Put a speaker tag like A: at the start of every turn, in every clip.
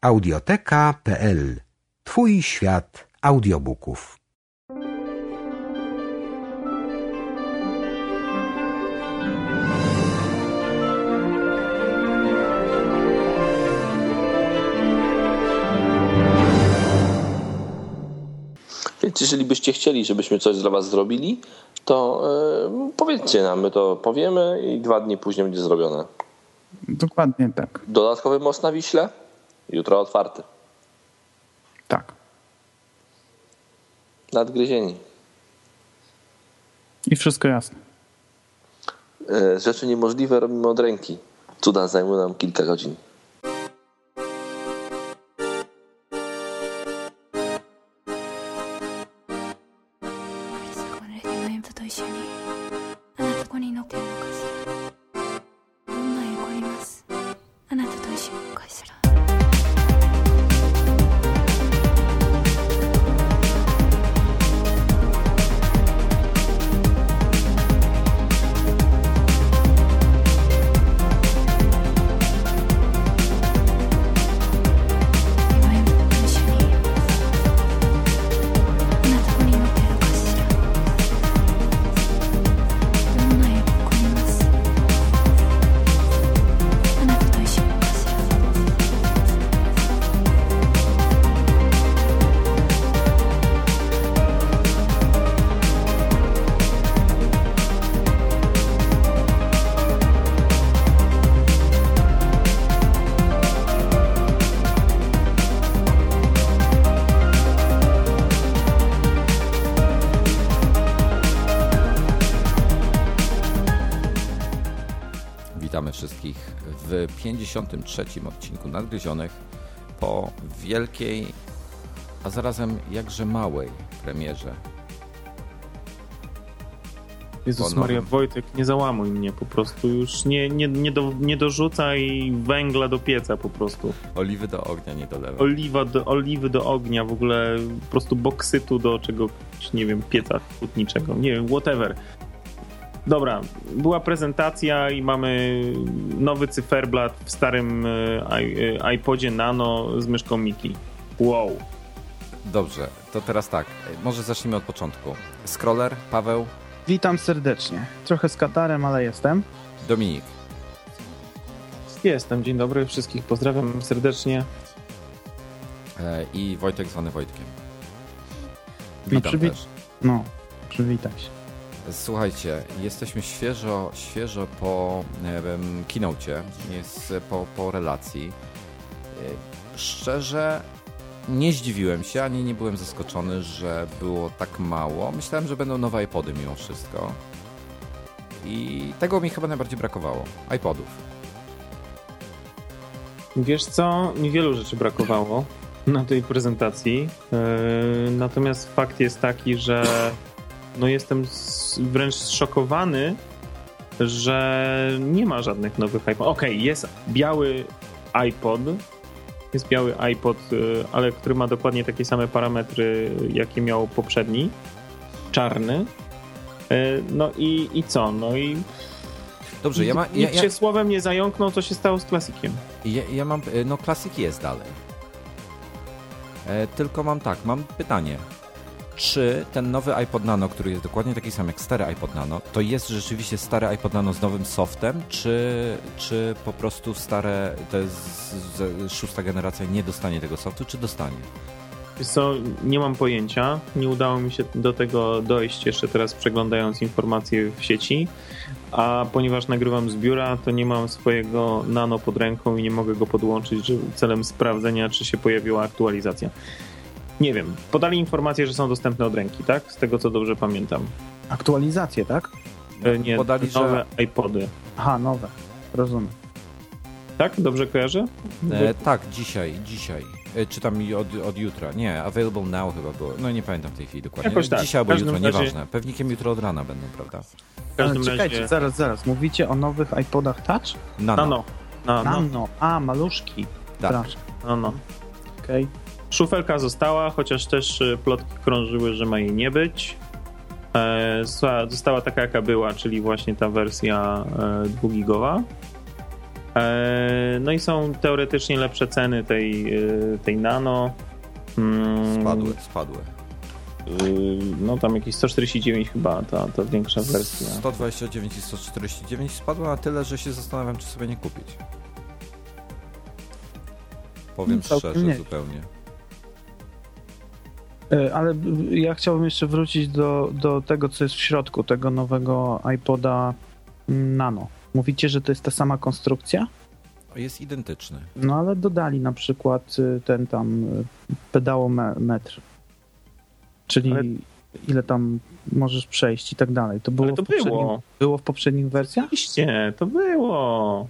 A: audioteka.pl Twój świat audiobooków.
B: Więc jeżeli byście chcieli, żebyśmy coś dla was zrobili, to yy, powiedzcie nam, my to powiemy i dwa dni później będzie zrobione.
C: Dokładnie tak.
B: Dodatkowy most na Wiśle? Jutro otwarty.
C: Tak.
B: Nadgryzieni.
C: I wszystko jasne.
B: Yy, rzeczy niemożliwe robimy od ręki. Cuda zajmą nam kilka godzin.
D: 53. odcinku Nadgryzionych po wielkiej, a zarazem jakże małej premierze.
C: Jezus. Maria, Wojtek, nie załamuj mnie po prostu. Już nie, nie, nie, do, nie dorzucaj węgla do pieca po prostu.
D: Oliwy do ognia nie dolewa.
C: Oliwa do, oliwy do ognia, w ogóle po prostu boksytu do czegoś, nie wiem, pieca hutniczego. Nie wiem, whatever. Dobra, była prezentacja i mamy nowy cyferblat w starym e, e, iPodzie Nano z myszką Miki. Wow.
D: Dobrze, to teraz tak, może zacznijmy od początku. Scroller, Paweł,
E: Witam serdecznie. Trochę z katarem, ale jestem.
D: Dominik.
C: Jestem, dzień dobry, wszystkich pozdrawiam serdecznie.
D: e, i Wojtek zwany Wojtkiem.
E: No,
D: Witam
E: przywi-
D: też.
E: No, przywitaj się.
D: Słuchajcie, jesteśmy świeżo, świeżo po em, keynocie, jest po, po relacji. E, Szczerze nie zdziwiłem się, ani nie byłem zaskoczony, że było tak mało. Myślałem, że będą nowe iPody mimo wszystko. I tego mi chyba najbardziej brakowało. iPodów.
C: Wiesz co, niewielu rzeczy brakowało na tej prezentacji. Natomiast fakt jest taki, że no jestem wręcz zszokowany, że nie ma żadnych nowych iPodów. Okej, jest biały iPod. Jest biały iPod, yy, ale który ma dokładnie takie same parametry, jakie miał poprzedni. Czarny. Yy, No i, i co? No i
D: Dobrze, ja, ma, ja, ja,
C: się słowem nie zająknął, co się stało z klasikiem.
D: ja, ja mam. e, No, klasyk jest dalej. E, tylko mam tak, mam pytanie. Czy ten nowy iPod Nano, który jest dokładnie taki sam jak stary iPod Nano, to jest rzeczywiście stary iPod Nano z nowym softem, czy, czy po prostu stare, to jest szósta generacja nie dostanie tego softu, czy dostanie?
C: Nie mam pojęcia. Nie udało mi się do tego dojść jeszcze teraz przeglądając informacje w sieci. A ponieważ nagrywam z biura, to nie mam swojego nano pod ręką i nie mogę go podłączyć celem sprawdzenia, czy się pojawiła aktualizacja. Nie wiem. Podali informację, że są dostępne od ręki, tak? Z tego co dobrze pamiętam.
E: Aktualizacje, tak?
C: E, Nie,
D: Podali, że-
C: nowe iPody.
E: Aha, nowe. Rozumiem.
C: Tak? Dobrze kojarzę?
D: E, tak, dzisiaj, dzisiaj. E, czytam i od, od jutra. Nie, available now chyba było. No nie pamiętam w tej chwili dokładnie.
C: Jakoś tak.
D: Dzisiaj albo jutro,
C: razie-
D: nieważne. Pewnikiem jutro od rana będą, prawda?
C: W każdym
E: Ale czekajcie,
C: razie...
E: zaraz, zaraz. Mówicie o nowych iPodach Touch?
D: Nano.
C: Nano. Nano.
E: Nano. A, maluszki.
D: Tak.
C: Nano.
E: Okej.
C: Szufelka została, chociaż też y, plotki krążyły, że ma jej nie być. E, została- taka, jaka była, czyli właśnie ta wersja e, dwugigowa. E, No i są teoretycznie lepsze ceny tej, e, tej Nano. Mm,
D: Spadły, spadły.
C: e, No tam jakieś 149 chyba, ta, ta większa wersja.
D: 129 i 149 spadło na tyle, że się zastanawiam, czy sobie nie kupić. Powiem
E: No,
D: szczerze,
E: nie.
D: zupełnie.
E: E, Ale ja chciałbym jeszcze wrócić do, do tego, co jest w środku tego nowego iPoda Nano. Mówicie, że to jest ta sama konstrukcja?
D: Jest identyczny.
E: No ale dodali na przykład y, ten tam y, pedałometr. Czyli
C: Ale-
E: ile tam możesz przejść i tak dalej. To było,
C: Ale to
E: w poprzednim,
C: było.
E: było w poprzednich wersjach?
C: Oczywiście, to było.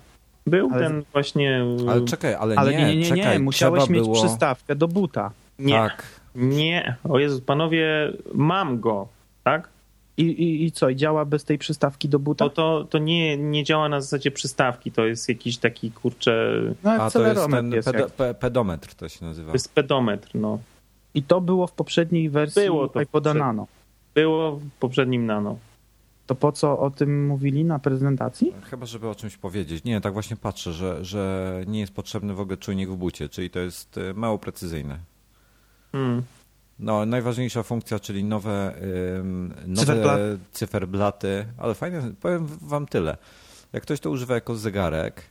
C: Był
E: Ale-
C: ten właśnie.
D: Ale czekaj, ale,
E: Ale
D: nie,
E: nie, nie, nie,
D: czekaj,
E: nie. musiałeś mieć
D: było...
E: przystawkę do buta.
C: Nie,
D: Tak,
C: nie. O Jezu, panowie, mam go, tak?
E: I, i, I co, i działa bez tej przystawki do buta?
C: To, to, to nie, nie działa na zasadzie przystawki, to jest jakiś taki kurczę.
E: No,
D: a to jest ten
E: jest
D: pedo,
E: jak-
D: pe, pedometr to się nazywa.
C: To jest pedometr, no.
E: I to było w poprzedniej wersji
C: Było to
E: iPoda
C: poprzedniej.
E: Nano.
C: Było w poprzednim nano.
E: To po co o tym mówili na prezentacji?
D: Chyba, żeby o czymś powiedzieć. Nie, tak właśnie patrzę, że, że nie jest potrzebny w ogóle czujnik w bucie, czyli to jest y, mało precyzyjne.
C: Hmm.
D: No, najważniejsza funkcja, czyli nowe, nowe
E: Cyferblat.
D: cyferblaty, ale fajne, powiem wam tyle. Jak ktoś to używa jako zegarek,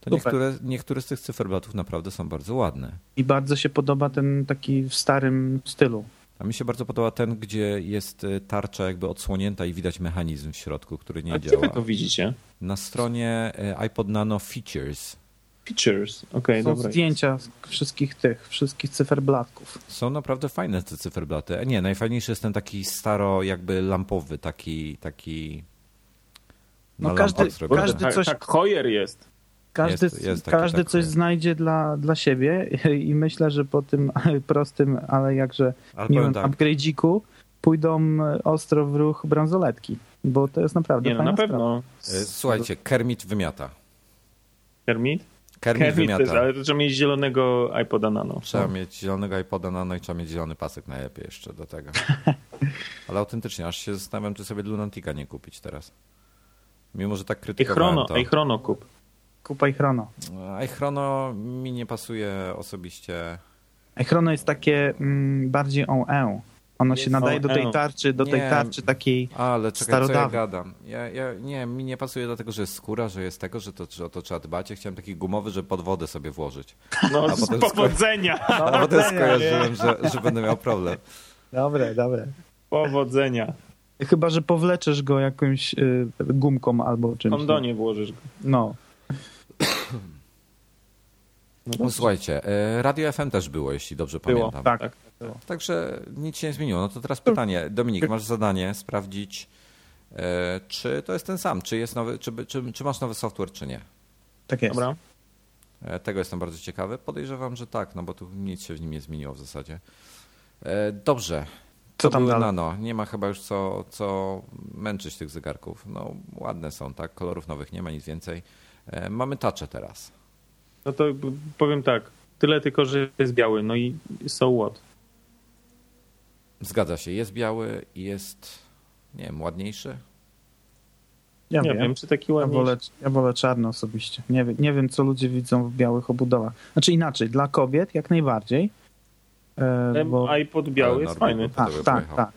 D: to
E: Super.
D: niektóre, niektóre z tych cyferblatów naprawdę są bardzo ładne.
E: I bardzo się podoba ten taki w starym stylu.
D: A mi się bardzo podoba ten, gdzie jest y, tarcza jakby odsłonięta i widać mechanizm w środku, który nie
C: A gdzie
D: działa.
C: wy to widzicie?
D: Na stronie y, iPod Nano Features
C: Features. Okej,
E: Są
C: dobra.
E: zdjęcia z wszystkich tych, wszystkich cyferblatków.
D: są naprawdę fajne te cyferblaty. E, Nie, najfajniejszy jest ten taki staro jakby lampowy, taki taki
E: No każdy- każdy
C: tak,
E: coś-
C: tak, Hoyer jest.
E: Każdy,
D: Jest- jest taki
E: każdy
D: tak,
E: coś
D: tak.
E: znajdzie dla, dla siebie i myślę, że po tym prostym, ale jakże
D: Ale
E: miłym
D: tak,
E: upgrade'iku pójdą ostro w ruch bransoletki, bo to jest naprawdę
C: Nie, no na pewno.
D: y, słuchajcie, Kermit wymiata.
C: Kermit?
D: Kermit,
C: Kermit
D: wymiata.
C: też, ale to trzeba mieć zielonego iPoda Nano.
D: Trzeba mieć zielonego iPoda Nano i trzeba mieć zielony pasek najlepiej jeszcze do tego. Ale autentycznie, aż się zastanawiam, czy sobie Lunatica nie kupić teraz. Mimo, że tak
C: I
D: krytykowałem
C: chrono,
D: to.
C: i chrono kup.
E: Kupa i chrono.
D: A chrono mi nie pasuje osobiście.
E: A chrono jest takie mm, bardziej on e. Ono się nadaje do tej tarczy, do tej
D: Nie.
E: tarczy takiej
D: Ale czekaj, co ja gadam? Ja, ja, nie, mi nie pasuje dlatego, że jest skóra, że jest tego, że to, że o to trzeba dbać. Ja chciałem taki gumowy, żeby pod wodę sobie włożyć.
C: No,
D: A
C: z
D: potem
C: powodzenia!
D: A potem skojarzyłem, że, że będę miał problem.
E: Dobre, dobre.
C: Powodzenia.
E: Chyba, że powleczesz go jakąś y, gumką albo czymś.
C: kondonie włożysz go.
E: No.
D: No, słuchajcie, e, Radio FM też było, jeśli dobrze
C: Było,
D: pamiętam.
E: tak.
D: Także nic się nie zmieniło. No to teraz pytanie. Dominik, masz zadanie sprawdzić, e, czy to jest ten sam, czy, jest nowy, czy, czy, czy masz nowy software, czy nie.
E: Tak jest.
C: Dobra.
D: E, Tego jestem bardzo ciekawy. Podejrzewam, że tak, no bo tu nic się w nim nie zmieniło w zasadzie. Dobrze.
E: Co
D: To
E: tam dalej?
D: nano. Nie ma chyba już co, co męczyć tych zegarków. No ładne są, tak? Kolorów nowych nie ma, nic więcej. Mamy tacze teraz.
C: No to powiem tak. Tyle tylko, że jest biały. No i so what?
D: Zgadza się, jest biały i jest, nie wiem, ładniejszy.
E: Ja
C: nie
E: wiem.
C: wiem, czy taki
E: Ja
C: ładny.
E: wolę, ja wolę czarno osobiście. Nie, wiem- nie wiem, co ludzie widzą w białych obudowach. Znaczy inaczej, dla kobiet jak najbardziej. E, bo,
C: iPod biały jest fajny.
E: tak, tak, tak.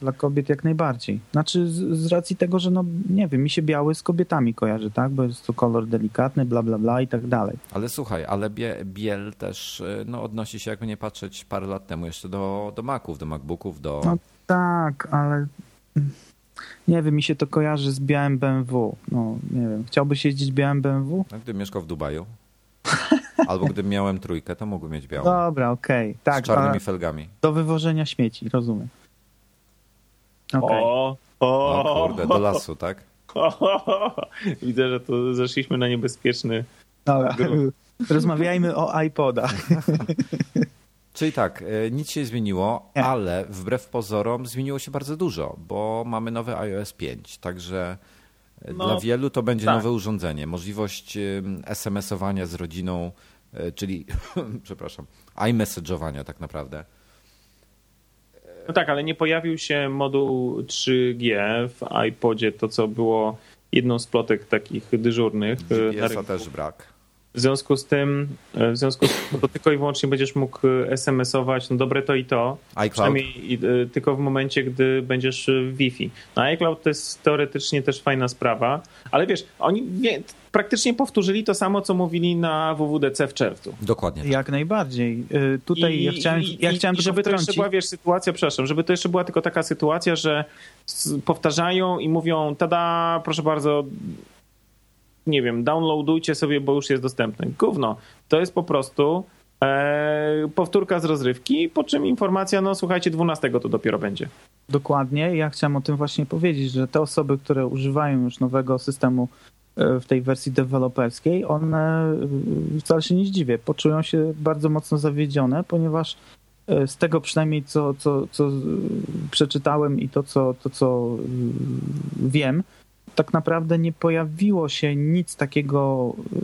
E: Dla kobiet jak najbardziej. Znaczy z, z racji tego, że no nie wiem, mi się biały z kobietami kojarzy, tak? Bo jest to kolor delikatny, bla, bla, bla i tak dalej.
D: Ale słuchaj, ale bie, biel też y, no, odnosi się, jakby nie patrzeć, parę lat temu jeszcze do, do Maców, do MacBooków, do...
E: No. Tak, ale nie wiem, mi się to kojarzy z białym BMW. No, nie wiem. Chciałbyś jeździć białym BMW?
D: No, gdybym mieszkał w Dubaju, albo gdybym miałem trójkę, to mógłbym mieć białą.
E: Dobra, okej.
D: z
E: Tak,
D: czarnymi
E: a
D: felgami.
E: do wywożenia śmieci, rozumiem. Okej.
C: O,
D: O
C: o,
D: kurde, do lasu, tak?
C: Widzę, że tu zeszliśmy na niebezpieczny.
E: Dobra. Rozmawiajmy o iPodach.
D: Czyli tak, y, nic się nie zmieniło,
E: Nie.
D: ale wbrew pozorom zmieniło się bardzo dużo, bo mamy nowy iOS 5, także y,
C: No,
D: dla wielu to będzie
C: tak.
D: nowe urządzenie. Możliwość SMS-owania z rodziną, y, czyli, przepraszam, iMessage'owania tak naprawdę.
C: No tak, ale nie pojawił się moduł 3G w iPodzie, to co było jedną z plotek takich dyżurnych.
D: GPS-a też brak.
C: W związku z tym, e, w związku z tym to tylko i wyłącznie będziesz mógł e, SMS-ować, no dobre to i to,
D: iCloud.
C: przynajmniej i- e, tylko w momencie, gdy będziesz w Wi-Fi. No iCloud to jest teoretycznie też fajna sprawa, ale wiesz, oni nie, praktycznie powtórzyli to samo, co mówili na WWDC w czerwcu.
D: Dokładnie. Tak.
E: Jak najbardziej. Tutaj ja chciałem,
C: i,
E: ja chciałem
C: i żeby to jeszcze była, wiesz, sytuacja, przepraszam, żeby to jeszcze była tylko taka sytuacja, że powtarzają i mówią, tada, proszę bardzo, nie wiem, downloadujcie sobie, bo już jest dostępny. Gówno. To jest po prostu e, powtórka z rozrywki, po czym informacja, no słuchajcie, 12 to dopiero będzie.
E: Dokładnie. Ja chciałem o tym właśnie powiedzieć, że te osoby, które używają już nowego systemu e, w tej wersji deweloperskiej, one e, wcale się nie zdziwię, poczują się bardzo mocno zawiedzione, ponieważ e, z tego przynajmniej co, co, co przeczytałem i to co, to, co e, wiem, tak naprawdę nie pojawiło się nic takiego, e,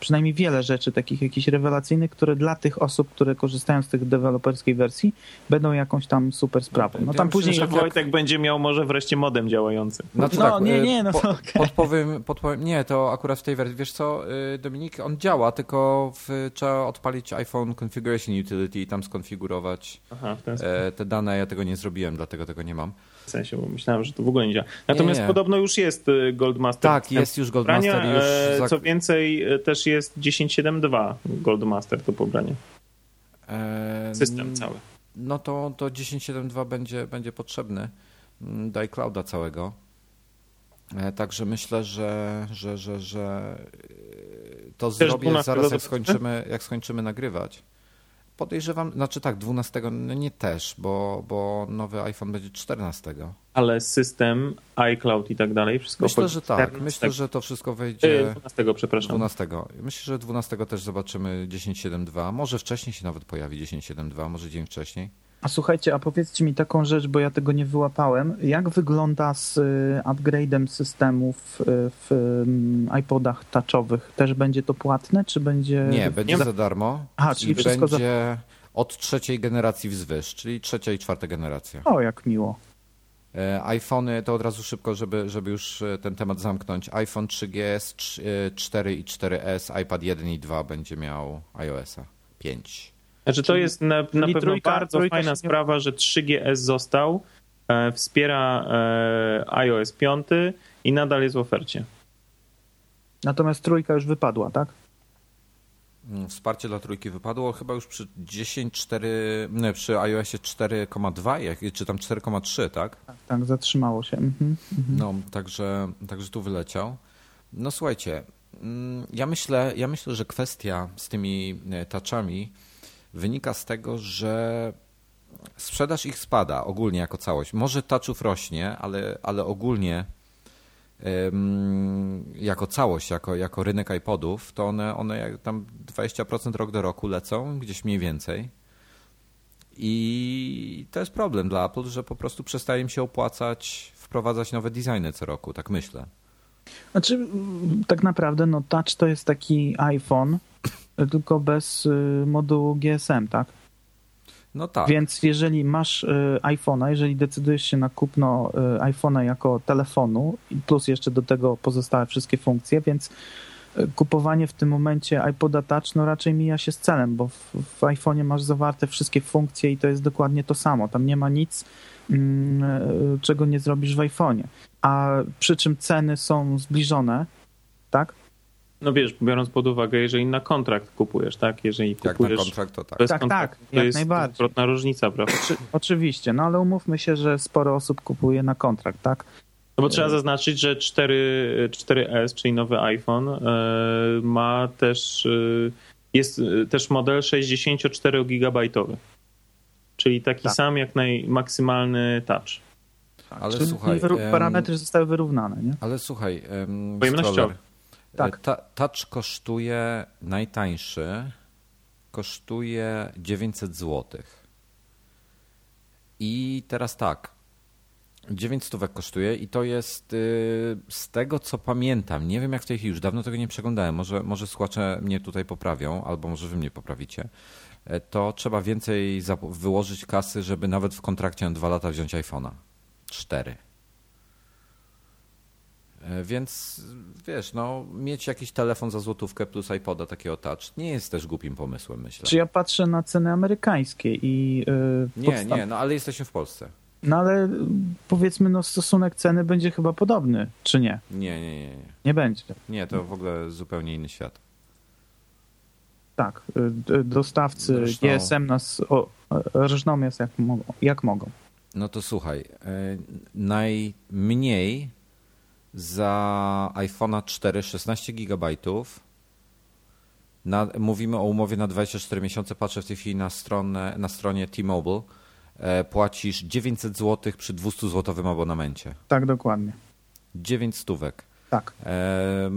E: przynajmniej wiele rzeczy takich jakichś rewelacyjnych, które dla tych osób, które korzystają z tych deweloperskiej wersji, będą jakąś tam super sprawą. No
D: Ja
E: tam
D: myślę,
E: później...
D: że
C: Że Wojtek będzie miał może wreszcie modem działający.
D: Znaczy
E: No,
D: tak,
E: nie,
D: y,
E: nie, no
D: po,
E: to okej.
D: podpowiem, podpowiem, nie, to akurat w tej wersji, wiesz co, y, Dominik, on działa, tylko w, trzeba odpalić iPhone Configuration Utility i tam skonfigurować
C: Aha,
D: e, te dane, ja tego nie zrobiłem, dlatego tego nie mam.
C: Sensie, bo myślałem, że to w ogóle nie działa. Natomiast
D: nie.
C: podobno już jest y, Goldmaster.
D: Tak, jest już Goldmaster,
C: Pobrania,
D: już
C: e,
D: za-
C: Co więcej, e, też jest 10.7.2 Goldmaster do pobrania.
D: e,
C: System cały.
D: No to, to 10.7.2 będzie, będzie potrzebny mm, do iClouda całego. E, Także myślę, że, że, że, że to zrobię
C: 12
D: zaraz jak skończymy, jak skończymy nagrywać. Podejrzewam, znaczy tak, 12, no nie też, bo, bo nowy iPhone będzie 14.
C: Ale system, iCloud i tak dalej, wszystko
D: Myślę, że tak.
C: 14.
D: Myślę, że to wszystko
C: E,
D: wejdzie
C: 12, przepraszam.
D: 12. Myślę, że 12 też zobaczymy 10.7.2. Może wcześniej się nawet pojawi 10.7.2, może dzień wcześniej.
E: A słuchajcie, a powiedzcie mi taką rzecz, bo ja tego nie wyłapałem. Jak wygląda z y, upgrade'em systemów y, w y, iPodach touchowych? Też będzie to płatne, czy będzie...
D: Nie, będzie
C: nie-
D: za darmo.
E: Aha, czyli wszystko za-
D: będzie od trzeciej generacji wzwyż, czyli trzecia i czwarta generacja.
E: O, jak miło.
D: E, iPhony to od razu szybko, żeby, żeby już e, ten temat zamknąć. iPhone 3GS, trz- e, 4 i 4S, iPad 1 i 2 będzie miał iOS-a 5.
C: Znaczy to jest na, na pewno
E: trójka-
C: bardzo
E: trójka
C: fajna
E: się nie-
C: sprawa, że 3GS został, e, wspiera e, iOS 5 i nadal jest w ofercie.
E: Natomiast trójka już wypadła, tak?
D: Mm, Wsparcie dla trójki wypadło chyba już przy 10.4, nie, przy iOSie 4,2, jak- czy tam 4,3, tak?
E: Tak, zatrzymało się. Mhm.
D: No, także, także tu wyleciał. No słuchajcie, mm, ja myślę, ja myślę, że kwestia z tymi e, touchami wynika z tego, że sprzedaż ich spada ogólnie jako całość. Może touchów rośnie, ale, ale ogólnie jako całość, jako, jako rynek iPodów, to one, one tam 20% rok do roku lecą, gdzieś mniej więcej. I to jest problem dla Apple, że po prostu przestaje im się opłacać wprowadzać nowe designy co roku, tak myślę.
E: Znaczy, tak naprawdę, no touch to jest taki iPhone, tylko bez y, modułu GSM, tak?
D: No tak.
E: Więc jeżeli masz y, iPhone'a, jeżeli decydujesz się na kupno y, iPhone'a jako telefonu, plus jeszcze do tego pozostałe wszystkie funkcje, więc kupowanie w tym momencie iPoda Touch no raczej mija się z celem, bo w, w iPhone'ie masz zawarte wszystkie funkcje i to jest dokładnie to samo. Tam nie ma nic, mm, czego nie zrobisz w iPhone'ie. A przy czym ceny są zbliżone, tak?
C: No wiesz, biorąc pod uwagę, jeżeli na kontrakt kupujesz, tak? Jeżeli
D: Jak na
C: kupujesz
D: kontrakt, to tak.
C: bez
E: Tak,
C: kontraktu,
E: tak,
C: to
E: jak
C: jest
E: najbardziej.
C: różnica, prawda?
E: Oczy, oczywiście, no ale umówmy się, że sporo osób kupuje na kontrakt, tak?
C: No bo trzeba zaznaczyć, że 4, 4S, czyli nowy iPhone, e, ma też, e, jest e, też model 64-gigabajtowy. Czyli taki
E: Tak.
C: sam jak najmaksymalny touch.
D: Ale
E: Czyli
D: słuchaj,
E: parametry zostały wyrównane, nie?
D: ale słuchaj,
C: Pojemnościowy.
E: Tak.
D: e, ta, touch kosztuje najtańszy, kosztuje 900 zł. I teraz tak, 9 stówek kosztuje i to jest y, z tego co pamiętam, nie wiem jak w tej chwili, już dawno tego nie przeglądałem, może, może słuchacze mnie tutaj poprawią, albo może wy mnie poprawicie, e, to trzeba więcej wyłożyć kasy, żeby nawet w kontrakcie na dwa lata wziąć iPhone'a. 4. E, Więc wiesz, no, mieć jakiś telefon za złotówkę plus iPoda takiego touch nie jest też głupim pomysłem, myślę.
E: Czy ja patrzę na ceny amerykańskie i yy,
D: Nie,
E: podstaw-
D: nie, no ale jesteśmy w Polsce.
E: No ale y, powiedzmy, no stosunek ceny będzie chyba podobny, czy nie?
D: Nie, nie, nie, nie.
E: Nie będzie.
D: Nie, to w ogóle zupełnie inny świat.
E: Tak, dostawcy
D: Zresztą-
E: GSM nas o, rżną jak mogą. Jak mogą.
D: No to słuchaj, e, najmniej za iPhone'a 4 16 GB. Na, mówimy o umowie na 24 miesiące. Patrzę w tej chwili na, stronę, na stronie T-Mobile. E, płacisz 900 zł przy 200 złotowym abonamencie.
E: Tak, dokładnie.
D: 9 stówek.
E: Tak.
D: E,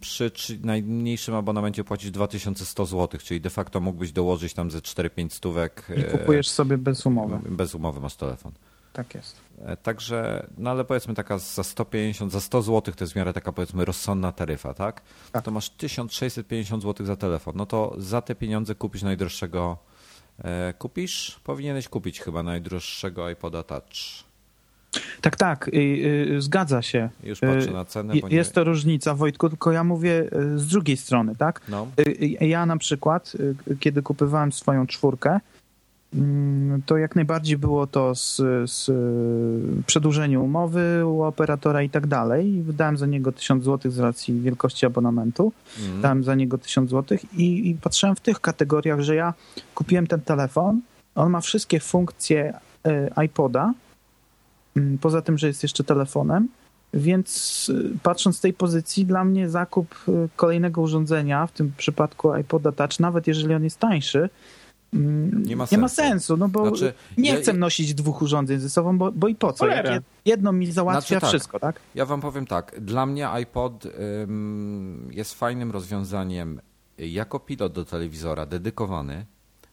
D: przy najmniejszym abonamencie płacisz 2100 zł, czyli de facto mógłbyś dołożyć tam ze 4-5 stówek.
E: I kupujesz sobie bez umowy.
D: E, bez umowy masz telefon.
E: Tak jest.
D: E, Także, no ale powiedzmy taka za 150, za 100 zł to jest w miarę taka powiedzmy rozsądna taryfa, tak?
E: Tak.
D: To masz 1650 zł za telefon. No to za te pieniądze kupisz najdroższego, e, kupisz? Powinieneś kupić chyba najdroższego iPoda Touch.
E: Tak, tak, y, zgadza się.
D: Już patrzę
E: Y,
D: na cenę, nie...
E: Jest to różnica, Wojtku, tylko ja mówię y, z drugiej strony, tak?
D: No,
E: Ja na przykład, kiedy kupowałem swoją czwórkę, to jak najbardziej było to z, z y, przedłużeniem umowy u operatora i tak dalej. Wydałem za niego 1000 zł z racji wielkości abonamentu.
D: mm,
E: Dałem za niego 1000 zł i, i patrzyłem w tych kategoriach, że ja kupiłem ten telefon. On ma wszystkie funkcje y, iPoda, mm, poza tym, że jest jeszcze telefonem. Więc y, patrząc z tej pozycji, dla mnie zakup kolejnego urządzenia, w tym przypadku iPoda Touch, nawet jeżeli on jest tańszy, mm,
D: Nie ma
E: nie ma
D: sensu.
E: sensu, no bo
D: Znaczy,
E: nie
D: ja-
E: chcę nosić dwóch urządzeń ze sobą, bo, bo i po co? Jak jedno mi załatwia
D: Znaczy tak.
E: wszystko, tak?
D: Ja wam powiem tak. Dla mnie iPod ym, jest fajnym rozwiązaniem jako pilot do telewizora, dedykowany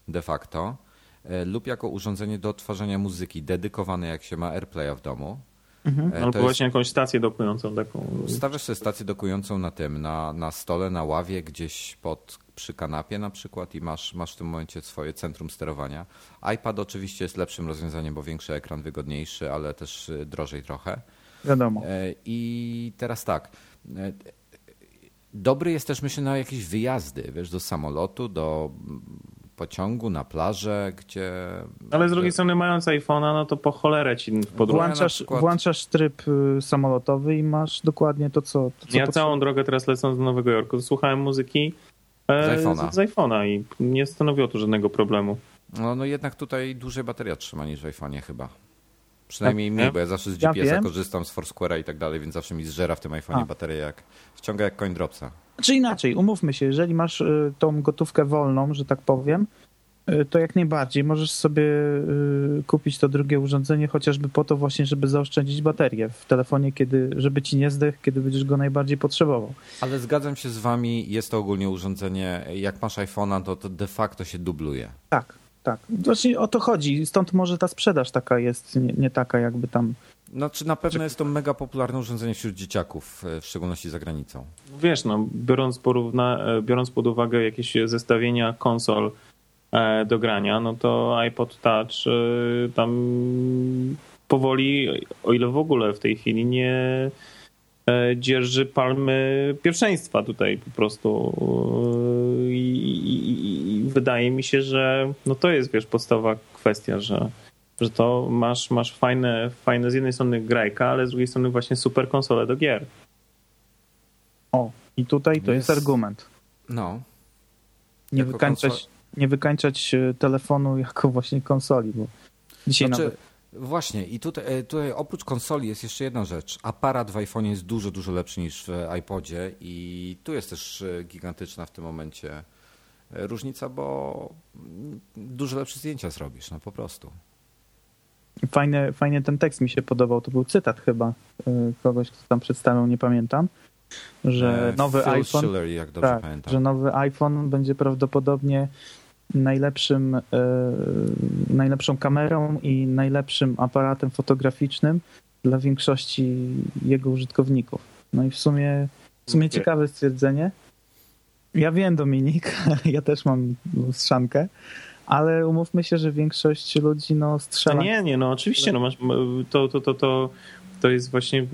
D: de facto, e, lub jako urządzenie do odtwarzania muzyki, dedykowane jak się ma AirPlaya w domu.
E: Mhm.
D: E,
C: Albo
D: to jest-
C: właśnie jakąś stację dokującą taką.
D: Stawiasz sobie stację dokującą na tym, na, na stole, na ławie, gdzieś pod, przy kanapie na przykład i masz, masz w tym momencie swoje centrum sterowania. iPad oczywiście jest lepszym rozwiązaniem, bo większy ekran, wygodniejszy, ale też y, drożej trochę.
E: Wiadomo.
D: E, I teraz tak. e, Dobry jest też myślę na jakieś wyjazdy, wiesz, do samolotu, do mm, pociągu, na plażę, gdzie...
C: Ale z drugiej strony, mając iPhone'a, no to po cholerę ci
D: na
E: Włączasz,
D: przykład-
E: włączasz tryb y, samolotowy i masz dokładnie to, co, to, co
C: Ja całą drogę teraz lecąc do Nowego Jorku, słuchałem muzyki
D: Z iPhone'a.
C: z, z iPhone'a i nie stanowiło to żadnego problemu.
D: No, no jednak tutaj dłużej bateria trzyma niż w iPhone'ie chyba. Przynajmniej
C: Tak,
D: mi, bo ja zawsze z
E: Ja
D: GPS-a
E: wiem.
D: korzystam, z Foursquare'a i tak dalej, więc zawsze mi zżera w tym iPhone'ie baterię jak... Wciąga jak coin dropsa.
E: Czy inaczej, umówmy się, jeżeli masz y, tą gotówkę wolną, że tak powiem, to jak najbardziej możesz sobie y, kupić to drugie urządzenie chociażby po to właśnie, żeby zaoszczędzić baterię w telefonie, kiedy, żeby ci nie zdech, kiedy będziesz go najbardziej potrzebował.
D: Ale zgadzam się z wami, jest to ogólnie urządzenie, jak masz iPhone'a, to, to de facto się dubluje.
E: Tak, tak. Właśnie o to chodzi. Stąd może ta sprzedaż taka jest, nie, nie taka jakby tam...
D: Znaczy na pewno jest to mega popularne urządzenie wśród dzieciaków, e, w szczególności za granicą.
C: Wiesz, no, biorąc, porówna, e, biorąc pod uwagę jakieś zestawienia konsol e, do grania, no to iPod Touch e, tam powoli, o ile w ogóle w tej chwili nie e, dzierży palmy pierwszeństwa tutaj po prostu E, i, i, i wydaje mi się, że no to jest wiesz podstawowa kwestia, że że to masz, masz fajne, fajne z jednej strony grajka, ale z drugiej strony właśnie super konsole do gier.
E: O, i tutaj to jest,
D: Jest-
E: argument.
D: No,
E: Nie wykańczać,
D: konsol-
E: nie wykańczać y, telefonu jako właśnie konsoli, bo dzisiaj
D: Znaczy,
E: nawet...
D: Właśnie, i tutaj, e, tutaj oprócz konsoli jest jeszcze jedna rzecz. Aparat w iPhone'ie jest dużo, dużo lepszy niż w iPodzie i tu jest też e, gigantyczna w tym momencie e, różnica, bo dużo lepsze zdjęcia zrobisz, no po prostu.
E: Fajny, fajnie ten tekst mi się podobał. To był cytat chyba kogoś, kto tam przedstawiał, nie pamiętam, że
D: E,
E: nowy
D: Phil
E: iPhone,
D: Schiller, jak dobrze
E: tak,
D: pamiętam.
E: że nowy iPhone będzie prawdopodobnie najlepszym, y, najlepszą kamerą i najlepszym aparatem fotograficznym dla większości jego użytkowników. No i w sumie, w sumie
C: Nie.
E: ciekawe stwierdzenie. Ja wiem, Dominik, ja też mam strzankę, ale umówmy się, że większość ludzi no,
C: No
E: strzela
C: nie, nie, no oczywiście, no masz, to, to, to, to to jest właśnie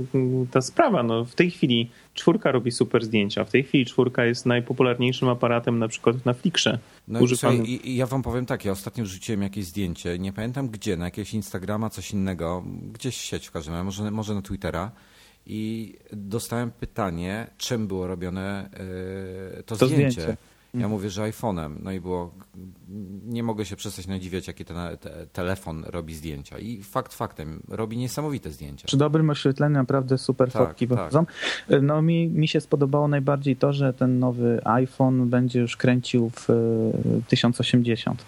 C: ta sprawa. No, w tej chwili czwórka robi super zdjęcia. W tej chwili czwórka jest najpopularniejszym aparatem na przykład na Flickrze.
D: No i, słuchaj, i, i ja wam powiem tak, ja ostatnio wrzuciłem jakieś zdjęcie, nie pamiętam gdzie, na jakiegoś Instagrama, coś innego, gdzieś w sieć w każdym razie, może, może na Twittera i dostałem pytanie, czym było robione yy, to,
E: To
D: zdjęcie.
E: zdjęcie.
D: Ja mówię, że iPhone'em. No i było, nie mogę się przestać nadziwiać, jaki ten te, telefon robi zdjęcia. I fakt faktem, robi niesamowite zdjęcia.
E: Przy dobrym oświetleniu naprawdę super
D: Tak,
E: fotki
D: tak.
E: wychodzą. No mi, mi się spodobało najbardziej to, że ten nowy iPhone będzie już kręcił w e, 1080.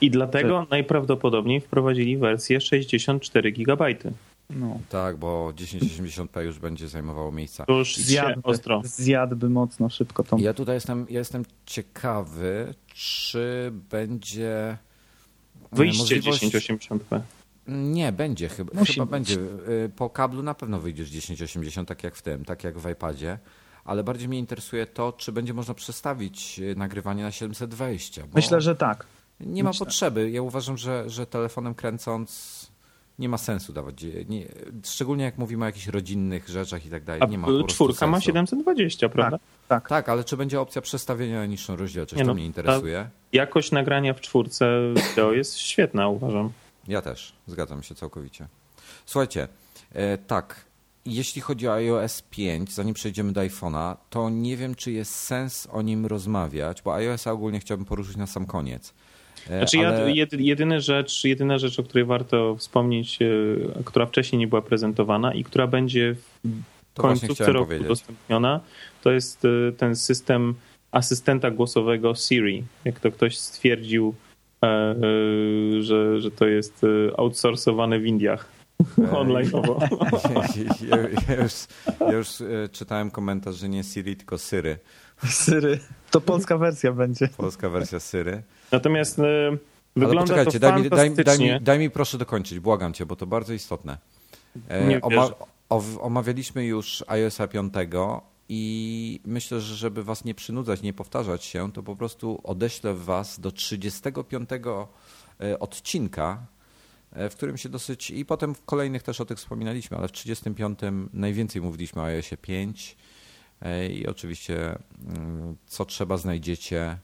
C: I dlatego najprawdopodobniej wprowadzili wersję 64 GB.
E: No.
D: Tak, bo 1080p już będzie zajmowało miejsca.
C: To już
E: Zjadłby,
C: ostro.
E: zjadłby mocno szybko tą.
D: Ja tutaj jestem, ja jestem ciekawy, czy będzie
C: Wyjście
D: możliwość-
C: 1080p.
D: Nie, będzie chyba.
E: Musi
D: chyba
E: być.
D: będzie. Y, Po kablu na pewno wyjdziesz 1080, tak jak w tym, tak jak w iPadzie. Ale bardziej mnie interesuje to, czy będzie można przestawić y, nagrywanie na 720. Bo
E: Myślę, że tak.
D: nie ma
E: myślę.
D: potrzeby. Ja uważam, że, że telefonem kręcąc nie ma sensu dawać. Nie, szczególnie jak mówimy o jakichś rodzinnych rzeczach i tak dalej. Nie ma po
C: czwórka ma
D: sensu.
C: 720, prawda?
E: Tak.
D: Tak, ale czy będzie opcja przestawienia na niższą rozdzielczość?
C: Nie
D: to
C: no,
D: mnie interesuje.
C: Jakość nagrania w czwórce wideo jest świetna, uważam.
D: Ja też, zgadzam się całkowicie. Słuchajcie, e, tak, jeśli chodzi o iOS 5, zanim przejdziemy do iPhone'a, to nie wiem, czy jest sens o nim rozmawiać, bo iOS ogólnie chciałbym poruszyć na sam koniec. E,
C: Znaczy ja,
D: ale-
C: jedyna, rzecz, jedyna rzecz, o której warto wspomnieć, e, która wcześniej nie była prezentowana i która będzie w końcówce roku
D: powiedzieć.
C: udostępniona, to jest e, ten system asystenta głosowego Siri. Jak to ktoś stwierdził, że, że to jest outsourcowane w Indiach online'owo.
D: ja, ja już, ja już czytałem komentarz, że nie Siri, tylko Syry.
E: Syry. To polska wersja będzie.
D: Polska wersja Syry.
C: Natomiast
D: Ale
C: wygląda
D: poczekajcie,
C: to
D: daj mi, daj, daj, mi, daj mi proszę dokończyć, błagam cię, bo to bardzo istotne. E,
C: Nie
D: oma, omawialiśmy już iOSa 5 i myślę, że żeby was nie przynudzać, nie powtarzać się, to po prostu odeślę was do 35 e, odcinka, e, w którym się dosyć, i potem w kolejnych też o tych wspominaliśmy, ale w 35 najwięcej mówiliśmy o iOSie 5 e, i oczywiście mm, co trzeba znajdziecie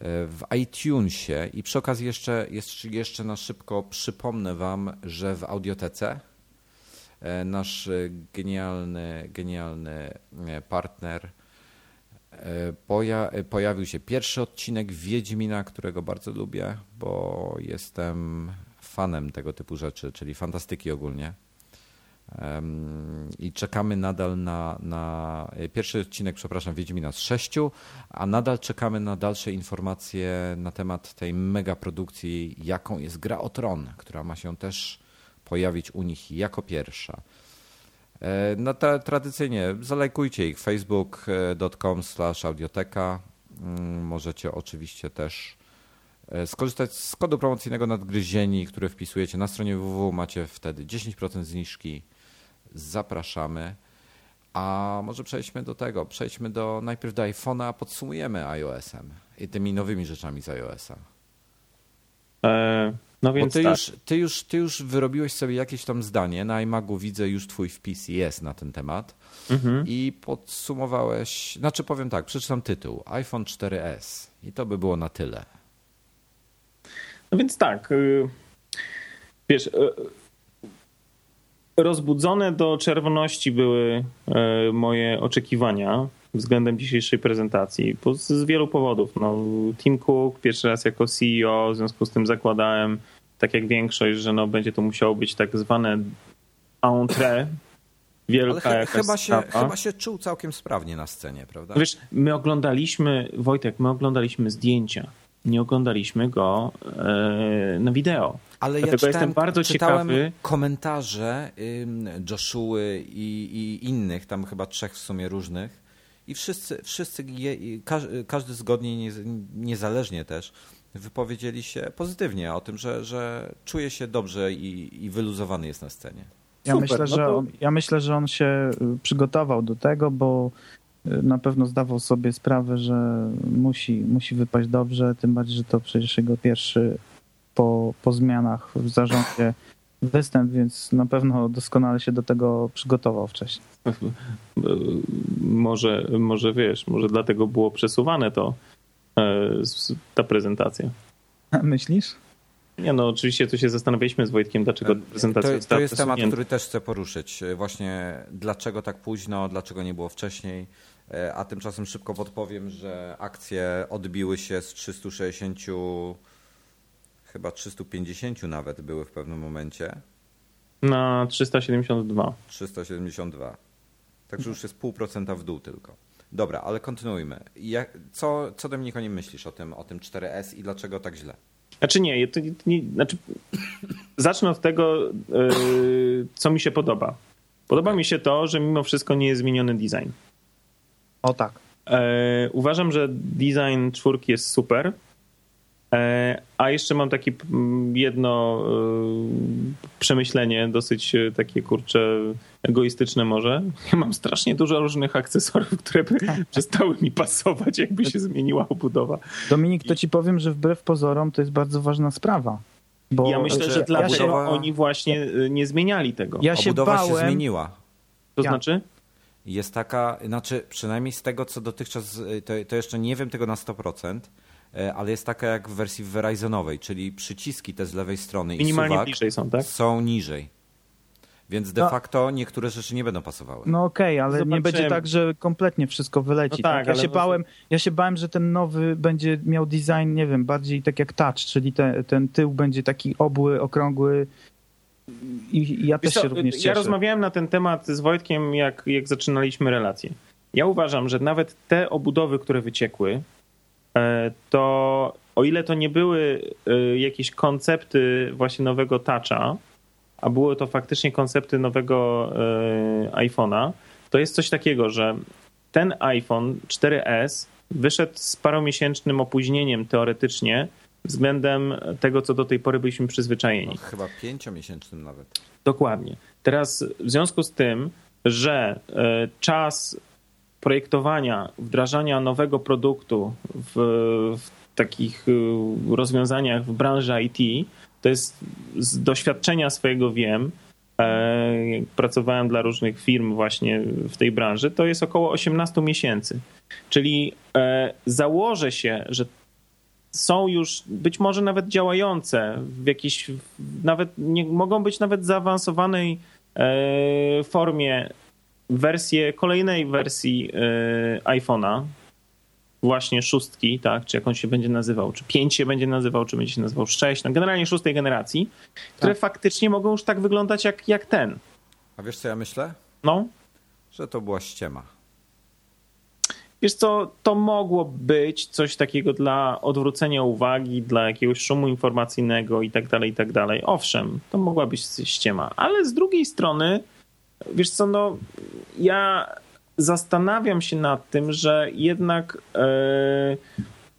D: w iTunesie i przy okazji jeszcze, jeszcze, na szybko przypomnę Wam, że w audiotece e, nasz genialny, genialny e, partner e, poja pojawił się pierwszy odcinek Wiedźmina, którego bardzo lubię, bo jestem fanem tego typu rzeczy, czyli fantastyki ogólnie. I czekamy nadal na, na pierwszy odcinek, przepraszam, Wiedźmina z sześciu, a nadal czekamy na dalsze informacje na temat tej mega produkcji, jaką jest Gra o Tron, która ma się też pojawić u nich jako pierwsza. E, No tra tradycyjnie zalajkujcie ich facebook.com slash audioteka. Mm, Możecie oczywiście też e, skorzystać z kodu promocyjnego nadgryzieni, który wpisujecie na stronie www. Macie wtedy 10% zniżki. Zapraszamy. A może przejdźmy do tego. Przejdźmy do najpierw do iPhone'a, a podsumujemy iOS-em i tymi nowymi rzeczami z iOS-a.
C: E, no
D: Bo
C: więc
D: ty,
C: tak.
D: już, ty, już, ty już wyrobiłeś sobie jakieś tam zdanie. Na iMagu widzę już twój wpis jest na ten temat.
C: Mhm.
D: I podsumowałeś, znaczy powiem tak, przeczytam tytuł. iPhone 4S. I to by było na tyle.
C: No więc tak. y, Wiesz, y, rozbudzone do czerwoności były y, moje oczekiwania względem dzisiejszej prezentacji. Z, wielu powodów. No, Tim Cook pierwszy raz jako CEO, w związku z tym zakładałem, tak jak większość, że no, będzie to musiało być tak zwane entrée. Wielka
D: Ale
C: jakaś
D: chyba, się, chyba się czuł całkiem sprawnie na scenie, prawda?
C: Wiesz, my oglądaliśmy, Wojtek, my oglądaliśmy zdjęcia. Nie oglądaliśmy go e, na wideo.
D: Ale ja
C: Dlatego
D: czytałem,
C: jestem bardzo
D: czytałem
C: ciekawy.
D: komentarze ym, Joshuły i, i innych, tam chyba trzech w sumie różnych. I wszyscy, wszyscy je, i każdy, każdy zgodnie, nie, niezależnie też, wypowiedzieli się pozytywnie o tym, że, że czuje się dobrze i, i wyluzowany jest na scenie.
E: Ja,
C: Super,
E: myślę,
C: no
E: że
C: to-
E: on, ja myślę, że on się y, przygotował do tego, bo y, na pewno zdawał sobie sprawę, że musi, musi wypaść dobrze, tym bardziej, że to przecież jego pierwszy po, po zmianach w zarządzie występ, więc na pewno doskonale się do tego przygotował wcześniej.
C: Może, może wiesz, może dlatego było przesuwane to, e, ta prezentacja.
E: Myślisz?
C: Nie no, oczywiście tu się zastanawialiśmy z Wojtkiem, dlaczego prezentacja
D: to,
C: została
D: to jest temat, który też chcę poruszyć. Właśnie dlaczego tak późno, dlaczego nie było wcześniej. E, A tymczasem szybko podpowiem, że akcje odbiły się z 360, chyba 350 nawet były w pewnym momencie.
C: Na 372.
D: 372. Także już jest pół procenta w dół tylko. Dobra, ale kontynuujmy. Jak, co, co Dominik o nim myślisz, o tym, o tym 4S i dlaczego tak źle?
C: Znaczy nie, to nie znaczy, zacznę od tego, yy, co mi się podoba. Podoba mi się to, że mimo wszystko nie jest zmieniony design.
E: O tak.
C: E, uważam, że design czwórki jest super. E, a jeszcze mam takie mm, jedno e, przemyślenie, dosyć e, takie kurcze egoistyczne może. Ja mam strasznie dużo różnych akcesoriów, które by przestały mi pasować, jakby się zmieniła obudowa.
E: Dominik, to ci powiem, że wbrew pozorom to jest bardzo ważna sprawa. Bo
C: ja myślę,
D: że
C: dlatego
D: obudowa-
C: oni właśnie nie zmieniali tego.
E: ja się
D: Obudowa
E: bałem,
D: się zmieniła.
C: To
E: ja-
C: znaczy?
D: Jest taka, znaczy przynajmniej z tego, co dotychczas, to, to jeszcze nie wiem tego na 100%, e, ale jest taka jak w wersji Verizenowej, czyli przyciski te z lewej strony i
C: Minimalnie
D: suwak
C: bliżej są, tak?
D: są niżej. Więc de
E: No.
D: facto niektóre rzeczy nie będą pasowały.
E: No okej, ale nie
C: Zobaczymy.
E: będzie tak, że kompletnie wszystko wyleci.
C: No
E: tak,
C: tak,
E: Ja,
C: ale
E: się
C: no-
E: bałem, ja się bałem, że ten nowy będzie miał design, nie wiem, bardziej tak jak touch, czyli te, ten tył będzie taki obły, okrągły i, i ja
C: Wiesz
E: też
C: co,
E: się również cieszę.
C: ja rozmawiałem na ten temat z Wojtkiem, jak, jak zaczynaliśmy relację. Ja uważam, że nawet te obudowy, które wyciekły, e, to o ile to nie były e, jakieś koncepty właśnie nowego Toucha, a były to faktycznie koncepty nowego e, iPhone'a, to jest coś takiego, że ten iPhone 4S wyszedł z paromiesięcznym opóźnieniem teoretycznie względem tego, co do tej pory byliśmy przyzwyczajeni.
D: No, chyba pięciomiesięcznym nawet.
C: Dokładnie. Teraz w związku z tym, że e, czas projektowania, wdrażania nowego produktu w, w takich e, rozwiązaniach w branży IT, to jest z doświadczenia swojego wiem, e, pracowałem dla różnych firm właśnie w tej branży, to jest około 18 miesięcy. Czyli e, założę się, że są już być może nawet działające w jakiejś, nawet nie, mogą być nawet zaawansowanej e, formie wersje, kolejnej wersji e, iPhone'a, właśnie szóstki, tak, czy jak on się będzie nazywał, czy 5 się będzie nazywał, czy będzie się nazywał 6, no generalnie szóstej generacji, które faktycznie mogą już tak wyglądać jak, jak ten.
D: A wiesz co ja myślę?
C: No,
D: Że to była ściema.
C: Wiesz co, to mogło być coś takiego dla odwrócenia uwagi, dla jakiegoś szumu informacyjnego i tak dalej, i tak dalej. Owszem, to mogła być ściema, ale z drugiej strony, wiesz co, no ja zastanawiam się nad tym, że jednak e,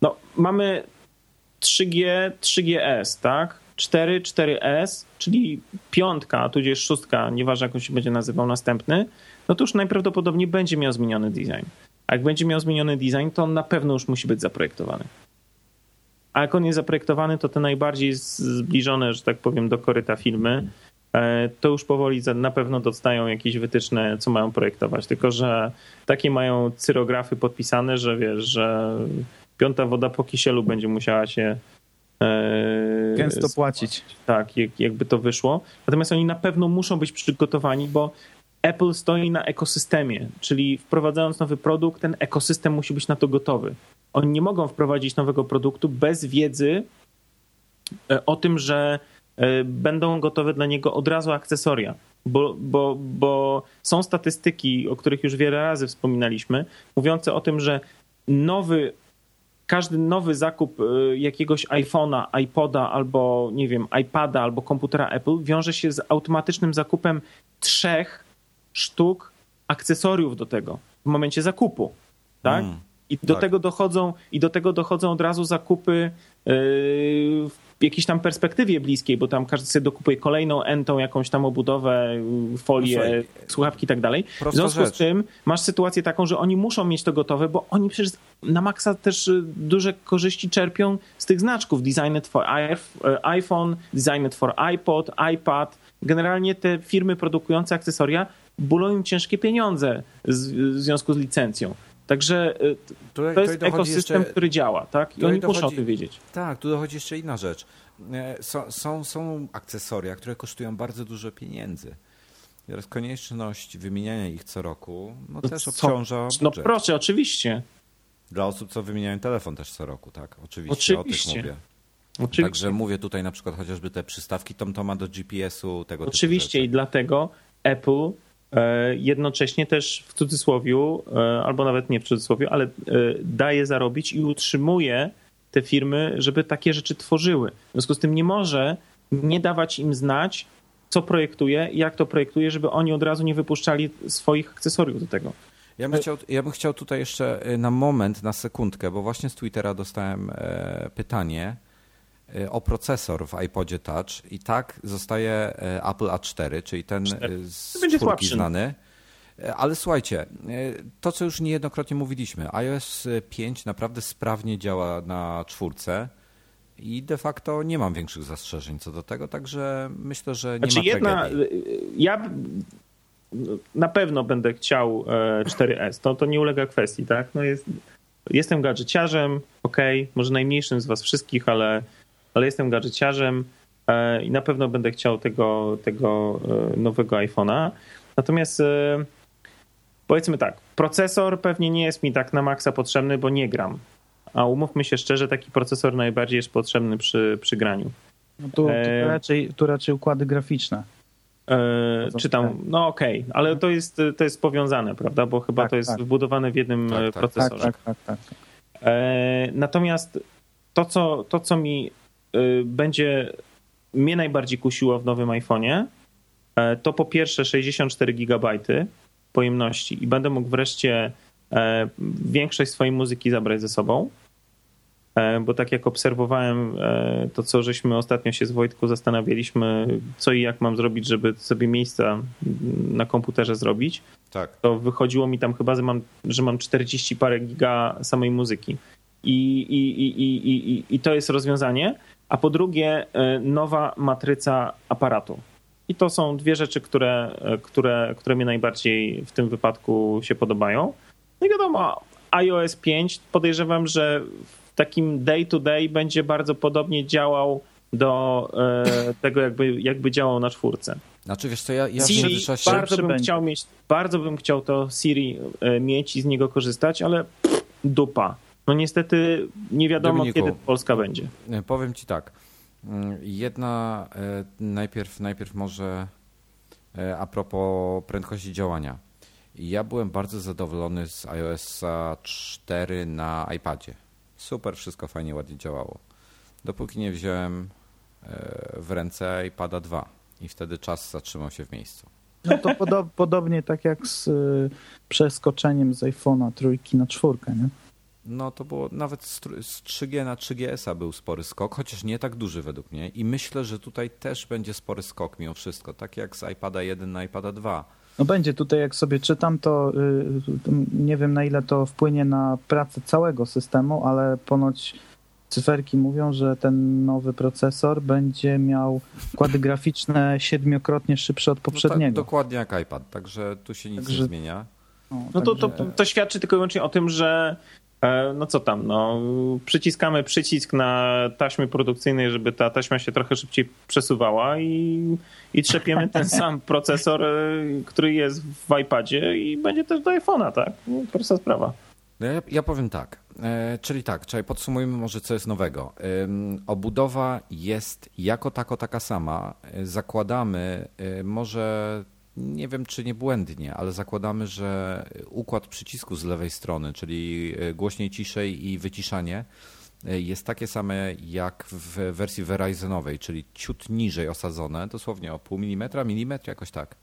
C: no, mamy 3G, 3GS, tak? 4, 4S, czyli piątka, tudzież szóstka, nieważne jak on się będzie nazywał następny, no to już najprawdopodobniej będzie miał zmieniony design. A jak będzie miał zmieniony design, to on na pewno już musi być zaprojektowany. A jak on jest zaprojektowany, to te najbardziej zbliżone, że tak powiem, do koryta filmy, to już powoli na pewno dostają jakieś wytyczne, co mają projektować. Tylko, że takie mają cyrografy podpisane, że wiesz, że piąta woda po kisielu będzie musiała się e,
E: Gęsto płacić.
C: tak, jak, jakby to wyszło. Natomiast oni na pewno muszą być przygotowani, bo Apple stoi na ekosystemie, czyli wprowadzając nowy produkt, ten ekosystem musi być na to gotowy. Oni nie mogą wprowadzić nowego produktu bez wiedzy e, o tym, że e, będą gotowe dla niego od razu akcesoria. Bo, bo, bo są statystyki, o których już wiele razy wspominaliśmy, mówiące o tym, że nowy każdy nowy zakup y, jakiegoś iPhone'a, iPoda albo nie wiem, iPada albo komputera Apple wiąże się z automatycznym zakupem trzech sztuk akcesoriów do tego w momencie zakupu. Tak?
D: Mm.
C: I do
D: Tak.
C: tego dochodzą i do tego dochodzą od razu zakupy yy, w jakiejś tam perspektywie bliskiej, bo tam każdy sobie dokupuje kolejną entą, jakąś tam obudowę, folię,
D: słuchaj,
C: słuchawki i tak dalej. W związku z
D: rzecz.
C: tym masz sytuację taką, że oni muszą mieć to gotowe, bo oni przecież na maksa też y, duże korzyści czerpią z tych znaczków. Designed for e, iPhone, designed for iPod, iPad, generalnie te firmy produkujące akcesoria bulą im ciężkie pieniądze z, w związku z licencją. Także y,
D: Tutaj-
C: to jest
D: dochodzi
C: ekosystem,
D: jeszcze-
C: który działa, tak? I oni muszą o
D: dochodzi-
C: tym wiedzieć.
D: Tak, tu dochodzi jeszcze inna rzecz. E, Są, są, są akcesoria, które kosztują bardzo dużo pieniędzy. I teraz konieczność wymieniania ich co roku no
C: No
D: też
C: co?
D: obciąża
C: No
D: budżet.
C: proszę, oczywiście.
D: Dla osób, co wymieniają telefon też co roku, tak? Oczywiście,
C: Oczywiście.
D: o tych mówię.
C: Oczywiście.
D: Także mówię tutaj na przykład chociażby te przystawki TomToma do GPS-u, tego
C: Oczywiście i dlatego Apple e, jednocześnie też w cudzysłowiu, e, albo nawet nie w cudzysłowiu, ale e, daje zarobić i utrzymuje te firmy, żeby takie rzeczy tworzyły. W związku z tym nie może nie dawać im znać, co projektuje jak to projektuje, żeby oni od razu nie wypuszczali swoich akcesoriów do tego.
D: Ja bym, chciał, ja bym chciał tutaj jeszcze na moment, na sekundkę, bo właśnie z Twittera dostałem e, pytanie e, o procesor w iPodzie Touch i tak zostaje e, Apple A4, czyli ten
C: Cztery.
D: e, z
C: będzie
D: czwórki znany. E, Ale słuchajcie, e, to co już niejednokrotnie mówiliśmy, iOS 5 naprawdę sprawnie działa na czwórce i de facto nie mam większych zastrzeżeń co do tego, także myślę, że nie
C: Znaczy
D: ma
C: jedna, ja b- na pewno będę chciał e, 4S, to, to nie ulega kwestii, tak? No jest, jestem gadżeciarzem, okej, może najmniejszym z was wszystkich, ale, ale jestem gadżeciarzem e, i na pewno będę chciał tego, tego e, nowego iPhone'a. Natomiast e, powiedzmy tak, procesor pewnie nie jest mi tak na maksa potrzebny, bo nie gram. A umówmy się szczerze, taki procesor najbardziej jest potrzebny przy, przy graniu.
E: No tu, tu, raczej, tu raczej układy graficzne.
C: E, czy tam, no okej, ale to jest, to jest powiązane, prawda? Bo chyba
E: Tak,
C: to jest
E: tak.
C: wbudowane w jednym
D: Tak, tak.
E: Tak,
C: procesorze.
E: tak, tak, tak.
C: E, natomiast to co, to, co mi będzie mnie najbardziej kusiło w nowym iPhone'ie, e, to po pierwsze 64 GB pojemności i będę mógł wreszcie e, większość swojej muzyki zabrać ze sobą. E, Bo tak jak obserwowałem to, co żeśmy ostatnio się z Wojtku zastanawialiśmy, co i jak mam zrobić, żeby sobie miejsca na komputerze zrobić,
D: Tak.
C: to wychodziło mi tam chyba, że mam, że mam 40 parę giga samej muzyki. I, i, i, i, i- I to jest rozwiązanie. A po drugie, e, nowa matryca aparatu. I to są dwie rzeczy, które, e, które, które mnie najbardziej w tym wypadku się podobają. No i wiadomo, iOS 5 podejrzewam, że w takim day to day będzie bardzo podobnie działał do e, tego, jakby, jakby działał na czwórce.
D: Znaczy wiesz co, ja, ja w
C: Siri, bardzo bym
E: będzie.
C: chciał mieć, bardzo bym chciał to Siri e, mieć i z niego korzystać, ale pff, dupa. No niestety nie wiadomo,
D: Dominiku.
C: kiedy Polska będzie.
D: E, Powiem ci tak. Mm, Jedna, e, najpierw, najpierw może e, a propos prędkości działania. Ja byłem bardzo zadowolony z iOS 4 na iPadzie. Super, wszystko fajnie, ładnie działało. Dopóki nie wziąłem w ręce iPada 2 i wtedy czas zatrzymał się w miejscu.
E: No to podo- podobnie tak jak z przeskoczeniem z iPhone'a trójki na czwórkę, nie?
D: No to było nawet z, tr- z 3G na 3GS-a był spory skok, chociaż nie tak duży według mnie. I myślę, że tutaj też będzie spory skok mimo wszystko, tak jak z iPada 1 na iPada 2.
E: No będzie tutaj, jak sobie czytam, to y, to nie wiem na ile to wpłynie na pracę całego systemu, ale ponoć cyferki mówią, że ten nowy procesor będzie miał układy graficzne siedmiokrotnie szybsze od
D: No tak,
E: poprzedniego.
D: dokładnie jak iPad, także tu się nic
E: Także-
D: nie zmienia.
C: No to, to,
E: także-
C: to świadczy tylko i wyłącznie o tym, że no co tam, no przyciskamy przycisk na taśmie produkcyjnej, żeby ta taśma się trochę szybciej przesuwała i, i trzepiemy ten sam procesor, e, który jest w iPadzie i będzie też do iPhone'a, tak? No, Prosta sprawa.
D: No ja, ja powiem tak, e, czyli tak, czyli podsumujmy może co jest nowego. Ym, obudowa jest jako tako taka sama. E, Zakładamy, e, może nie wiem czy nie błędnie, ale zakładamy, że układ przycisku z lewej strony, czyli e, głośniej, ciszej i wyciszanie e, jest takie same jak w wersji Verizenowej, czyli ciut niżej osadzone, dosłownie o pół milimetra, milimetr jakoś tak,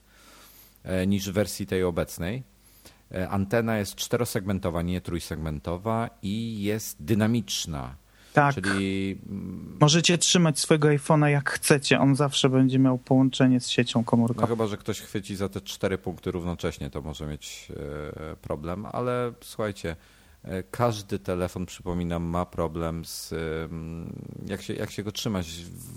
D: e, niż w wersji tej obecnej. Antena jest czterosegmentowa, nie trójsegmentowa i jest dynamiczna.
E: Tak,
D: Czyli mm,
E: możecie trzymać swojego iPhone'a jak chcecie, on zawsze będzie miał połączenie z siecią
D: no
E: komórkową.
D: chyba, że ktoś chwyci za te cztery punkty równocześnie, to może mieć e, problem, ale słuchajcie, E, każdy telefon, przypominam, ma problem z ym, jak się, jak się go trzymać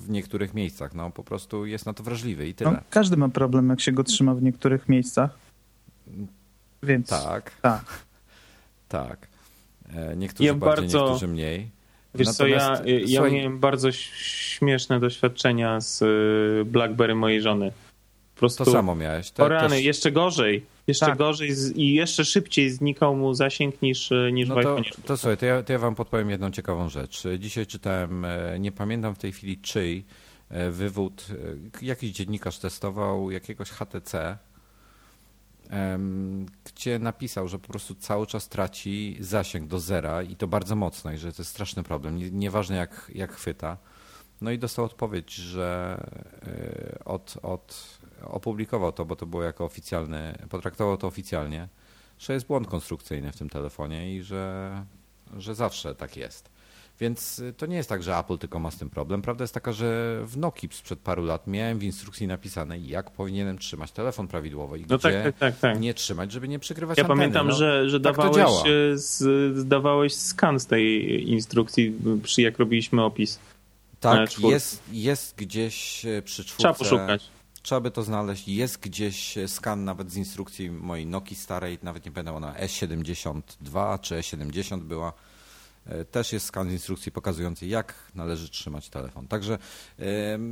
D: w niektórych miejscach. No po prostu jest na to wrażliwy i tyle.
E: No, każdy ma problem, jak się go trzyma w niektórych miejscach. Więc
D: Tak,
E: tak.
D: tak. E, Niektórzy
C: Ja
D: bardziej,
C: bardzo-
D: niektórzy mniej.
C: Wiesz co, ja,
D: Natomiast,
C: ja
D: słuchaj,
C: miałem bardzo śmieszne doświadczenia z y, BlackBerry mojej żony. Po prostu
D: To samo miałeś. To
C: o rany,
D: też-
C: jeszcze gorzej. Jeszcze
E: Tak.
C: gorzej z, i jeszcze szybciej znikał mu zasięg niż, y, niż
D: No to, to słuchaj, to ja, to ja wam podpowiem jedną ciekawą rzecz. Dzisiaj czytałem, e, nie pamiętam w tej chwili czyj, e, wywód, e, jakiś dziennikarz testował jakiegoś HTC, gdzie napisał, że po prostu cały czas traci zasięg do zera i to bardzo mocno i że to jest straszny problem, nie- nieważne jak, jak chwyta. No i dostał odpowiedź, że e, od, od, opublikował to, bo to było jako oficjalny, potraktował to oficjalnie, że jest błąd konstrukcyjny w tym telefonie i że, że zawsze tak jest. Więc y, to nie jest tak, że Apple tylko ma z tym problem. Prawda jest taka, że w Nokii sprzed paru lat miałem w instrukcji napisane, jak powinienem trzymać telefon prawidłowo i
C: No tak,
D: gdzie
C: tak, tak, tak.
D: nie trzymać, żeby nie przykrywać
C: Ja
D: anteny.
C: pamiętam,
D: no.
C: że, że
D: tak
C: dawałeś, y, z, zdawałeś skan z tej instrukcji, przy jak robiliśmy opis.
D: Tak,
C: e,
D: jest, jest gdzieś e, przy czwórce.
C: Trzeba poszukać.
D: Trzeba by to znaleźć. Jest gdzieś e, skan nawet z instrukcji mojej Nokii starej, nawet nie pamiętam, ona S72 czy S70 była. E, Też jest skan z instrukcji pokazujący, jak należy trzymać telefon. Także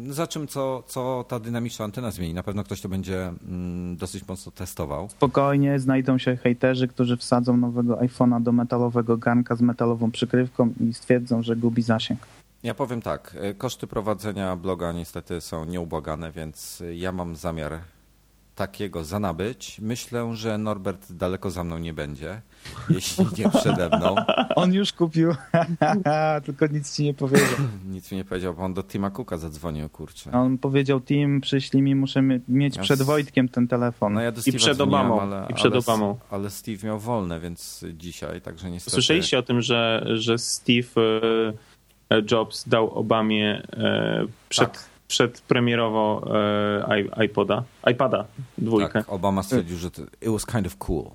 D: za czym, co, co ta dynamiczna antena zmieni? Na pewno ktoś to będzie mm, dosyć mocno testował.
E: Spokojnie znajdą się hejterzy, którzy wsadzą nowego iPhone'a do metalowego garnka z metalową przykrywką i stwierdzą, że gubi zasięg.
D: Ja powiem tak, e, koszty prowadzenia bloga niestety są nieubłagane, więc ja mam zamiar takiego zanabyć. Myślę, że Norbert daleko za mną nie będzie, jeśli nie przede mną.
E: On już kupił, tylko nic ci nie powiedział.
D: Nic mi nie powiedział, bo on do Tima Cooka zadzwonił, kurczę.
E: On powiedział, Tim, przyślij mi, muszę mie- mieć
D: Ja
E: przed Wojtkiem ten telefon.
D: No ja do
C: I przed Obamą,
D: Ale,
C: i przed
D: ale,
C: Obamą.
D: Ale Steve miał wolne, więc dzisiaj, także niestety...
C: Słyszeliście o tym, że, że Steve e, Jobs dał Obamie e, przed,
D: Tak.
C: Przed premierowo e, iPoda, iPada dwójkę.
D: Tak, Obama stwierdził, że to, it was kind of cool.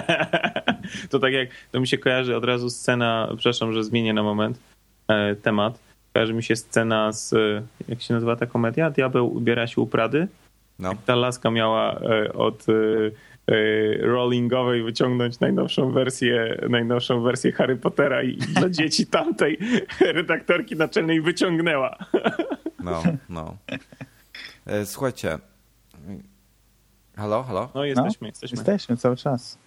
C: to tak jak, to mi się kojarzy od razu scena, przepraszam, że zmienię na moment e, temat. Kojarzy mi się scena z, e, jak się nazywa ta komedia? Diabeł ubiera się u Prady.
D: No.
C: Ta laska miała e, od e, e, rollingowej wyciągnąć najnowszą wersję, najnowszą wersję Harry Pottera i dla dzieci tamtej redaktorki naczelnej wyciągnęła.
D: No, no. E, Słuchajcie. Halo, halo?
C: No jesteśmy, jesteśmy.
E: Jesteśmy cały czas.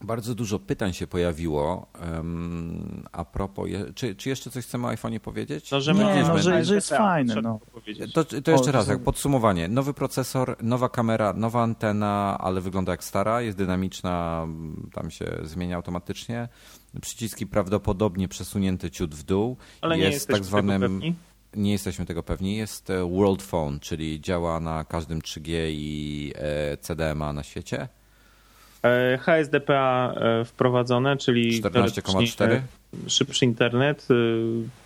D: Bardzo dużo pytań się pojawiło. em, a propos, je, czy, czy jeszcze coś chcemy o iPhone'ie powiedzieć?
C: No, że
E: Nie,
C: my
E: no, że- że jest fajne,
C: trzeba
E: no.
C: powiedzieć.
D: To, to jeszcze
E: O,
D: raz, jak podsumowanie. Nowy procesor, nowa kamera, nowa antena, ale wygląda jak stara, jest dynamiczna, tam się zmienia automatycznie. Przyciski prawdopodobnie przesunięte ciut w dół.
C: Ale nie
D: jest
C: jesteśmy
D: tak zwanym,
C: tego pewni.
D: nie jesteśmy tego pewni, jest e, World Phone, czyli działa na każdym 3G i e, CDMA na świecie.
C: E, HSDPA wprowadzone, czyli
D: 14,4.
C: teoretycznie, e, szybszy internet.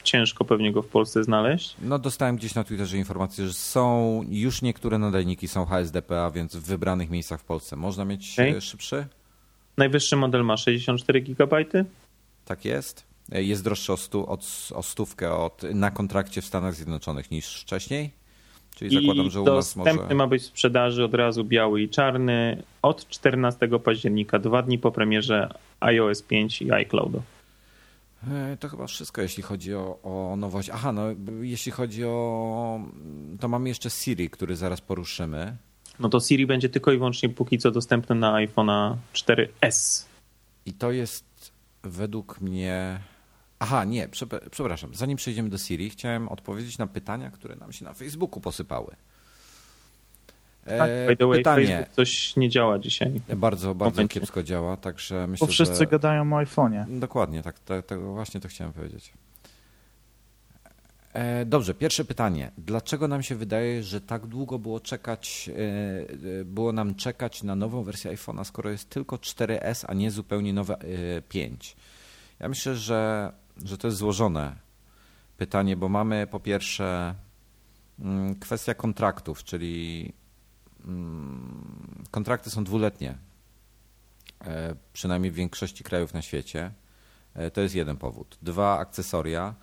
C: Ciężko pewnie go w Polsce znaleźć.
D: No dostałem gdzieś na Twitterze informację, że są już niektóre nadajniki są HSDPA, więc w wybranych miejscach w Polsce można mieć e, szybszy.
C: Najwyższy model ma 64 GB.
D: Tak jest. Jest droższy o, stu, od, o stówkę od, na kontrakcie w Stanach Zjednoczonych niż wcześniej. Czyli zakładam,
C: I
D: że u nas
C: dostępny
D: może...
C: ma być w sprzedaży od razu biały i czarny od 14 października, dwa dni po premierze iOS 5 i iCloudu.
D: E, To chyba wszystko, jeśli chodzi o, o nowość. Aha, no jeśli chodzi o... To mamy jeszcze Siri, który zaraz poruszymy.
C: No to Siri będzie tylko i wyłącznie póki co dostępny na iPhone'a 4S.
D: I to jest według mnie. Aha, nie, przepra- przepraszam. Zanim przejdziemy do Siri, chciałem odpowiedzieć na pytania, które nam się na Facebooku posypały. E,
C: Tak, by the way,
D: pytanie
C: Facebook coś nie działa dzisiaj.
D: bardzo, bardzo
C: momencie.
D: kiepsko działa, także
E: Bo
D: myślę,
E: wszyscy
D: że...
E: gadają o iPhone'ie.
D: Dokładnie, tak, tak, tak, właśnie to chciałem powiedzieć. E, Dobrze, pierwsze pytanie. Dlaczego nam się wydaje, że tak długo było czekać, e, e, było nam czekać na nową wersję iPhone'a, skoro jest tylko 4S, a nie zupełnie nowe e, 5? Ja myślę, że, że to jest złożone pytanie, bo mamy po pierwsze mm, kwestia kontraktów, czyli mm, kontrakty są dwuletnie. przynajmniej w większości krajów na świecie. To jest jeden powód. Dwa, akcesoria.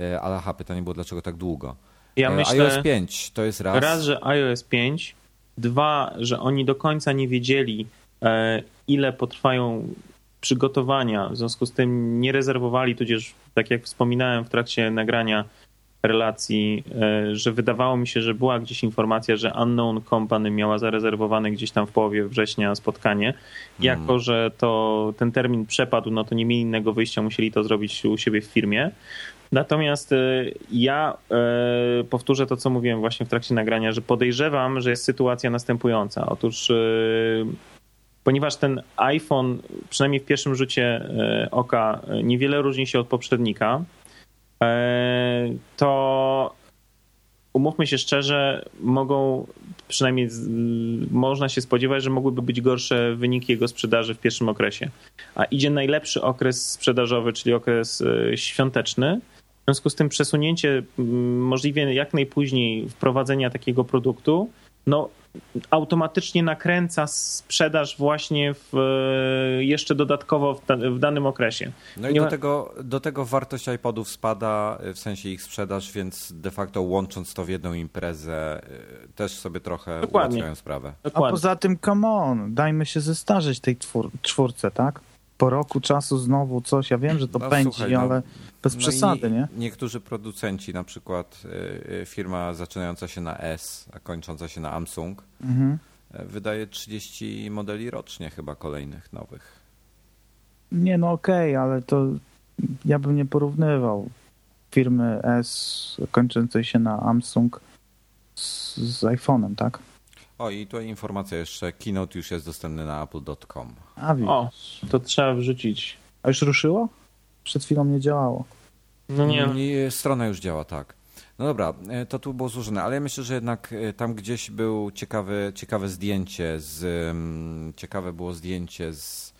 D: E, Ale aha, pytanie było, dlaczego tak długo?
C: Ja
D: E,
C: myślę,
D: iOS 5 to jest raz.
C: raz, że iOS 5, dwa, że oni do końca nie wiedzieli, e, ile potrwają przygotowania, w związku z tym nie rezerwowali, tudzież, tak jak wspominałem w trakcie nagrania relacji, że wydawało mi się, że była gdzieś informacja, że Unknown Company miała zarezerwowane gdzieś tam w połowie września spotkanie. Jako, że to ten termin przepadł, no to nie mieli innego wyjścia, musieli to zrobić u siebie w firmie. Natomiast e, ja e, powtórzę to, co mówiłem właśnie w trakcie nagrania, że podejrzewam, że jest sytuacja następująca. Otóż, e, ponieważ ten iPhone, przynajmniej w pierwszym rzucie oka, niewiele różni się od poprzednika, to umówmy się szczerze, mogą, przynajmniej można się spodziewać, że mogłyby być gorsze wyniki jego sprzedaży w pierwszym okresie. A idzie najlepszy okres sprzedażowy, czyli okres świąteczny. W związku z tym przesunięcie mm, możliwie jak najpóźniej wprowadzenia takiego produktu, no automatycznie nakręca sprzedaż właśnie w, e, jeszcze dodatkowo w, da, w danym okresie.
D: No i
C: Nie
D: do tego, do tego wartość iPodów spada, y, w sensie ich sprzedaż, więc de facto łącząc to w jedną imprezę y, też sobie trochę
C: Dokładnie.
D: ułatwiają sprawę.
E: A
C: Dokładnie.
E: poza tym, come on, dajmy się zestarzeć tej czwórce, tak? Po roku czasu znowu coś, ja wiem, że to
D: No,
E: pędzi,
D: słuchaj, no,
E: ale bez
D: No
E: przesady, nie?
D: Niektórzy producenci, na przykład y, y, firma zaczynająca się na S, a kończąca się na Samsung,
E: Mhm.
D: y, wydaje 30 modeli rocznie chyba kolejnych nowych.
E: Nie, no okej, ale to ja bym nie porównywał firmy S kończącej się na Samsung z, z iPhone'em, tak?
D: O i tu informacja jeszcze, Keynote już jest dostępny na apple.com.
E: A widzisz.
C: O, to trzeba wrzucić.
E: A już ruszyło? Przed chwilą nie działało.
C: No nie,
D: Nie, strona już działa, tak. No dobra, e, to tu było złożone, ale ja myślę, że jednak e, tam gdzieś był ciekawe, ciekawe zdjęcie z. mm, Ciekawe było zdjęcie z.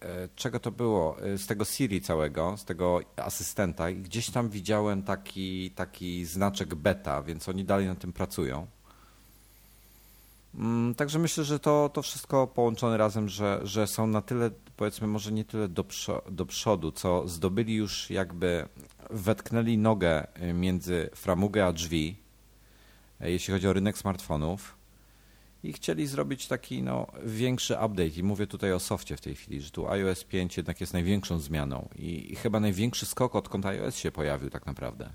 D: e, Czego to było? Z tego Siri całego, z tego asystenta i gdzieś tam widziałem taki, taki znaczek beta, więc oni dalej nad tym pracują. Mm, Także myślę, że to, to wszystko połączone razem, że, że są na tyle, powiedzmy, może nie tyle do, do przodu, co zdobyli już jakby, wetknęli nogę y, między framugę a drzwi, e, jeśli chodzi o rynek smartfonów i chcieli zrobić taki no, większy update. I mówię tutaj o softie w tej chwili, że tu iOS 5 jednak jest największą zmianą i, i chyba największy skok, odkąd iOS się pojawił tak naprawdę.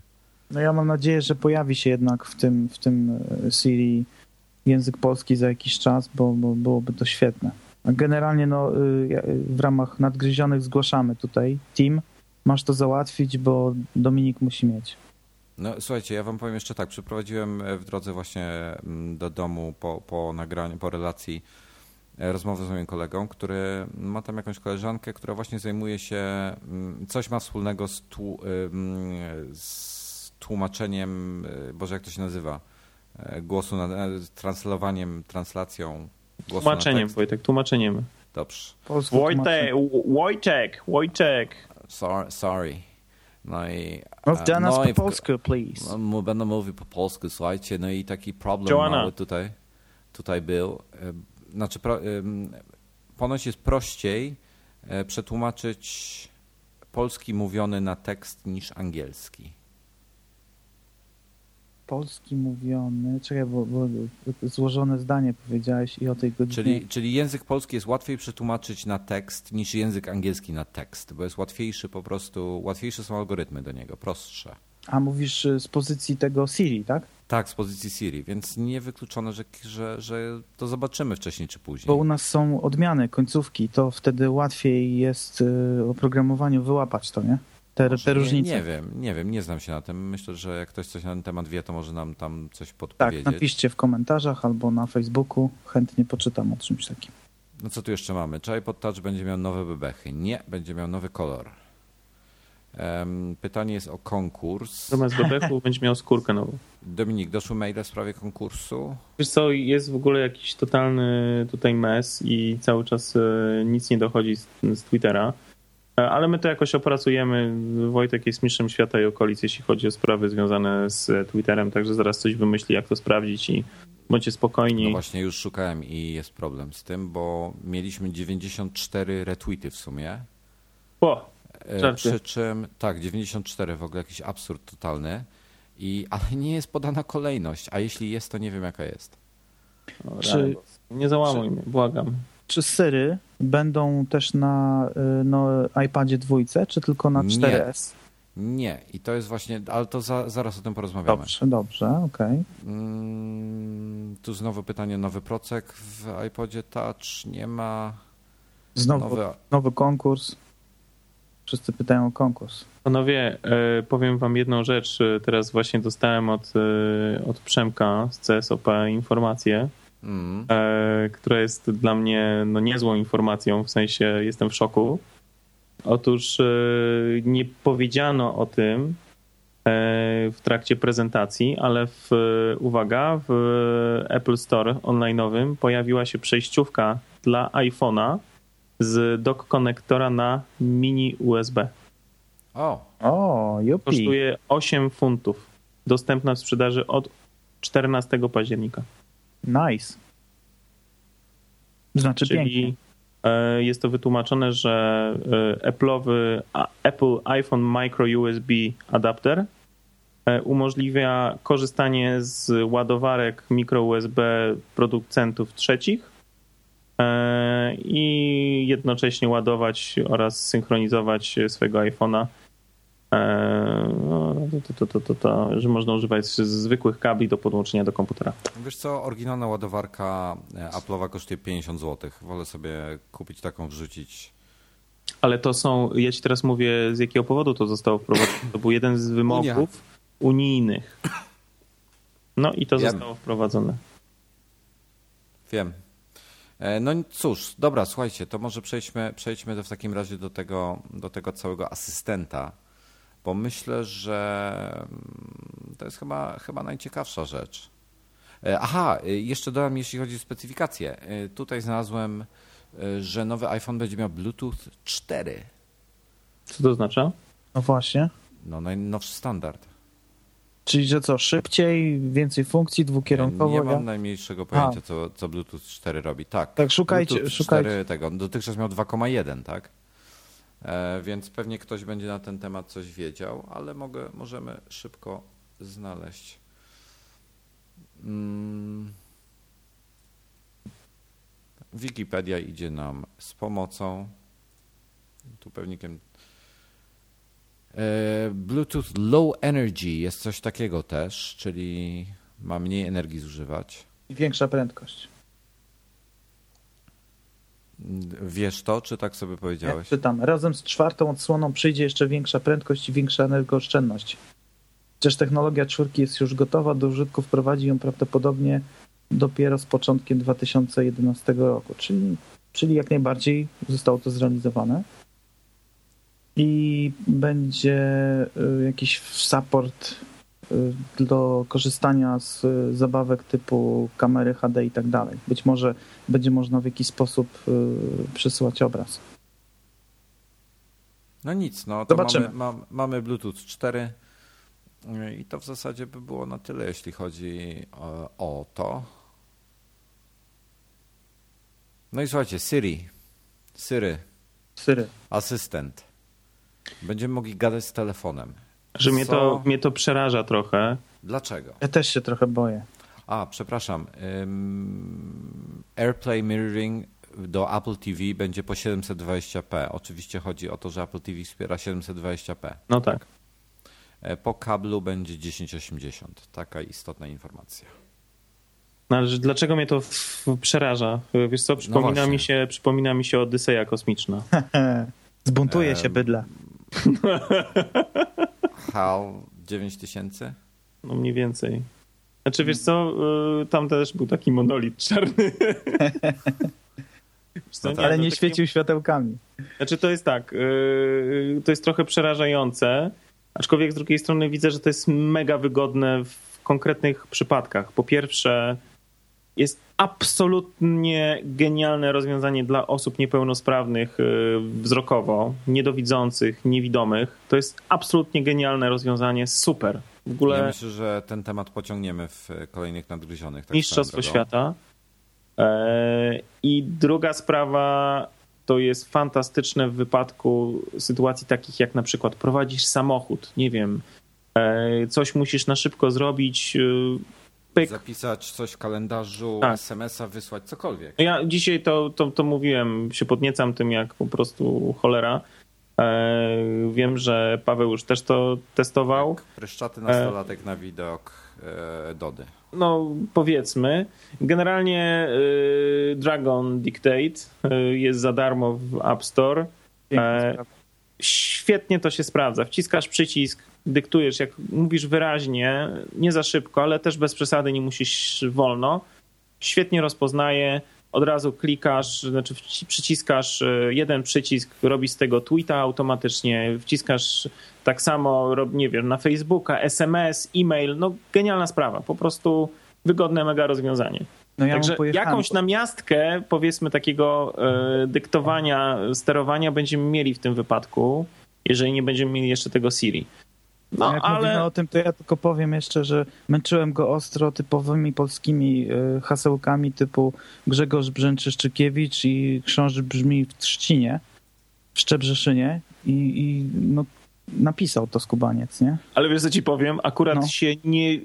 E: No ja mam nadzieję, że pojawi się jednak w tym, w tym e, Siri język polski za jakiś czas, bo, bo byłoby to świetne. Generalnie no, y, y, w ramach nadgryzionych zgłaszamy tutaj team. Masz to załatwić, bo Dominik musi mieć.
D: No słuchajcie, ja wam powiem jeszcze tak, przeprowadziłem e, w drodze właśnie mm, do domu po, po nagraniu, po relacji e, rozmowę z moim kolegą, który ma tam jakąś koleżankę, która właśnie zajmuje się, mm, coś ma wspólnego z, tłu, ym, z tłumaczeniem, e, Boże jak to się nazywa, E, głosu, na, e, translowaniem, translacją głosu
C: tłumaczeniem. Wojtek, tłumaczeniem.
D: Dobrze,
E: Polskie
C: Wojtek, Wojtek, Wojtek.
D: sorry. sorry. No i...
E: Mów
D: e,
E: do nas
D: no
E: po polsku, please.
D: No, Będę mówił po polsku, słuchajcie, no i taki problem
C: Joanna.
D: mały tutaj, tutaj był. E, Znaczy, pro, ponoć jest prościej e, przetłumaczyć polski mówiony na tekst niż angielski.
E: Polski mówiony. Czekaj, bo, bo złożone zdanie powiedziałeś i o tej godzinie.
D: Czyli, czyli język polski jest łatwiej przetłumaczyć na tekst niż język angielski na tekst, bo jest łatwiejszy po prostu, łatwiejsze są algorytmy do niego, prostsze.
E: A mówisz y, z pozycji tego Siri, tak?
D: Tak, z pozycji Siri, więc niewykluczone, że, że, że to zobaczymy wcześniej czy później.
E: Bo u nas są odmiany, końcówki, to wtedy łatwiej jest y, oprogramowaniu wyłapać to, nie? Te, te
D: nie,
E: różnice.
D: Nie wiem, nie wiem, nie znam się na tym. Myślę, że jak ktoś coś na ten temat wie, to może nam tam coś
E: Tak,
D: podpowiedzieć.
E: napiszcie w komentarzach albo na Facebooku, chętnie poczytam o czymś takim.
D: No co tu jeszcze mamy? Czy iPod Touch będzie miał nowe bebechy? Nie, będzie miał nowy kolor. Em, pytanie jest o konkurs.
C: Zamiast bebechu będzie miał skórkę nową.
D: Dominik, doszły maile w sprawie konkursu?
C: Wiesz co, jest w ogóle jakiś totalny tutaj mes i cały czas e, nic nie dochodzi z, z Twittera. E, Ale my to jakoś opracujemy. Wojtek jest mistrzem świata i okolic, jeśli chodzi o sprawy związane z Twitterem, także zaraz coś wymyśli, jak to sprawdzić i bądźcie spokojni.
D: No właśnie już szukałem i jest problem z tym, bo mieliśmy 94 retweety w sumie.
C: O,
D: E,
C: Żarty.
D: Przy czym, tak, 94 w ogóle jakiś absurd totalny. I, ale nie jest podana kolejność, a jeśli jest, to nie wiem jaka jest.
C: o,
E: Czy-.
C: Nie załamuj mnie, błagam.
E: Czy Syry będą też na y, no, iPadzie dwójce, czy tylko na
D: Nie.
E: 4S?
D: Nie, i to jest właśnie, ale to za, zaraz o tym porozmawiamy.
E: Dobrze, dobrze, okej.
D: Mm, tu znowu pytanie, nowy procek w iPodzie Touch, nie ma
E: Znowu
D: nowy...
E: nowy konkurs. Wszyscy pytają o konkurs.
C: Panowie, e, powiem wam jedną rzecz. E, Teraz właśnie dostałem od, e, od Przemka z CSOP informację,
D: Mm,
C: e, która jest dla mnie no, niezłą informacją, w sensie jestem w szoku. Otóż e, nie powiedziano o tym e, w trakcie prezentacji, ale w, uwaga, w Apple Store online'owym pojawiła się przejściówka dla iPhone'a z dock konektora na mini USB.
D: o,
E: O, jupi.
C: Kosztuje 8 funtów. Dostępna w sprzedaży od 14 października.
E: Nice. Znaczy pięknie.
C: Czyli e, jest to wytłumaczone, że e, Apple'owy Apple iPhone Micro USB adapter e, umożliwia korzystanie z ładowarek micro USB producentów trzecich i jednocześnie ładować oraz synchronizować swojego iPhone'a. E, no, to, to, to, że można używać zwykłych kabli do podłączenia do komputera.
D: wiesz co, oryginalna ładowarka e, Apple'owa kosztuje 50 zł. Wolę sobie kupić taką, wrzucić.
C: Ale to są, ja ci teraz mówię, z jakiego powodu to zostało wprowadzone. To był jeden z wymogów unijnych. No i to
D: Wiem.
C: zostało wprowadzone.
D: Wiem. E, No cóż, dobra, słuchajcie, to może przejdźmy, przejdźmy w takim razie do tego, do tego całego asystenta, bo myślę, że mm, to jest chyba, chyba najciekawsza rzecz. E, Aha, e, jeszcze dodam, jeśli chodzi o specyfikację. E, Tutaj znalazłem, że nowy iPhone będzie miał Bluetooth 4.
C: Co to oznacza?
E: No właśnie.
D: No, najnowszy standard.
E: Czyli, że co, szybciej, więcej funkcji, dwukierunkowo?
D: Nie
E: ja?
D: mam najmniejszego pojęcia, co, co Bluetooth 4 robi. Tak,
E: Tak, szukajcie,
D: Bluetooth
E: szukajcie.
D: 4 tego. Dotychczas miał 2,1, tak? E, więc pewnie ktoś będzie na ten temat coś wiedział, ale mogę, możemy szybko znaleźć. Mm. Wikipedia idzie nam z pomocą. Tu pewnikiem. E, Bluetooth Low Energy jest coś takiego też, czyli ma mniej energii zużywać.
E: I większa prędkość.
D: Wiesz to, czy tak sobie powiedziałeś?
E: czytam, razem z czwartą odsłoną przyjdzie jeszcze większa prędkość i większa energooszczędność. Chociaż technologia czwórki jest już gotowa do użytku, wprowadzi ją prawdopodobnie dopiero z początkiem 2011 roku, czyli, czyli jak najbardziej zostało to zrealizowane. I będzie y, jakiś support do korzystania z y, zabawek typu kamery HD i tak dalej. Być może będzie można w jakiś sposób y, przesyłać obraz.
D: No nic, no to
E: Zobaczymy.
D: mamy, ma, mamy Bluetooth 4 y, i to w zasadzie by było na tyle, jeśli chodzi o, o to. No i słuchajcie, Siri, Siri,
E: Syry.
D: asystent. Będziemy mogli gadać z telefonem.
C: Że mnie to, mnie to przeraża trochę.
D: Dlaczego?
E: Ja też się trochę boję.
D: A, przepraszam. AirPlay Mirroring do Apple TV będzie po 720p. Oczywiście chodzi o to, że Apple TV wspiera 720p.
C: No tak.
D: E, Po kablu będzie 1080. Taka istotna informacja.
C: No, ale dlaczego mnie to w, przeraża? Wiesz co, przypomina,
D: właśnie.
C: mi się, przypomina mi się Odyseja kosmiczna.
E: Zbuntuje się bydla.
D: HAL 9000?
C: No mniej więcej. Znaczy wiesz co, y, tam też był taki monolit czarny. Co,
D: No tak.
E: Ale nie
C: taki-
E: świecił światełkami.
C: Znaczy to jest tak, yy, to jest trochę przerażające, aczkolwiek z drugiej strony widzę, że to jest mega wygodne w konkretnych przypadkach. Po pierwsze, jest absolutnie genialne rozwiązanie dla osób niepełnosprawnych y, wzrokowo, niedowidzących, niewidomych. To jest absolutnie genialne rozwiązanie, super. W ogóle
D: Ja myślę, że ten temat pociągniemy w kolejnych nadgryzionych. Tak
C: Mistrzostwo. Świata. E, I druga sprawa to jest fantastyczne w wypadku sytuacji takich jak na przykład prowadzisz samochód, nie wiem, e, coś musisz na szybko zrobić, y, pyk.
D: Zapisać coś w kalendarzu,
C: Tak.
D: SMS-a, wysłać, cokolwiek.
C: Ja dzisiaj to, to, to mówiłem, się podniecam tym jak po prostu cholera. E, Wiem, że Paweł już też to testował.
D: Jak Pryszczaty nastolatek na widok e, Dody.
C: No, powiedzmy. Generalnie Dragon Dictate jest za darmo w App Store.
E: Piękna
C: E,
E: sprawa.
C: Świetnie to się sprawdza. Wciskasz przycisk, dyktujesz, jak mówisz wyraźnie, nie za szybko, ale też bez przesady, nie musisz wolno. Świetnie rozpoznaje, od razu klikasz, znaczy przyciskasz y, jeden przycisk, robi z tego tweeta automatycznie, wciskasz tak samo, nie wiem, na Facebooka, SMS, e-mail, no genialna sprawa, po prostu wygodne mega rozwiązanie.
E: No ja
C: Także jakąś namiastkę, powiedzmy, takiego e, dyktowania, sterowania będziemy mieli w tym wypadku, jeżeli nie będziemy mieli jeszcze tego Siri. No,
E: jak mówimy
C: ale
E: o tym, to ja tylko powiem jeszcze, że męczyłem go ostro typowymi polskimi y, hasełkami typu Grzegorz Brzęczyszczykiewicz i książę brzmi w Trzcinie, w Szczebrzeszynie i, i no, napisał to skubaniec, nie?
C: Ale wiesz co ci powiem, akurat
E: No.
C: się nie,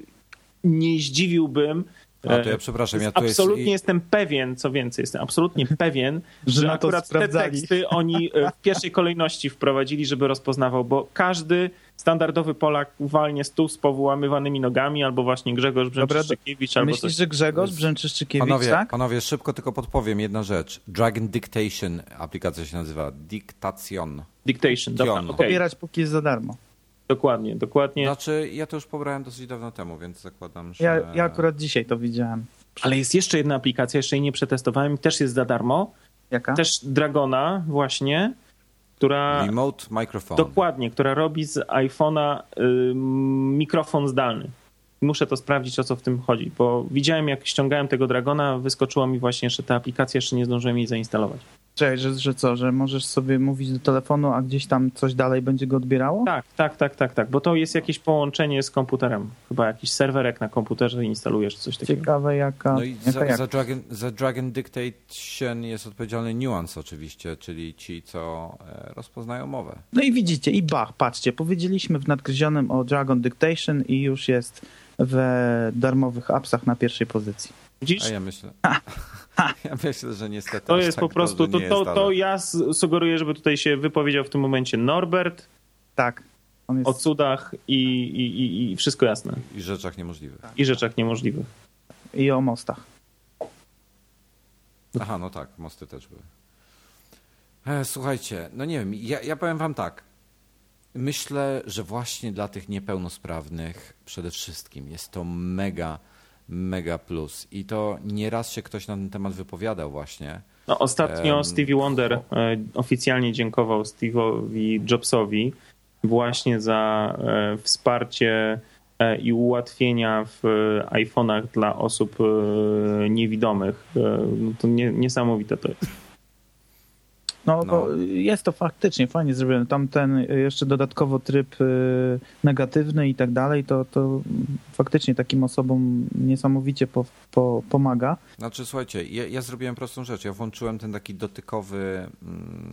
C: nie zdziwiłbym.
D: A to ja
C: e,
D: przepraszam, ja
C: jest-
D: tu jest...
C: absolutnie jestem pewien, co więcej, jestem absolutnie pewien,
E: Że
C: że, akurat te teksty oni e, w pierwszej kolejności wprowadzili, żeby rozpoznawał, bo każdy standardowy Polak walnie stół z powyłamywanymi nogami, albo właśnie Grzegorz Brzęczyszczykiewicz, albo
E: Myślisz,
C: coś.
E: że Grzegorz Brzęczyszczykiewicz,
D: Panowie,
E: tak?
D: panowie, szybko tylko podpowiem jedna rzecz. Dragon Dictation aplikacja się nazywa. Dictation.
C: Dictation, dobra, okej.
E: Pobierać póki jest za darmo.
C: Dokładnie, dokładnie.
D: Znaczy, ja to już pobrałem dosyć dawno temu, więc zakładam, że...
E: Ja, ja akurat dzisiaj to widziałem.
C: Ale jest jeszcze jedna aplikacja, jeszcze jej nie przetestowałem, też jest za darmo.
E: Jaka?
C: Też Dragona właśnie, która
D: Remote microphone.
C: dokładnie, która robi z iPhone'a y, mikrofon zdalny. Muszę to sprawdzić, o co w tym chodzi, bo widziałem, jak ściągałem tego Dragona, wyskoczyło mi właśnie jeszcze ta aplikacja, jeszcze nie zdążyłem jej zainstalować.
E: Cześć, że, że co, że możesz sobie mówić do telefonu, a gdzieś tam coś dalej będzie go odbierało?
C: Tak, tak, tak, tak, tak, bo to jest jakieś połączenie z komputerem. Chyba jakiś serwerek na komputerze instalujesz, coś takiego.
E: Ciekawe jaka,
D: No i
E: jaka
D: za,
E: jak.
D: za, Dragon, za Dragon Dictation jest odpowiedzialny Nuance oczywiście, czyli ci, co e, rozpoznają mowę.
E: No i widzicie, i bach, patrzcie, powiedzieliśmy w nadgryzionym o Dragon Dictation i już jest w darmowych appsach na pierwszej pozycji.
C: Widzisz?
D: A ja myślę... ja myślę, że niestety
C: To jest
D: tak
C: po prostu, to, to, to ja sugeruję, żeby tutaj się wypowiedział w tym momencie Norbert
E: Tak. On jest
C: o cudach i, i, i, i wszystko jasne.
D: I rzeczach niemożliwych.
C: I rzeczach niemożliwych.
E: i o mostach.
D: Aha, no tak, mosty też były. E, słuchajcie, no nie wiem, ja, ja powiem wam tak. Myślę, że właśnie dla tych niepełnosprawnych przede wszystkim jest to mega, mega plus. I to nieraz się ktoś na ten temat wypowiadał właśnie.
C: No, ostatnio Stevie Wonder e, oficjalnie dziękował Steve'owi Jobsowi właśnie za e, wsparcie e, i ułatwienia w iPhone'ach dla osób niewidomych. No to nie, niesamowite to jest.
E: No,
D: No.
E: bo jest to faktycznie fajnie zrobione. Tam ten y, jeszcze dodatkowo tryb y, negatywny i tak dalej, to, to faktycznie takim osobom niesamowicie po, po, pomaga.
D: Znaczy, słuchajcie, ja, ja zrobiłem prostą rzecz. Ja włączyłem ten taki dotykowy, mm,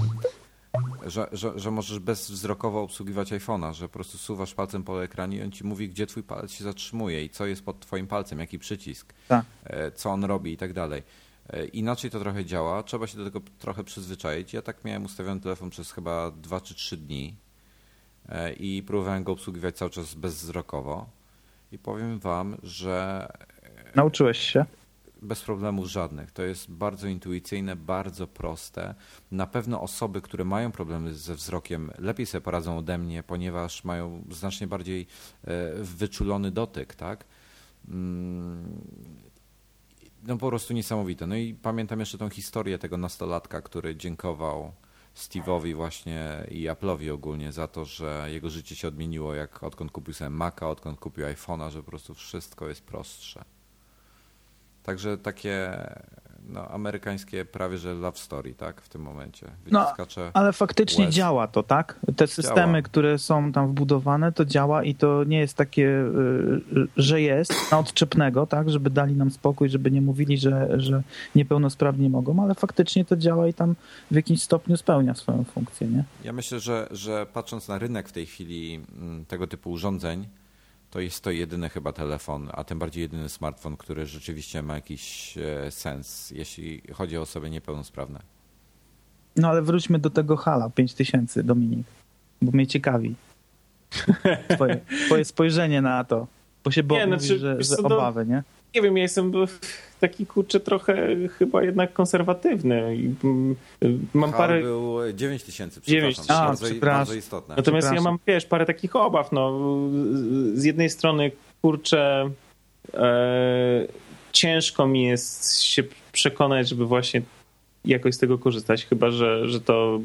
D: że, że, że możesz bezwzrokowo obsługiwać iPhone'a, że po prostu suwasz palcem po ekranie i on ci mówi, gdzie twój palec się zatrzymuje i co jest pod twoim palcem, jaki przycisk,
E: Tak.
D: e, co on robi i tak dalej. E, Inaczej to trochę działa, trzeba się do tego trochę przyzwyczaić. Ja tak miałem ustawiony telefon przez chyba 2 czy 3 dni e, i próbowałem go obsługiwać cały czas bezwzrokowo. I powiem wam, że
E: Nauczyłeś się?
D: bez problemów żadnych. To jest bardzo intuicyjne, bardzo proste. Na pewno osoby, które mają problemy ze wzrokiem, lepiej sobie poradzą ode mnie, ponieważ mają znacznie bardziej e, wyczulony dotyk, tak? No po prostu niesamowite. No i pamiętam jeszcze tą historię tego nastolatka, który dziękował Steve'owi właśnie i Apple'owi ogólnie za to, że jego życie się odmieniło, jak odkąd kupił sobie Maca, odkąd kupił iPhone'a, że po prostu wszystko jest prostsze. Także takie no, amerykańskie prawie że love story, tak, w tym momencie.
E: No, Ale faktycznie
D: łez.
E: działa to, tak? Te systemy,
D: Działa.
E: które są tam wbudowane, to działa i to nie jest takie, y, że jest na odczepnego, tak? Żeby dali nam spokój, żeby nie mówili, że, że niepełnosprawni mogą, ale faktycznie to działa i tam w jakimś stopniu spełnia swoją funkcję, nie?
D: Ja myślę, że, że patrząc na rynek w tej chwili mm, tego typu urządzeń, to jest to jedyny chyba telefon, a tym bardziej jedyny smartfon, który rzeczywiście ma jakiś e, sens, jeśli chodzi o osoby niepełnosprawne.
E: No ale wróćmy do tego hala 5000, Dominik, bo mnie ciekawi twoje, twoje spojrzenie na to, bo się bo
C: Nie,
E: mówisz,
C: znaczy,
E: że, że
C: no-
E: obawy, nie?
C: Nie wiem, ja jestem taki kurczę trochę chyba jednak konserwatywny. Mm, Mam
D: Hal
C: parę.
D: był 9 tysięcy,
C: 9
D: przepraszam.
E: A,
D: bardzo,
E: przepraszam.
D: bardzo istotne.
C: Natomiast ja mam, wiesz, parę takich obaw. No. Z- Z jednej strony, kurczę, e, ciężko mi jest się przekonać, żeby właśnie jakoś z tego korzystać, chyba że, że to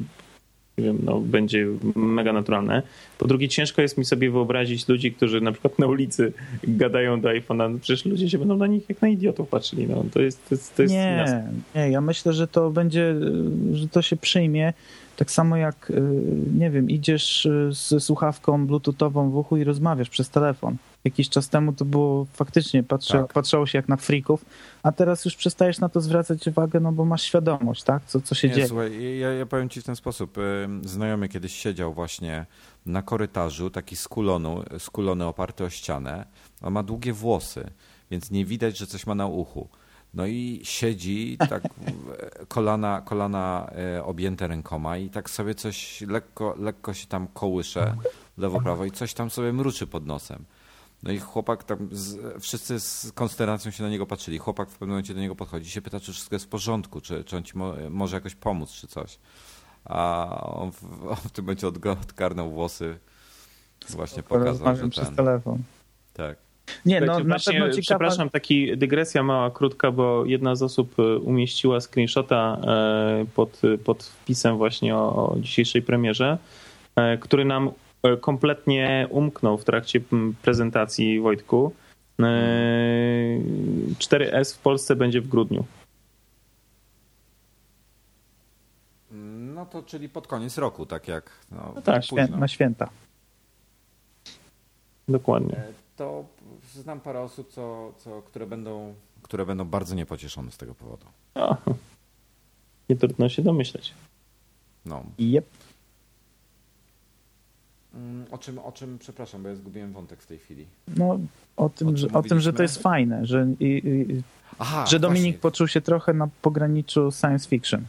C: nie wiem, no, będzie mega naturalne. Po drugie, ciężko jest mi sobie wyobrazić ludzi, którzy na przykład na ulicy gadają do iPhone'a. No, przecież ludzie się będą na nich jak na idiotów patrzyli. No, to jest, to jest, to jest.
E: Nie, nie, ja myślę, że to będzie, że to się przyjmie. Tak samo jak, y, nie wiem, idziesz y, ze słuchawką bluetoothową w uchu i rozmawiasz przez telefon. Jakiś czas temu to było faktycznie, patrzę,
D: Tak.
E: patrzało się jak na frików, a teraz już przestajesz na to zwracać uwagę, no bo masz świadomość, tak, co, co się
D: Nie,
E: dzieje.
D: słuchaj, ja, ja powiem ci w ten sposób. Znajomy kiedyś siedział właśnie na korytarzu, taki skulony, skulony oparty o ścianę. On ma długie włosy, więc nie widać, że coś ma na uchu. No i siedzi, tak kolana, kolana e, objęte rękoma i tak sobie coś lekko, lekko się tam kołysze lewo, prawo i coś tam sobie mruczy pod nosem. No i chłopak tam, z, wszyscy z konsternacją się na niego patrzyli. Chłopak w pewnym momencie do niego podchodzi i się pyta, czy wszystko jest w porządku, czy, czy on ci mo, może jakoś pomóc, czy coś. A on w, on w tym momencie odgo- odgarnął włosy, właśnie pokazał, że
E: Rozmawiam przez
D: ten...
E: telefon.
D: Tak.
E: Nie, no
C: Słuchajcie,
E: na
C: właśnie,
E: pewno ciekawa...
C: Przepraszam, taki dygresja mała, krótka, bo jedna z osób e, umieściła screenshota e, pod, pod wpisem właśnie o, o dzisiejszej premierze, e, który nam kompletnie umknął w trakcie prezentacji Wojtku. E, 4S w Polsce będzie w grudniu.
D: No to czyli pod koniec roku, tak jak no,
C: No tak,
D: późno.
E: Świę- na święta.
C: Dokładnie.
D: E, To znam parę osób, co, co, które, będą, które będą bardzo niepocieszone z tego powodu.
C: O, nie trudno się domyśleć.
D: No.
E: Jep.
D: Mm, O czym, o czym, przepraszam, bo ja zgubiłem wątek w tej chwili.
E: No, o tym,
D: O
E: że, o tym, że to jest fajne, że, i, i,
D: Aha,
E: że Dominik
D: właśnie.
E: poczuł się trochę na pograniczu science fiction.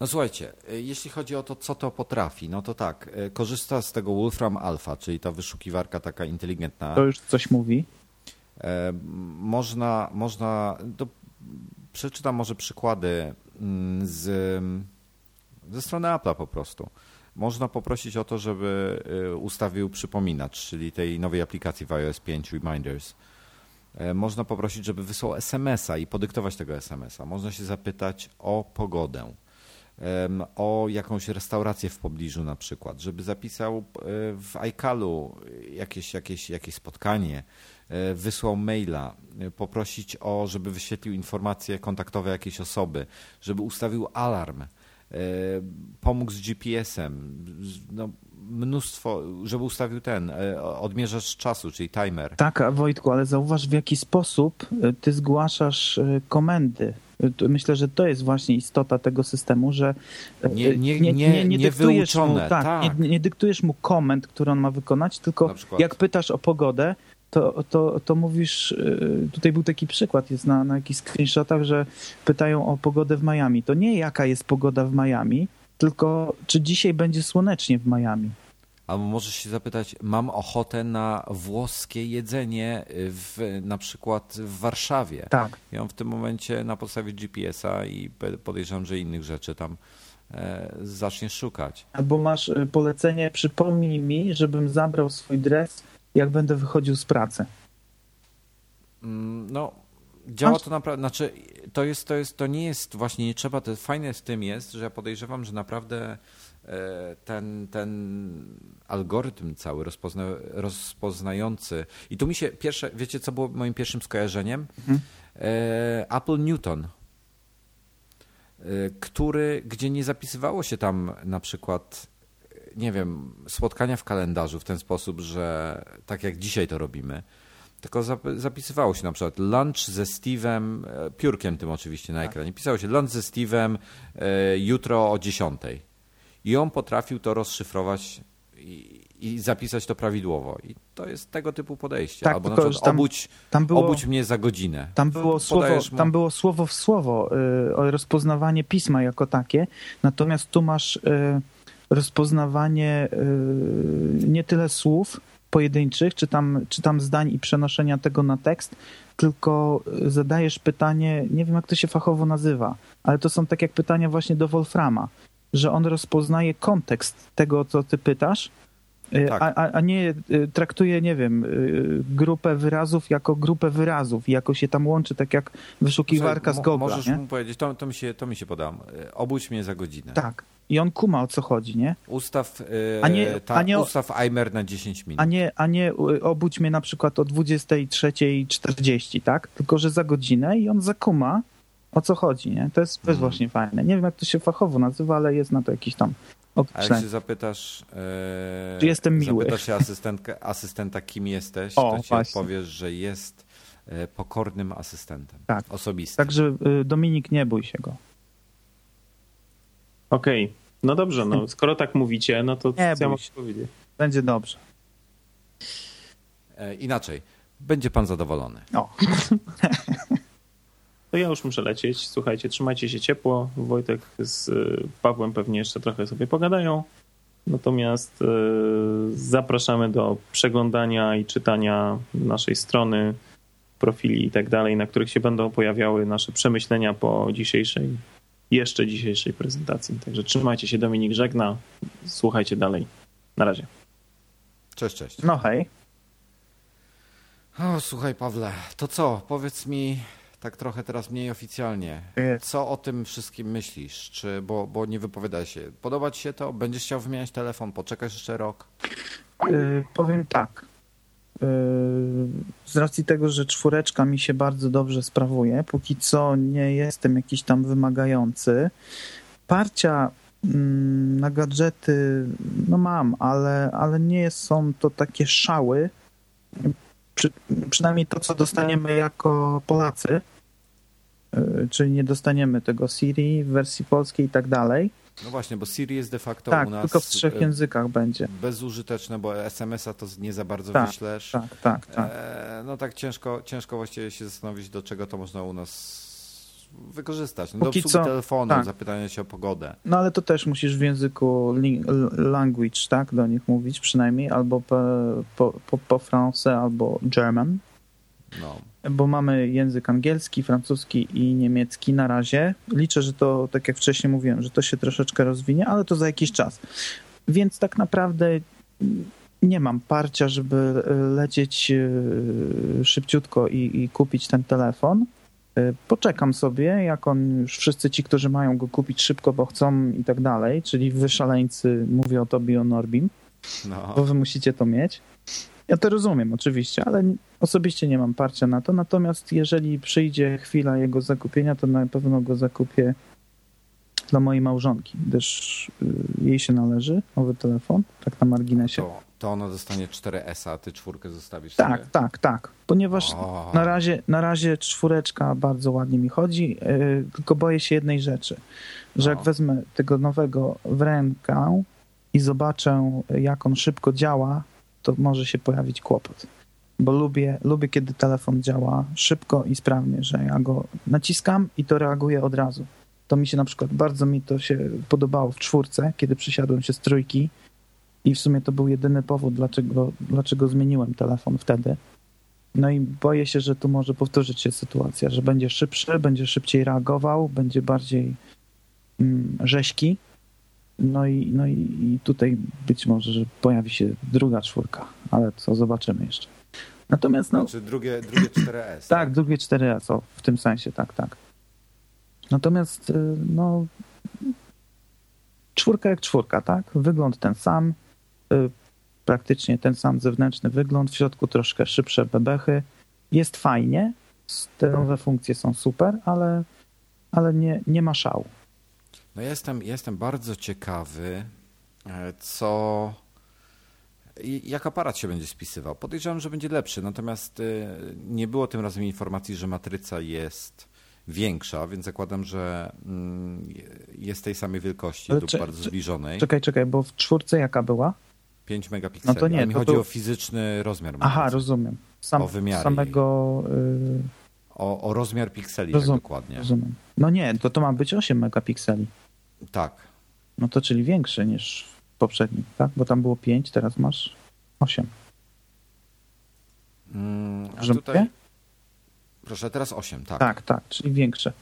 D: No słuchajcie, y, jeśli chodzi o to, co to potrafi, no to tak, y, korzysta z tego Wolfram Alpha, czyli ta wyszukiwarka taka inteligentna.
E: To już coś mówi.
D: E, Można, można to przeczytam może przykłady mm, z, ze strony Apple'a po prostu. Można poprosić o to, żeby y, ustawił przypominacz, czyli tej nowej aplikacji w iOS 5 Reminders. E, Można poprosić, żeby wysłał SMS-a i podyktować tego SMS-a. Można się zapytać o pogodę, o jakąś restaurację w pobliżu na przykład, żeby zapisał e, w iCalu jakieś, jakieś, jakieś spotkanie, e, wysłał maila, poprosić o, żeby wyświetlił informacje kontaktowe jakiejś osoby, żeby ustawił alarm, pomógł z GPS-em, no, mnóstwo, żeby ustawił ten e, odmierzacz czasu, czyli timer.
E: Tak, Wojtku, ale zauważ w jaki sposób y, ty zgłaszasz komendy. Myślę, że to jest właśnie istota tego systemu, że y,
D: Nie- nie- nie- nie
E: dyktujesz mu, tak,
D: tak.
E: Nie, nie dyktujesz mu komend, które on ma wykonać, tylko jak pytasz o pogodę, to, to, to mówisz, y, tutaj był taki przykład, jest na, na jakichś screenshotach, że pytają o pogodę w Miami. To nie jaka jest pogoda w Miami, tylko czy dzisiaj będzie słonecznie w Miami.
D: Albo możesz się zapytać, mam ochotę na włoskie jedzenie w, na przykład w Warszawie.
E: Tak.
D: I on w tym momencie na podstawie GPS-a i podejrzewam, że innych rzeczy tam e, zacznie szukać.
E: Albo masz y, polecenie, przypomnij mi, żebym zabrał swój dres, jak będę wychodził z pracy.
D: Mm, No, działa to naprawdę, znaczy to jest, to jest, to nie jest właśnie, nie trzeba, to fajne w tym jest, że ja podejrzewam, że naprawdę e, ten, ten algorytm cały rozpozna, rozpoznający. I tu mi się pierwsze, wiecie co było moim pierwszym skojarzeniem? Mhm. Apple Newton, który, gdzie nie zapisywało się tam na przykład nie wiem, spotkania w kalendarzu w ten sposób, że tak jak dzisiaj to robimy, tylko zapisywało się na przykład lunch ze Steve'em, e, piórkiem tym oczywiście na tak. ekranie, pisało się lunch ze Steve'em e, jutro o 10. I on potrafił to rozszyfrować i, i, zapisać to prawidłowo. I to jest tego typu podejście.
E: Tak,
D: Albo na przykład tam, obudź, tam było, obudź mnie za godzinę.
E: Tam było, słowo, mu... tam było słowo w słowo, y, rozpoznawanie pisma jako takie, natomiast tu masz... Y, rozpoznawanie y, nie tyle słów pojedynczych, czy tam, czy tam zdań i przenoszenia tego na tekst, tylko zadajesz pytanie, nie wiem jak to się fachowo nazywa, ale to są tak jak pytania właśnie do Wolframa, że on rozpoznaje kontekst tego, co ty pytasz, y, tak. a, a, nie y, traktuje, nie wiem, grupę wyrazów jako grupę wyrazów i jako się tam łączy, tak jak wyszukiwarka z Google.
D: Możesz nie? mu powiedzieć, to, to, mi się, to mi się podam, obudź mnie za godzinę.
E: Tak, i on kuma o co chodzi, nie?
D: Ustaw, yy, a nie, ta, a nie, ustaw Aimer na 10 minut.
E: A nie, a nie obudź mnie na przykład o 23.40, tak? Tylko, że za godzinę i on zakuma o co chodzi, nie? To jest hmm. właśnie fajne. Nie wiem, jak to się fachowo nazywa, ale jest na to jakiś tam
D: określenie. A jak się zapytasz,
E: yy, czy jestem miły?
D: Zapytasz się asystentkę, asystenta, kim jesteś, o, to ci właśnie. odpowiesz, że jest e, pokornym asystentem. Tak. Osobistym.
E: Także y, Dominik, nie bój się go.
C: Okej. Okay. No dobrze, no skoro tak mówicie, no to nie, co ja mogę powiedzieć?
E: Będzie dobrze.
D: E, inaczej. Będzie pan zadowolony.
E: O.
C: to ja już muszę lecieć. Słuchajcie, trzymajcie się ciepło. Wojtek z y, Pawłem pewnie jeszcze trochę sobie pogadają. Natomiast y, zapraszamy do przeglądania i czytania naszej strony, profili i tak dalej, na których się będą pojawiały nasze przemyślenia po dzisiejszej jeszcze dzisiejszej prezentacji. Także trzymajcie się, Dominik żegna. Słuchajcie dalej. Na razie.
D: Cześć, cześć.
E: No hej.
D: O, słuchaj Pawle, to co? Powiedz mi tak trochę teraz mniej oficjalnie. Co o tym wszystkim myślisz? Czy, bo, bo nie wypowiada się. Podoba ci się to? Będziesz chciał wymieniać telefon? Poczekasz jeszcze rok?
E: Yy, powiem tak. Z racji tego, że czwóreczka mi się bardzo dobrze sprawuje, póki co nie jestem jakiś tam wymagający. Parcia mm, na gadżety no mam, ale, ale nie są to takie szały. Przy, przynajmniej to, co dostaniemy jako Polacy, y, czyli nie dostaniemy tego Siri w wersji polskiej i tak dalej.
D: No właśnie, bo Siri jest de facto
E: tak,
D: u nas...
E: tylko w trzech e, językach będzie.
D: Bezużyteczne, bo SMS-a to nie za bardzo
E: tak,
D: wyślesz.
E: Tak, tak, tak.
D: E, no tak ciężko, ciężko właściwie się zastanowić, do czego to można u nas wykorzystać. No do obsługi co, telefonu, tak. zapytania się o pogodę.
E: No ale to też musisz w języku language, tak, do nich mówić przynajmniej, albo po, po, po, po français, albo German. No bo mamy język angielski, francuski i niemiecki na razie. Liczę, że to, tak jak wcześniej mówiłem, że to się troszeczkę rozwinie, ale to za jakiś czas. Więc tak naprawdę nie mam parcia, żeby lecieć e, szybciutko i, i kupić ten telefon. E, poczekam sobie, jak on już wszyscy ci, którzy mają go kupić szybko, bo chcą i tak dalej, czyli wy szaleńcy, mówię o tobie o Norbim, no. bo wy musicie to mieć. Ja to rozumiem oczywiście, ale osobiście nie mam parcia na to. Natomiast jeżeli przyjdzie chwila jego zakupienia, to na pewno go zakupię dla mojej małżonki, gdyż y, jej się należy nowy telefon, tak na marginesie.
D: To, to ona dostanie 4S, a ty czwórkę zostawisz
E: Tak,
D: sobie?
E: tak, tak. Ponieważ na razie, na razie czwóreczka bardzo ładnie mi chodzi, yy, tylko boję się jednej rzeczy, że jak wezmę tego nowego w rękę i zobaczę, jak on szybko działa, to może się pojawić kłopot. Bo lubię, lubię, kiedy telefon działa szybko i sprawnie, że ja go naciskam i to reaguje od razu. To mi się na przykład, bardzo mi to się podobało w czwórce, kiedy przysiadłem się z trójki i w sumie to był jedyny powód, dlaczego, dlaczego zmieniłem telefon wtedy. No i boję się, że tu może powtórzyć się sytuacja, że będzie szybszy, będzie szybciej reagował, będzie bardziej mm, rzeźki, no i, no i tutaj być może, że pojawi się druga czwórka, ale co zobaczymy jeszcze. Natomiast no...
D: Znaczy drugie, drugie 4S.
E: tak, tak, drugie 4S, o, w tym sensie, tak, tak. Natomiast y, no czwórka jak czwórka, tak? Wygląd ten sam, y, praktycznie ten sam zewnętrzny wygląd, w środku troszkę szybsze bebechy. Jest fajnie, te nowe funkcje są super, ale, ale nie, nie ma szału.
D: No jestem, jestem bardzo ciekawy, e, co. Jak aparat się będzie spisywał? Podejrzewam, że będzie lepszy, natomiast e, nie było tym razem informacji, że matryca jest większa, więc zakładam, że mm, jest tej samej wielkości
E: Ale
D: lub
E: czy-
D: bardzo
E: czy-
D: zbliżonej.
E: Czekaj, czekaj, bo w czwórce jaka była?
D: 5 megapikseli.
E: No to nie,
D: Ale mi
E: to
D: chodzi
E: był-
D: o fizyczny rozmiar.
E: Aha,
D: matrycy.
E: rozumiem. Sam,
D: O wymiary
E: samego. y,
D: o, o rozmiar pikseli,
E: Rozum-
D: tak dokładnie.
E: rozumiem. No nie, to to ma być 8 megapikseli.
D: Tak.
E: No to czyli większy niż poprzedni, tak? Bo tam było 5, teraz masz 8.
D: Mm, a
E: Dobrze
D: tutaj...
E: mówię?
D: Proszę, teraz 8, tak.
E: Tak, tak, czyli większe.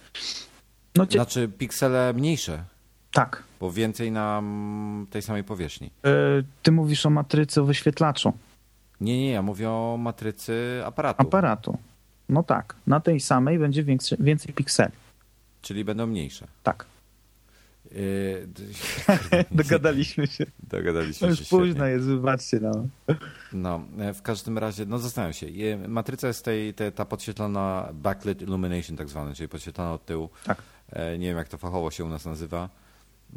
E: No cie...
D: Znaczy piksele mniejsze,
E: tak.
D: bo więcej na mm, tej samej powierzchni.
E: Y, Ty mówisz o matrycy o wyświetlaczu
D: Nie, nie, ja mówię o matrycy aparatu.
E: aparatu. No tak, na tej samej będzie więcej pikseli.
D: Czyli będą mniejsze.
E: Tak.
D: Yy,
E: Dogadaliśmy się.
D: Dogadaliśmy
E: No
D: się
E: już późno
D: świetnie.
E: jest, wybaczcie. No.
D: No, e, w każdym razie, no zastanawiam się. Matryca jest tej, te, ta podświetlona backlit illumination tak zwana, czyli podświetlona od tyłu.
E: Tak.
D: E, Nie wiem, jak to fachowo się u nas nazywa.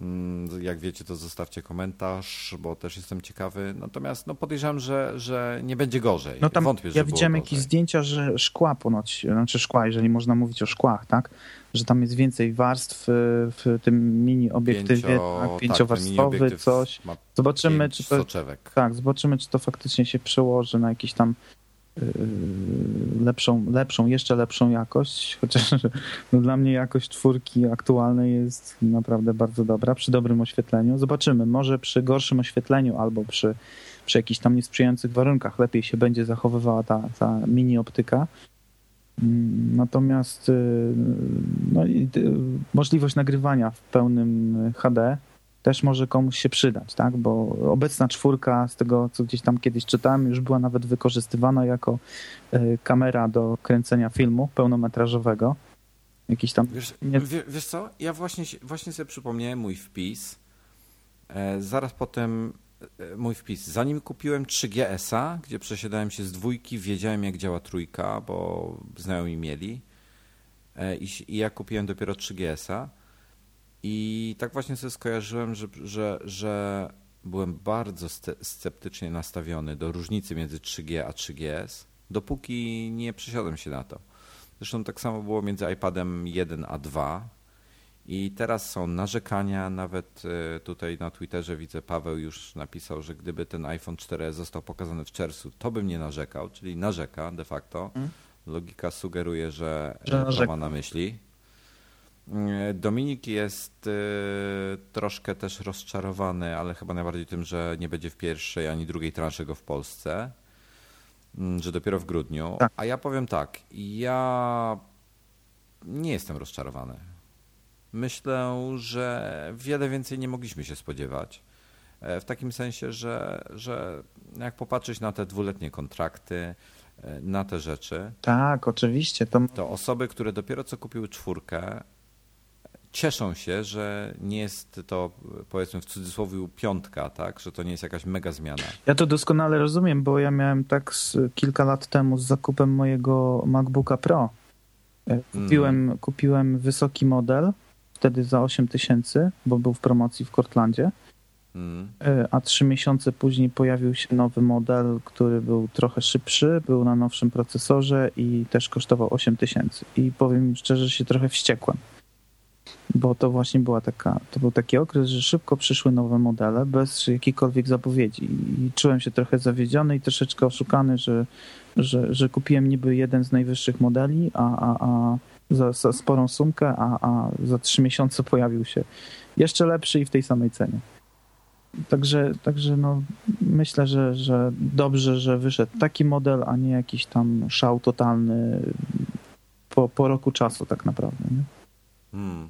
D: Mm, Jak wiecie, to zostawcie komentarz, bo też jestem ciekawy. Natomiast no, podejrzewam, że, że nie będzie gorzej.
E: No tam
D: Wątpię,
E: ja widziałem jakieś zdjęcia, że szkła ponoć, znaczy szkła, jeżeli można mówić o szkłach, tak? Że tam jest więcej warstw y, w tym mini obiektywie,
D: Pięcio-
E: tak,
D: ten
E: pięciowarstwowy,
D: mini-obiektyw
E: coś. Zobaczymy, czy to,
D: soczewek.
E: tak, zobaczymy, czy to faktycznie się przełoży na jakiś tam lepszą, lepszą, jeszcze lepszą jakość, chociaż no, dla mnie jakość czwórki aktualnej jest naprawdę bardzo dobra, przy dobrym oświetleniu. Zobaczymy, może przy gorszym oświetleniu albo przy, przy jakichś tam niesprzyjających warunkach lepiej się będzie zachowywała ta, ta mini optyka. Mm, Natomiast yy, no, y, możliwość nagrywania w pełnym HD też może komuś się przydać, tak? Bo obecna czwórka, z tego co gdzieś tam kiedyś czytałem, już była nawet wykorzystywana jako y, kamera do kręcenia filmu pełnometrażowego. Jakiś tam.
D: Wiesz, wiesz co, ja właśnie, właśnie sobie przypomniałem mój wpis. E, zaraz potem e, mój wpis. Zanim kupiłem 3GS-a, gdzie przesiadałem się z dwójki, wiedziałem jak działa trójka, bo znajomi mieli. E, i, I ja kupiłem dopiero 3GS-a. I tak właśnie sobie skojarzyłem, że, że, że byłem bardzo sceptycznie nastawiony do różnicy między 3G a 3GS, dopóki nie przesiadłem się na to. Zresztą tak samo było między iPadem 1 a 2. I teraz są narzekania, nawet e, tutaj na Twitterze widzę, Paweł już napisał, że gdyby ten iPhone 4 został pokazany w czerwcu, to bym nie narzekał, czyli narzeka de facto. Logika sugeruje, że,
E: Że
D: że
E: narzeka.
D: ma na myśli. E, Dominik jest e, troszkę też rozczarowany, ale chyba najbardziej tym, że nie będzie w pierwszej ani drugiej transzy go w Polsce, Mm, że dopiero w grudniu.
E: Tak.
D: A ja powiem tak, ja nie jestem rozczarowany. Myślę, że wiele więcej nie mogliśmy się spodziewać. E, W takim sensie, że, że jak popatrzeć na te dwuletnie kontrakty, na te rzeczy,
E: Tak, oczywiście. To
D: to osoby, które dopiero co kupiły czwórkę, cieszą się, że nie jest to powiedzmy w cudzysłowie piątka, tak? że to nie jest jakaś mega zmiana.
E: Ja to doskonale rozumiem, bo ja miałem tak z, kilka lat temu z zakupem mojego MacBooka Pro. E, Kupiłem, kupiłem wysoki model, wtedy za 8 tysięcy, bo był w promocji w Cortlandzie,
D: Mm.
E: E, a trzy miesiące później pojawił się nowy model, który był trochę szybszy, był na nowszym procesorze i też kosztował 8 tysięcy. I powiem szczerze, że się trochę wściekłem. Bo to właśnie była taka, to był taki okres, że szybko przyszły nowe modele bez jakiejkolwiek zapowiedzi. I czułem się trochę zawiedziony i troszeczkę oszukany, że, że, że kupiłem niby jeden z najwyższych modeli, a, a, a za, za sporą sumkę, a, a za trzy miesiące pojawił się jeszcze lepszy i w tej samej cenie. Także, także no, myślę, że, że dobrze, że wyszedł taki model, a nie jakiś tam szał totalny po, po roku czasu tak naprawdę. Nie?
D: Hmm.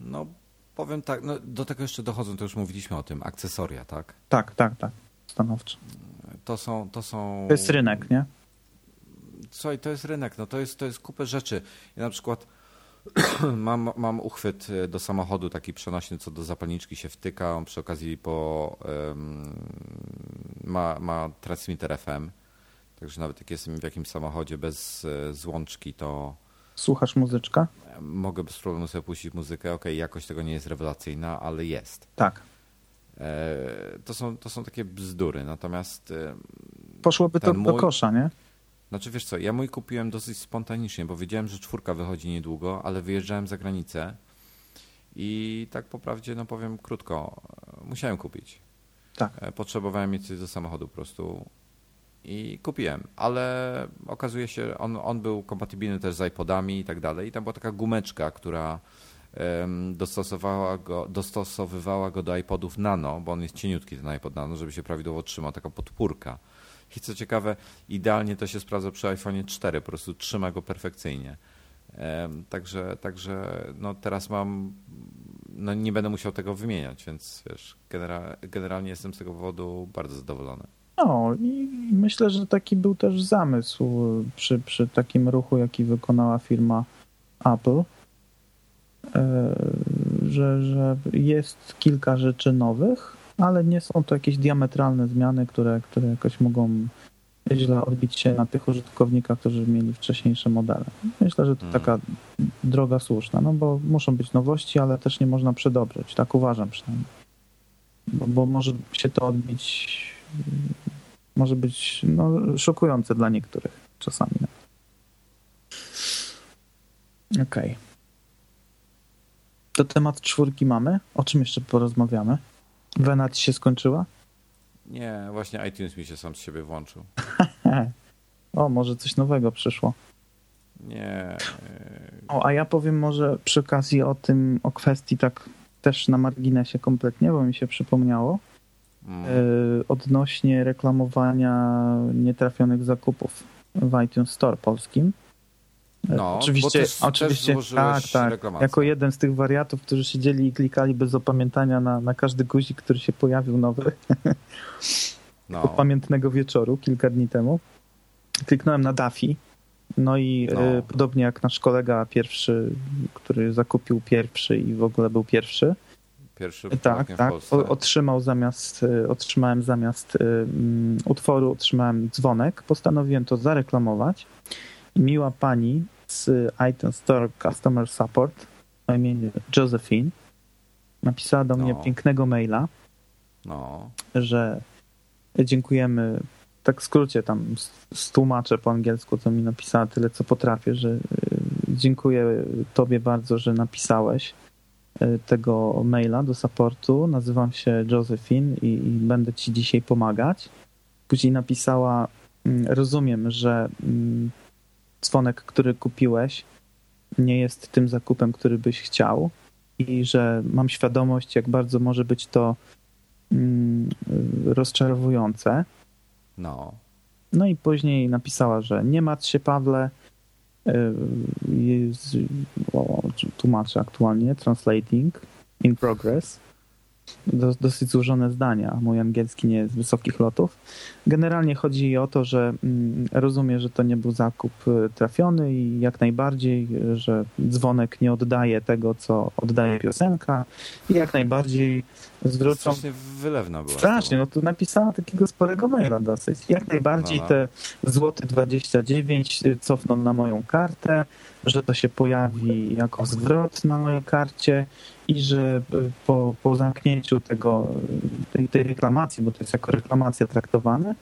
D: No powiem tak, no, do tego jeszcze dochodzą, to już mówiliśmy o tym, akcesoria, tak?
E: Tak, tak, tak. Stanowczo.
D: To są, to są...
E: To jest rynek, nie?
D: Słuchaj, to jest rynek, no to jest, to jest kupę rzeczy. Ja na przykład mam, mam uchwyt e, do samochodu taki przenośny, co do zapalniczki się wtyka. On przy okazji po, um, ma, ma transmitter FM. Także nawet jak jestem w jakimś samochodzie bez e, złączki, to
E: Słuchasz muzyczka?
D: mogę bez problemu sobie puścić muzykę. Okej, okay, jakość tego nie jest rewelacyjna, ale jest.
E: Tak.
D: E, to, są, to są takie bzdury. Natomiast.
E: Poszłoby to mój... do kosza, nie?
D: Znaczy wiesz co, ja mój kupiłem dosyć spontanicznie, bo wiedziałem, że czwórka wychodzi niedługo, ale wyjeżdżałem za granicę i tak po prawdzie, no powiem krótko, musiałem kupić.
E: Tak.
D: E, potrzebowałem mieć coś do samochodu po prostu i kupiłem, ale okazuje się, on, on był kompatybilny też z iPodami i tak dalej i tam była taka gumeczka, która dostosowała go, dostosowywała go do iPodów Nano, bo on jest cieniutki ten iPod Nano, żeby się prawidłowo trzymał, taka podpórka. I co ciekawe, idealnie to się sprawdza przy iPhone 4, po prostu trzyma go perfekcyjnie. Także, także no teraz mam, no nie będę musiał tego wymieniać, więc wiesz, genera generalnie jestem z tego powodu bardzo zadowolony.
E: No i myślę, że taki był też zamysł przy, przy takim ruchu, jaki wykonała firma Apple, e, że, że jest kilka rzeczy nowych, ale nie są to jakieś diametralne zmiany, które, które jakoś mogą źle odbić się na tych użytkownikach, którzy mieli wcześniejsze modele. Myślę, że to hmm. taka droga słuszna, no bo muszą być nowości, ale też nie można przedobrzyć, tak uważam przynajmniej. Bo, bo może się to odbić, może być no, szokujące dla niektórych czasami. Okej. Okay. To temat czwórki mamy. O czym jeszcze porozmawiamy? Wena ci się skończyła?
D: Nie, właśnie iTunes mi się sam z siebie włączył.
E: o, może coś nowego przyszło.
D: Nie.
E: O, a ja powiem może przy okazji o tym, o kwestii tak też na marginesie kompletnie, bo mi się przypomniało. Mm. Y, odnośnie reklamowania nietrafionych zakupów w iTunes Store polskim.
D: No, oczywiście, też, oczywiście też tak, tak.
E: Jako jeden z tych wariatów, którzy siedzieli i klikali bez opamiętania na, na każdy guzik, który się pojawił nowy no. od pamiętnego wieczoru kilka dni temu. Kliknąłem na Dafi. No i no. y, podobnie jak nasz kolega pierwszy, który zakupił pierwszy i w ogóle był pierwszy.
D: Pierwszy
E: tak, tak. otrzymał zamiast, y, otrzymałem zamiast y, utworu, otrzymałem dzwonek. Postanowiłem to zareklamować. Miła pani z iTunes Store Customer Support o imieniu Josephine napisała do mnie no. pięknego maila,
D: no.
E: że dziękujemy, tak w skrócie tam stłumaczę po angielsku, co mi napisała tyle, co potrafię, że y, dziękuję tobie bardzo, że napisałeś tego maila do supportu. Nazywam się Josephine i, i będę ci dzisiaj pomagać. Później napisała, mm, rozumiem, że mm, dzwonek, który kupiłeś, nie jest tym zakupem, który byś chciał i że mam świadomość, jak bardzo może być to mm, rozczarowujące.
D: No.
E: No i później napisała, że nie martw się, Pawle. Y, jest, tłumaczę aktualnie, translating in progress dosyć złożone zdania. Mój angielski nie jest wysokich lotów. Generalnie chodzi o to, że mm, rozumiem, że to nie był zakup y, trafiony i jak najbardziej, że dzwonek nie oddaje tego, co oddaje piosenka i jak najbardziej zwrócą...
D: Strasznie wylewna była.
E: Strasznie, no tu napisała takiego sporego maila dosyć. Jak najbardziej no, no. te złoty 29 y, cofną na moją kartę, że to się pojawi jako zwrot na mojej karcie i że po, po zamknięciu tego, tej, tej reklamacji, bo to jest jako reklamacja traktowane,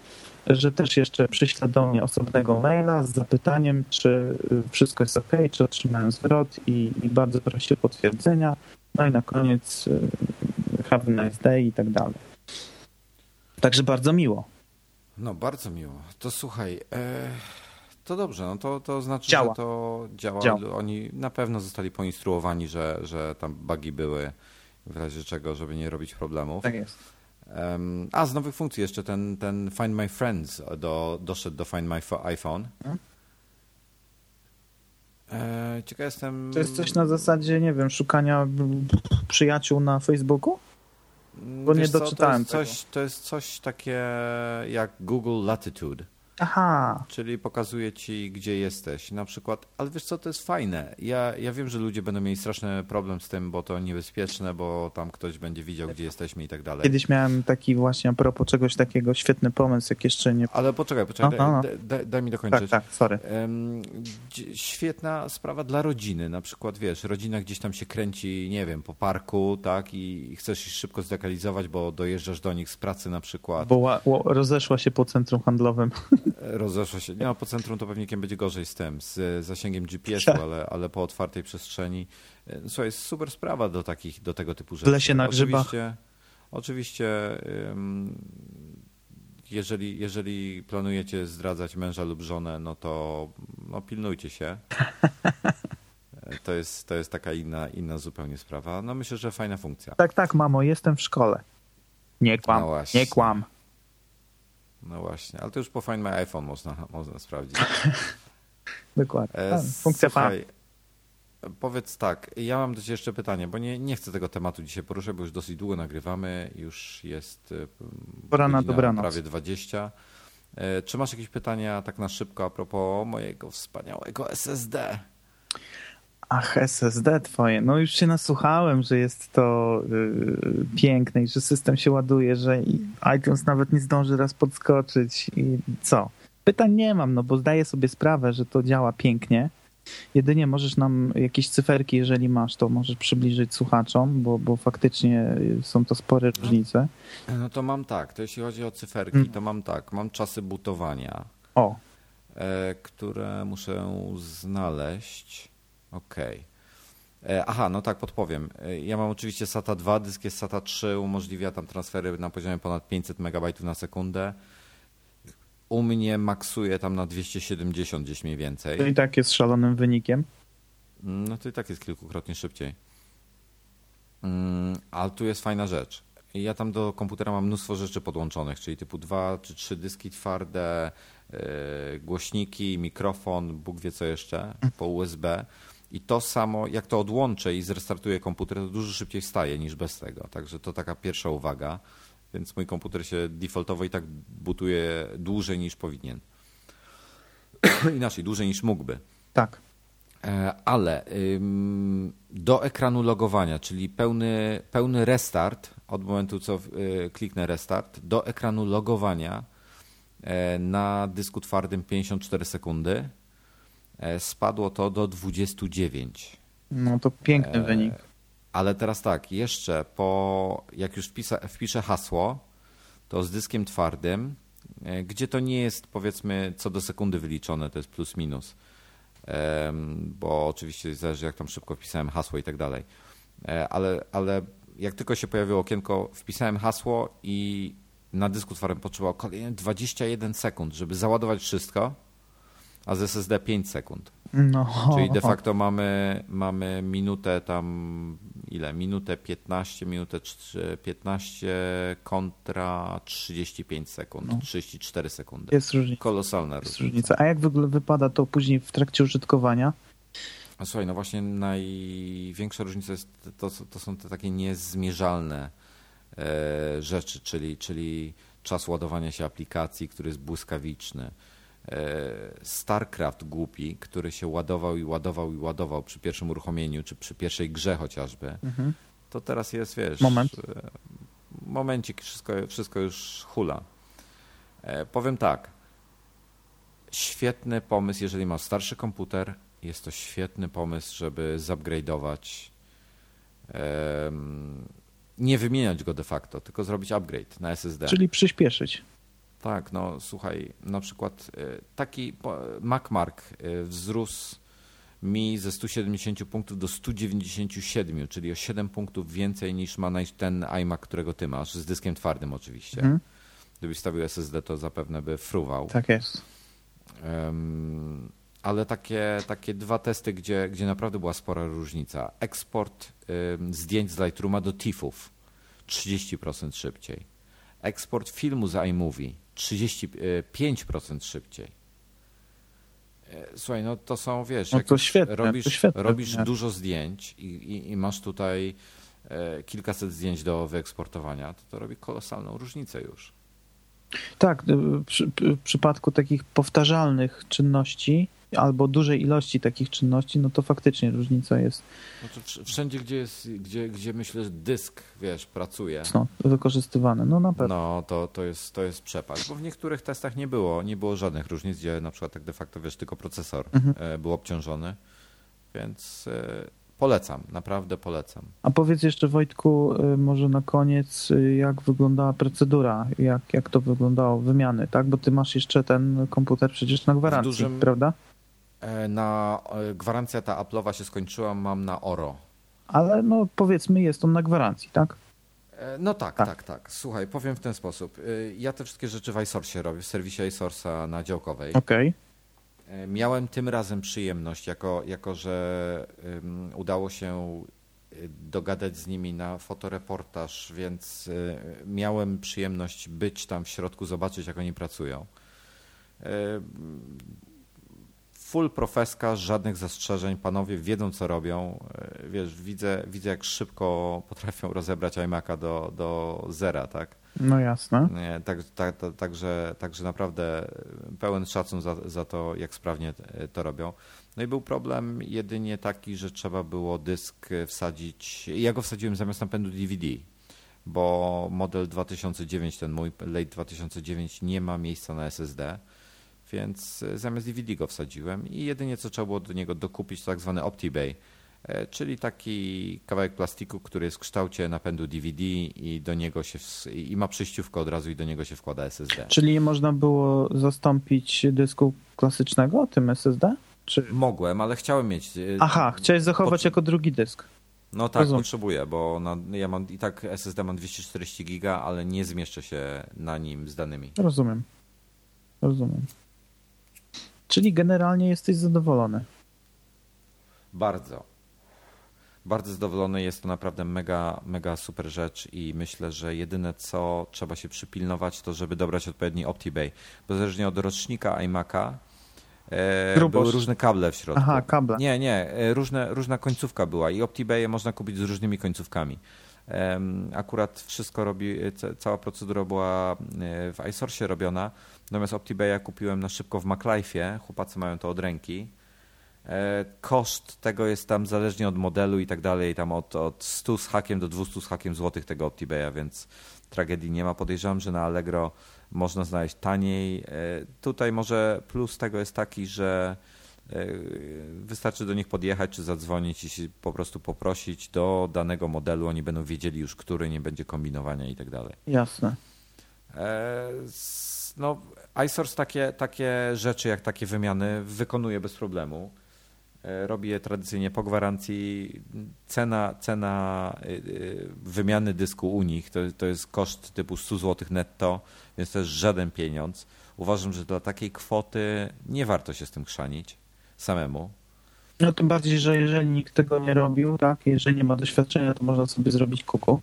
E: że też jeszcze przyśle do mnie osobnego maila z zapytaniem, czy wszystko jest ok, czy otrzymałem zwrot i, i bardzo prosi o potwierdzenia. No i na koniec y, have a nice day i tak dalej. Także bardzo miło.
D: No, bardzo miło. To słuchaj, e, to dobrze, no to, to znaczy,
E: działa.
D: że to działa. działa. Oni na pewno zostali poinstruowani, że, że tam bugi były w razie czego, żeby nie robić problemów.
E: Tak jest.
D: Um, a z nowych funkcji jeszcze ten, ten Find My Friends do, doszedł do Find My iPhone. Hmm? E, ciekaw jestem.
E: To jest coś na zasadzie, nie wiem, szukania przyjaciół na Facebooku? Bo Wiesz nie doczytałem
D: co, to jest coś, to jest coś takie jak Google Latitude.
E: Aha,
D: Czyli pokazuje ci, gdzie jesteś. Na przykład, ale wiesz co, to jest fajne. Ja, ja wiem, że ludzie będą mieli straszny problem z tym, bo to niebezpieczne, bo tam ktoś będzie widział, gdzie jesteśmy i tak dalej.
E: kiedyś miałem taki właśnie a propos czegoś takiego, świetny pomysł, jak jeszcze nie...
D: Ale poczekaj, poczekaj,
E: No, no, no.
D: daj, daj, daj mi
E: Tak,
D: dokończyć.
E: tak, sorry.
D: Em, dzie- Świetna sprawa dla rodziny. Na przykład, wiesz, rodzina gdzieś tam się kręci, nie wiem, po parku, tak, i chcesz ich szybko zlokalizować, bo dojeżdżasz do nich z pracy na przykład.
E: Bo ła, ła, rozeszła się po centrum handlowym.
D: Rozeszło się. No, po centrum to pewnie będzie gorzej z tym, z e, zasięgiem GPS-u,
E: Tak.
D: ale, ale po otwartej przestrzeni. E, Słuchaj, jest super sprawa do takich, do tego typu rzeczy.
E: W lesie na grzybach.
D: Oczywiście, oczywiście jeżeli, jeżeli planujecie zdradzać męża lub żonę, no to no, pilnujcie się. E, To jest, to jest taka inna, inna zupełnie sprawa. No myślę, że fajna funkcja.
E: Tak, tak, mamo, jestem w szkole. Nie kłam,
D: No
E: nie kłam.
D: No właśnie, ale to już po Find My iPhone można, można sprawdzić.
E: Dokładnie.
D: E,
E: funkcja
D: Słuchaj, powiedz tak, ja mam do Ciebie jeszcze pytanie, bo nie, nie chcę tego tematu dzisiaj poruszać, bo już dosyć długo nagrywamy, już jest e,
E: Pora na
D: godzina
E: dobranoc.
D: prawie 20. E, Czy masz jakieś pytania tak na szybko a propos mojego wspaniałego SSD?
E: Ach, SSD twoje. No już się nasłuchałem, że jest to yy, piękne i że system się ładuje, że iTunes nawet nie zdąży raz podskoczyć i co? Pytań nie mam, no bo zdaję sobie sprawę, że to działa pięknie. Jedynie możesz nam jakieś cyferki, jeżeli masz, to możesz przybliżyć słuchaczom, bo, bo faktycznie są to spore różnice.
D: No to mam tak, to jeśli chodzi o cyferki,
E: Mm.
D: to mam tak, mam czasy butowania,
E: O,
D: e, które muszę znaleźć. Okej. E, Aha, no tak, podpowiem. E, Ja mam oczywiście SATA 2, dysk jest SATA 3, umożliwia tam transfery na poziomie ponad 500 MB na sekundę. U mnie maksuje tam na 270 gdzieś mniej więcej.
E: to i tak jest szalonym wynikiem.
D: Mm, No to i tak jest kilkukrotnie szybciej. Mm, Ale tu jest fajna rzecz. Ja tam do komputera mam mnóstwo rzeczy podłączonych, czyli typu dwa czy trzy dyski twarde, yy, głośniki, mikrofon, Bóg wie co jeszcze, po USB. I to samo, jak to odłączę i zrestartuję komputer, to dużo szybciej wstaje niż bez tego. Także to taka pierwsza uwaga. Więc mój komputer się defaultowo i tak butuje dłużej niż powinien. Inaczej, dłużej niż mógłby.
E: Tak.
D: E, Ale do ekranu logowania, czyli pełny, pełny restart, od momentu co y, kliknę restart, do ekranu logowania e, na dysku twardym 54 sekundy, spadło to do 29.
E: No to piękny
D: E,
E: wynik.
D: Ale teraz tak, jeszcze po, jak już wpisa, wpiszę hasło, to z dyskiem twardym, e, gdzie to nie jest powiedzmy co do sekundy wyliczone, to jest plus minus, Em, bo oczywiście zależy jak tam szybko wpisałem hasło i tak dalej, E, ale, ale jak tylko się pojawiło okienko, wpisałem hasło i na dysku twardym potrzebowało kolejne 21 sekund, żeby załadować wszystko, a z SSD 5 sekund.
E: No.
D: Czyli de facto mamy, mamy minutę tam, ile? Minutę 15, minutę trzy- 15 kontra 35 sekund,
E: No.
D: 34 sekundy.
E: Jest różnica.
D: Kolosalna
E: Jest
D: różnica.
E: różnica. A jak w ogóle wypada to później w trakcie użytkowania?
D: A słuchaj, no właśnie największa różnica jest, to, to są te takie niezmierzalne e, rzeczy, czyli, czyli czas ładowania się aplikacji, który jest błyskawiczny. E, StarCraft głupi, który się ładował i ładował i ładował przy pierwszym uruchomieniu, czy przy pierwszej grze chociażby,
E: Mhm.
D: to teraz jest, wiesz...
E: Moment.
D: e, Momencik, wszystko, wszystko już hula. E, powiem tak. Świetny pomysł, jeżeli masz starszy komputer, jest to świetny pomysł, żeby zupgrade'ować. nie wymieniać go de facto, tylko zrobić upgrade na SSD.
E: Czyli przyspieszyć.
D: Tak, no słuchaj, na przykład e, taki MacMark e, wzrósł mi ze 170 punktów do 197, czyli o 7 punktów więcej niż ma ten iMac, którego ty masz, z dyskiem twardym oczywiście.
E: Mhm.
D: Gdybyś stawił SSD, to zapewne by fruwał.
E: Tak jest.
D: Em, ale takie, takie dwa testy, gdzie, gdzie naprawdę była spora różnica. Eksport em, zdjęć z Lightrooma do TIFF-ów 30% szybciej. Eksport filmu z iMovie 35% szybciej. E, Słuchaj, no to są, wiesz,
E: No to świetne,
D: robisz,
E: to świetne
D: robisz dużo zdjęć i, i, i masz tutaj e, kilkaset zdjęć do wyeksportowania, to to robi kolosalną różnicę już.
E: Tak, przy, w przypadku takich powtarzalnych czynności albo dużej ilości takich czynności, no to faktycznie różnica jest
D: Znaczy, wszędzie, gdzie jest, gdzie, gdzie myślę, że dysk, wiesz, pracuje,
E: mocno wykorzystywana. No na pewno.
D: no to, to, jest, to jest przepaść. Bo w niektórych testach nie było, nie było żadnych różnic, gdzie na przykład tak de facto, wiesz, tylko procesor
E: Mhm.
D: e, był obciążony. Więc e, polecam, naprawdę polecam.
E: A powiedz jeszcze Wojtku, y, może na koniec, jak wyglądała procedura, jak, jak to wyglądało, wymiany, tak? Bo ty masz jeszcze ten komputer przecież na gwarancji,
D: dużym-
E: prawda?
D: E, Na e, gwarancja ta Apple'owa się skończyła, mam na Oro.
E: Ale no powiedzmy jest on na gwarancji, tak?
D: E, No tak,
E: Tak.
D: tak, tak, Słuchaj, powiem w ten sposób. Ja te wszystkie rzeczy w iSource robię, w serwisie iSource'a na działkowej.
E: Okej.
D: E, Miałem tym razem przyjemność, jako, jako że ym, udało się dogadać z nimi na fotoreportaż, więc miałem przyjemność być tam w środku, zobaczyć jak oni pracują. Full profeska, żadnych zastrzeżeń, panowie wiedzą co robią. Y, Wiesz, widzę, widzę jak szybko potrafią rozebrać iMac'a do, do zera, tak?
E: No jasne.
D: Nie, tak, tak, tak, także, także naprawdę pełen szacun za, za to, jak sprawnie e, to robią. No i był problem jedynie taki, że trzeba było dysk wsadzić. Ja go wsadziłem zamiast napędu DVD, bo model 2009, ten mój late 2009, nie ma miejsca na SSD, więc e, zamiast DVD go wsadziłem i jedynie co trzeba było do niego dokupić, to tak zwany OptiBay. E, Czyli taki kawałek plastiku, który jest w kształcie napędu DVD i do niego się i ma przejściówkę od razu i do niego się wkłada SSD.
E: Czyli można było zastąpić dysku klasycznego tym SSD? Czy...
D: Mogłem, ale chciałem mieć. e,
E: Aha, chciałeś zachować
D: Potrze-
E: jako drugi dysk.
D: No tak,
E: rozumiem.
D: potrzebuję, bo na, ja mam i tak SSD mam 240 giga, ale nie zmieszczę się na nim z danymi.
E: Rozumiem. Rozumiem. Czyli generalnie jesteś zadowolony.
D: Bardzo. Bardzo zadowolony, jest to naprawdę mega, mega super rzecz i myślę, że jedyne co trzeba się przypilnować, to żeby dobrać odpowiedni OptiBay. Bo zależnie od rocznika iMac'a e, były różne kable w środku.
E: Aha, kable.
D: Nie, nie, e, różne, różna końcówka była i OptiBaye można kupić z różnymi końcówkami. Akurat wszystko robi, ca- cała procedura była e, w iSource robiona, natomiast OptiBaya kupiłem na szybko w MacLife'ie, chłopacy mają to od ręki. E, Koszt tego jest tam zależnie od modelu i tak dalej, tam od, od 100 z hakiem do 200 z hakiem złotych tego OptiBaya, więc tragedii nie ma. Podejrzewam, że na Allegro można znaleźć taniej. E, Tutaj może plus tego jest taki, że wystarczy do nich podjechać czy zadzwonić i się po prostu poprosić do danego modelu. Oni będą wiedzieli już, który nie będzie kombinowania i tak dalej.
E: Jasne.
D: E, No, iSource takie, takie rzeczy jak takie wymiany wykonuje bez problemu. E, Robi je tradycyjnie po gwarancji. Cena, cena wymiany dysku u nich to, to jest koszt typu 100 zł netto, więc to jest żaden pieniądz. Uważam, że dla takiej kwoty nie warto się z tym chrzanić samemu.
E: No tym bardziej, że jeżeli nikt tego nie robił, tak, jeżeli nie ma doświadczenia, to można sobie zrobić kuku.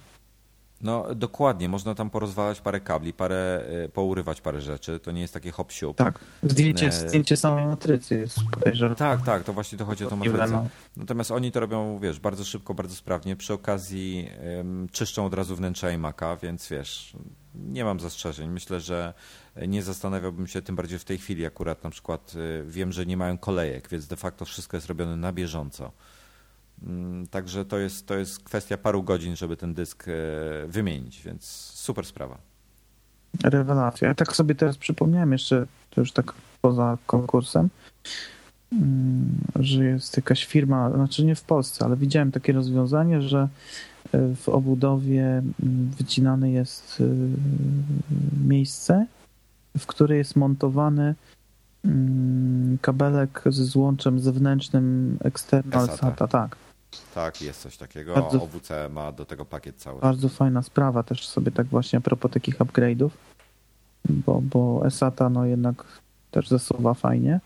D: No dokładnie, można tam porozwalać parę kabli, parę, y, pourywać parę rzeczy. To nie jest takie hop siup.
E: Tak. Zdjęcie,
D: Nie.
E: zdjęcie samej matrycy jest podejrzewam.
D: Tak, tak, to właśnie to chodzi o tą matrycę.
E: no.
D: Natomiast oni to robią, wiesz, bardzo szybko, bardzo sprawnie. Przy okazji czyszczą od razu wnętrze iMac'a, więc wiesz, nie mam zastrzeżeń. Myślę, że nie zastanawiałbym się, tym bardziej w tej chwili akurat na przykład y, wiem, że nie mają kolejek, więc de facto wszystko jest robione na bieżąco. Ym, Także to jest, to jest kwestia paru godzin, żeby ten dysk e, wymienić, więc super sprawa.
E: Rewelacja. Ja tak sobie teraz przypomniałem jeszcze, to już tak poza konkursem, mm, że jest jakaś firma, znaczy nie w Polsce, ale widziałem takie rozwiązanie, że y, w obudowie mm, wycinane jest y, miejsce, w które jest montowany mm, kabelek ze złączem zewnętrznym external
D: SATA.
E: SATA, tak.
D: Tak, jest coś takiego.
E: Bardzo-
D: OWC ma do tego pakiet cały.
E: Bardzo fajna sprawa też sobie tak właśnie a propos takich upgrade'ów, bo, bo SATA no jednak też zasuwa fajnie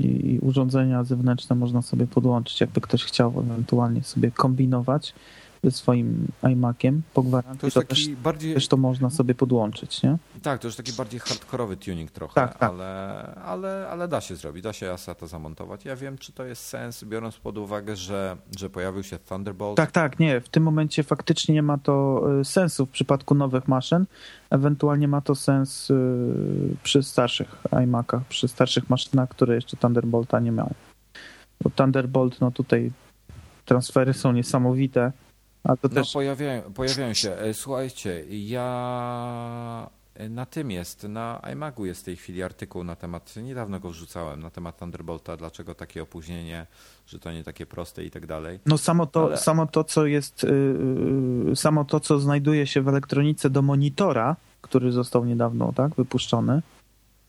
E: i, i urządzenia zewnętrzne można sobie podłączyć, jakby ktoś chciał ewentualnie sobie kombinować. Swoim iMaciem po
D: To
E: gwarancji,
D: już
E: to,
D: taki
E: też,
D: bardziej...
E: też to można sobie podłączyć, nie?
D: Tak, to już taki bardziej hardkorowy tuning trochę,
E: Tak, tak.
D: Ale, ale, ale da się zrobić, da się ASATA zamontować. Ja wiem, czy to jest sens, biorąc pod uwagę, że, że pojawił się Thunderbolt.
E: Tak, tak, nie. W tym momencie faktycznie nie ma to y, sensu w przypadku nowych maszyn. Ewentualnie ma to sens y, przy starszych iMacach, przy starszych maszynach, które jeszcze Thunderbolta nie miały. Bo Thunderbolt, no tutaj transfery są niesamowite, a to
D: No
E: też
D: pojawiają, pojawiają się. E, Słuchajcie, ja e, na tym jest, na iMagu jest w tej chwili artykuł na temat, niedawno go wrzucałem, na temat Thunderbolta, dlaczego takie opóźnienie, że to nie takie proste i tak dalej.
E: No samo to,
D: Ale-
E: samo to, co jest, yy, samo to, co znajduje się w elektronice do monitora, który został niedawno tak, wypuszczony,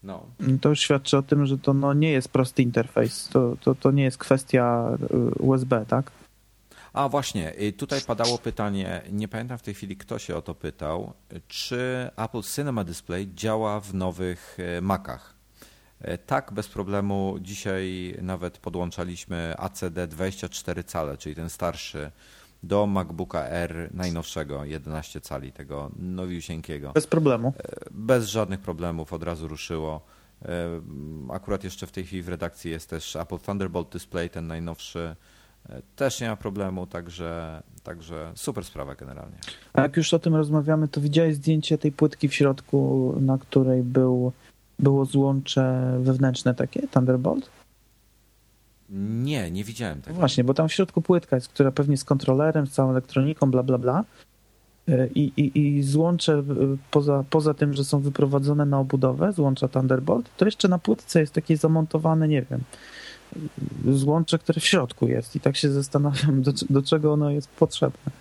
D: No,
E: to już świadczy o tym, że to no, nie jest prosty interfejs. To, to, to nie jest kwestia yy, USB, tak?
D: A właśnie, y, tutaj padało pytanie, nie pamiętam w tej chwili kto się o to pytał, czy Apple Cinema Display działa w nowych y, Macach. Y, Tak, bez problemu. Dzisiaj nawet podłączaliśmy ACD 24 cale, czyli ten starszy, do MacBooka R najnowszego, 11 cali, tego nowiusieńkiego.
E: Bez problemu.
D: Bez żadnych problemów od razu ruszyło. Akurat jeszcze w tej chwili w redakcji jest też Apple Thunderbolt Display, ten najnowszy. Też nie ma problemu, także, także super sprawa generalnie.
E: A jak już o tym rozmawiamy, to widziałeś zdjęcie tej płytki w środku, na której był, było złącze wewnętrzne takie, Thunderbolt?
D: Nie, nie widziałem tego.
E: właśnie, bo tam w środku płytka jest, która pewnie z kontrolerem, z całą elektroniką, bla, bla, bla. I, i, i złącze, poza, poza tym, że są wyprowadzone na obudowę, złącza Thunderbolt, to jeszcze na płytce jest takie zamontowane, nie wiem, złącze, które w środku jest. I tak się zastanawiam, do, do czego ono jest potrzebne.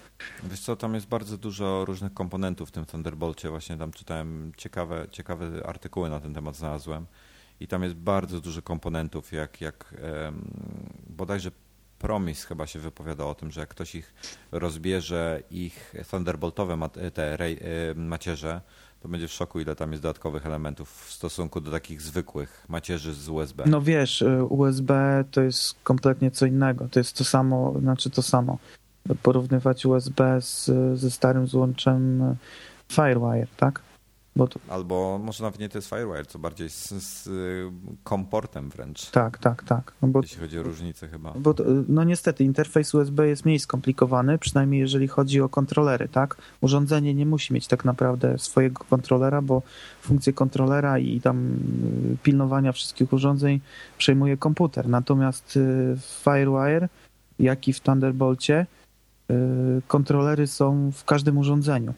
D: Wiesz co, tam jest bardzo dużo różnych komponentów w tym Thunderbolcie. Właśnie tam czytałem ciekawe, ciekawe artykuły na ten temat znalazłem. I tam jest bardzo dużo komponentów, jak, jak bodajże Promis chyba się wypowiada o tym, że jak ktoś ich rozbierze, ich Thunderboltowe te macierze, to będzie w szoku, ile tam jest dodatkowych elementów w stosunku do takich zwykłych macierzy z USB.
E: No wiesz, y, USB to jest kompletnie co innego. To jest to samo, znaczy to samo. Porównywać USB z, ze starym złączem y, Firewire, tak? To,
D: Albo może nawet nie to jest Firewire, co bardziej z, z komportem wręcz,
E: tak, tak, tak. No bo,
D: jeśli chodzi o różnice chyba.
E: bo no niestety interfejs USB jest mniej skomplikowany, przynajmniej jeżeli chodzi o kontrolery, tak? Urządzenie nie musi mieć tak naprawdę swojego kontrolera, bo funkcję kontrolera i tam y, pilnowania wszystkich urządzeń przejmuje komputer. Natomiast y, w Firewire, jak i w Thunderbolcie, y, kontrolery są w każdym urządzeniu.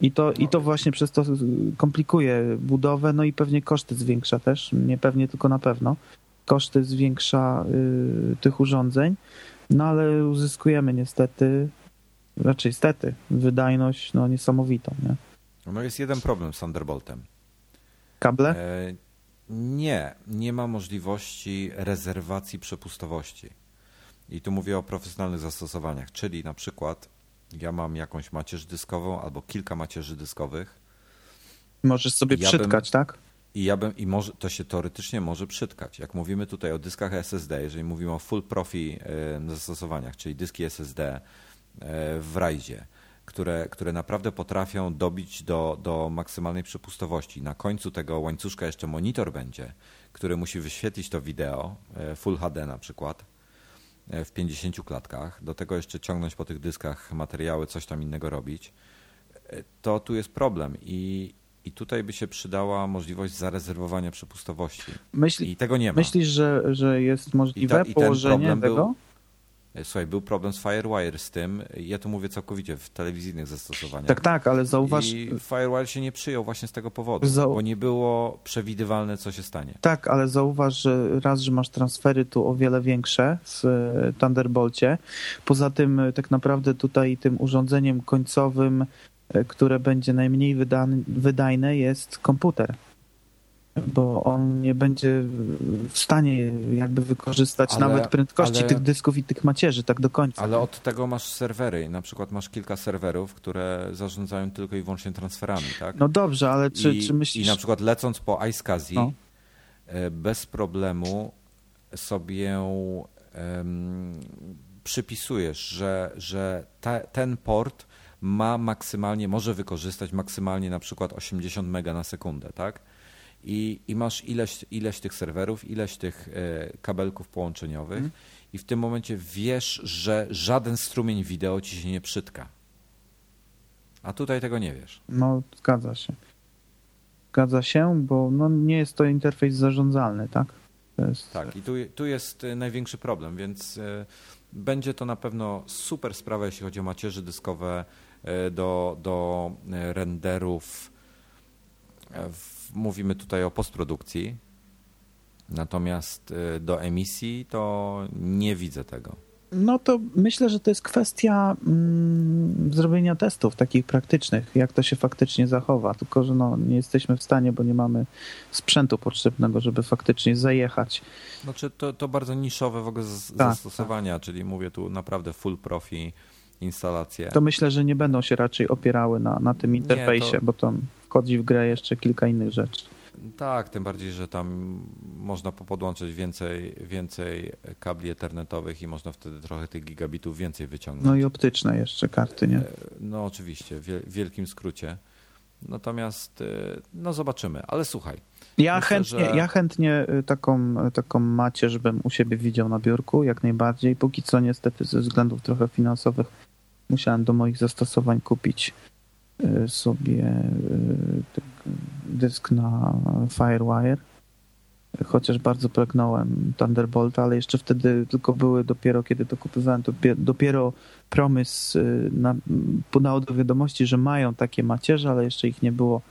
E: I to, I to właśnie przez to y, komplikuje budowę, no i pewnie koszty zwiększa też, nie pewnie, tylko na pewno. Koszty zwiększa y, tych urządzeń, no ale uzyskujemy niestety, raczej stety, wydajność no, niesamowitą. Nie?
D: No jest jeden problem z Thunderboltem.
E: Kable?
D: E, nie, nie ma możliwości rezerwacji przepustowości. I tu mówię o profesjonalnych zastosowaniach, czyli na przykład ja mam jakąś macierz dyskową albo kilka macierzy dyskowych
E: Możesz sobie
D: ja bym-
E: przytkać, tak?
D: i ja bym, i może, to się teoretycznie może przytkać. Jak mówimy tutaj o dyskach SSD, jeżeli mówimy o full profi e, zastosowaniach, czyli dyski SSD e, w RAIDzie, które, które naprawdę potrafią dobić do, do maksymalnej przepustowości. Na końcu tego łańcuszka jeszcze monitor będzie, który musi wyświetlić to wideo, e, Full HD na przykład, w 50 klatkach. Do tego jeszcze ciągnąć po tych dyskach materiały, coś tam innego robić. E, To tu jest problem i, i tutaj by się przydała możliwość zarezerwowania przepustowości.
E: Myśli,
D: I tego nie ma.
E: myślisz, że, że jest możliwe
D: i ten
E: położenie
D: problem był-
E: tego?
D: E, Słuchaj, był problem z Firewire z tym, ja tu mówię całkowicie w telewizyjnych zastosowaniach.
E: Tak, tak, ale zauważ,
D: I Firewire się nie przyjął właśnie z tego powodu,
E: Zau-
D: bo nie było przewidywalne, co się stanie.
E: Tak, ale zauważ, że raz, że masz transfery tu o wiele większe w e, Thunderbolcie. Poza tym e, tak naprawdę tutaj tym urządzeniem końcowym, e, które będzie najmniej wydajne jest komputer. Bo on nie będzie w stanie jakby wykorzystać
D: Ale-
E: nawet prędkości
D: ale-
E: tych dysków i tych macierzy tak do końca.
D: Ale od tego masz serwery. Na przykład masz kilka serwerów, które zarządzają tylko i wyłącznie transferami, tak?
E: No dobrze, ale czy,
D: I,
E: czy myślisz...
D: I na przykład lecąc po iSCSI,
E: No.
D: e, bez problemu sobie em, przypisujesz, że, że te, ten port ma maksymalnie, może wykorzystać maksymalnie na przykład 80 mega na sekundę, tak? I, i masz ileś, ileś tych serwerów, ileś tych e, kabelków połączeniowych
E: Mhm.
D: i w tym momencie wiesz, że żaden strumień wideo ci się nie przytka. A tutaj tego nie wiesz.
E: No, zgadza się. Zgadza się, bo no, nie jest to interfejs zarządzalny, tak? Jest,
D: Tak, i tu, tu jest e, największy problem, więc e, będzie to na pewno super sprawa, jeśli chodzi o macierzy dyskowe do, do renderów. W- Mówimy tutaj o postprodukcji, natomiast e, do emisji to nie widzę tego.
E: No to myślę, że to jest kwestia mm, zrobienia testów takich praktycznych, jak to się faktycznie zachowa. Tylko, że no, nie jesteśmy w stanie, bo nie mamy sprzętu potrzebnego, żeby faktycznie zajechać.
D: Znaczy to, to bardzo niszowe w ogóle z-
E: Tak,
D: zastosowania, czyli mówię tu naprawdę full profi instalacje.
E: To myślę, że nie będą się raczej opierały na, na tym interfejsie,
D: to-
E: bo tam wchodzi w grę jeszcze kilka innych rzeczy.
D: Tak, tym bardziej, że tam można po- podłączyć więcej, więcej kabli ethernetowych i można wtedy trochę tych gigabitów więcej wyciągnąć.
E: No i optyczne jeszcze karty, nie?
D: No oczywiście, w wiel- wielkim skrócie. Natomiast, e, no zobaczymy. Ale słuchaj,
E: Ja
D: Myślę,
E: chętnie,
D: że-
E: ja chętnie y, taką, taką macierz bym u siebie widział na biurku, jak najbardziej. Póki co niestety ze względów trochę finansowych musiałem do moich zastosowań kupić sobie y, tak, dysk na Firewire. Chociaż bardzo pragnąłem Thunderbolta, ale jeszcze wtedy tylko były dopiero, kiedy to kupowałem, dopiero promys y, na, podało do wiadomości, że mają takie macierze, ale jeszcze ich nie było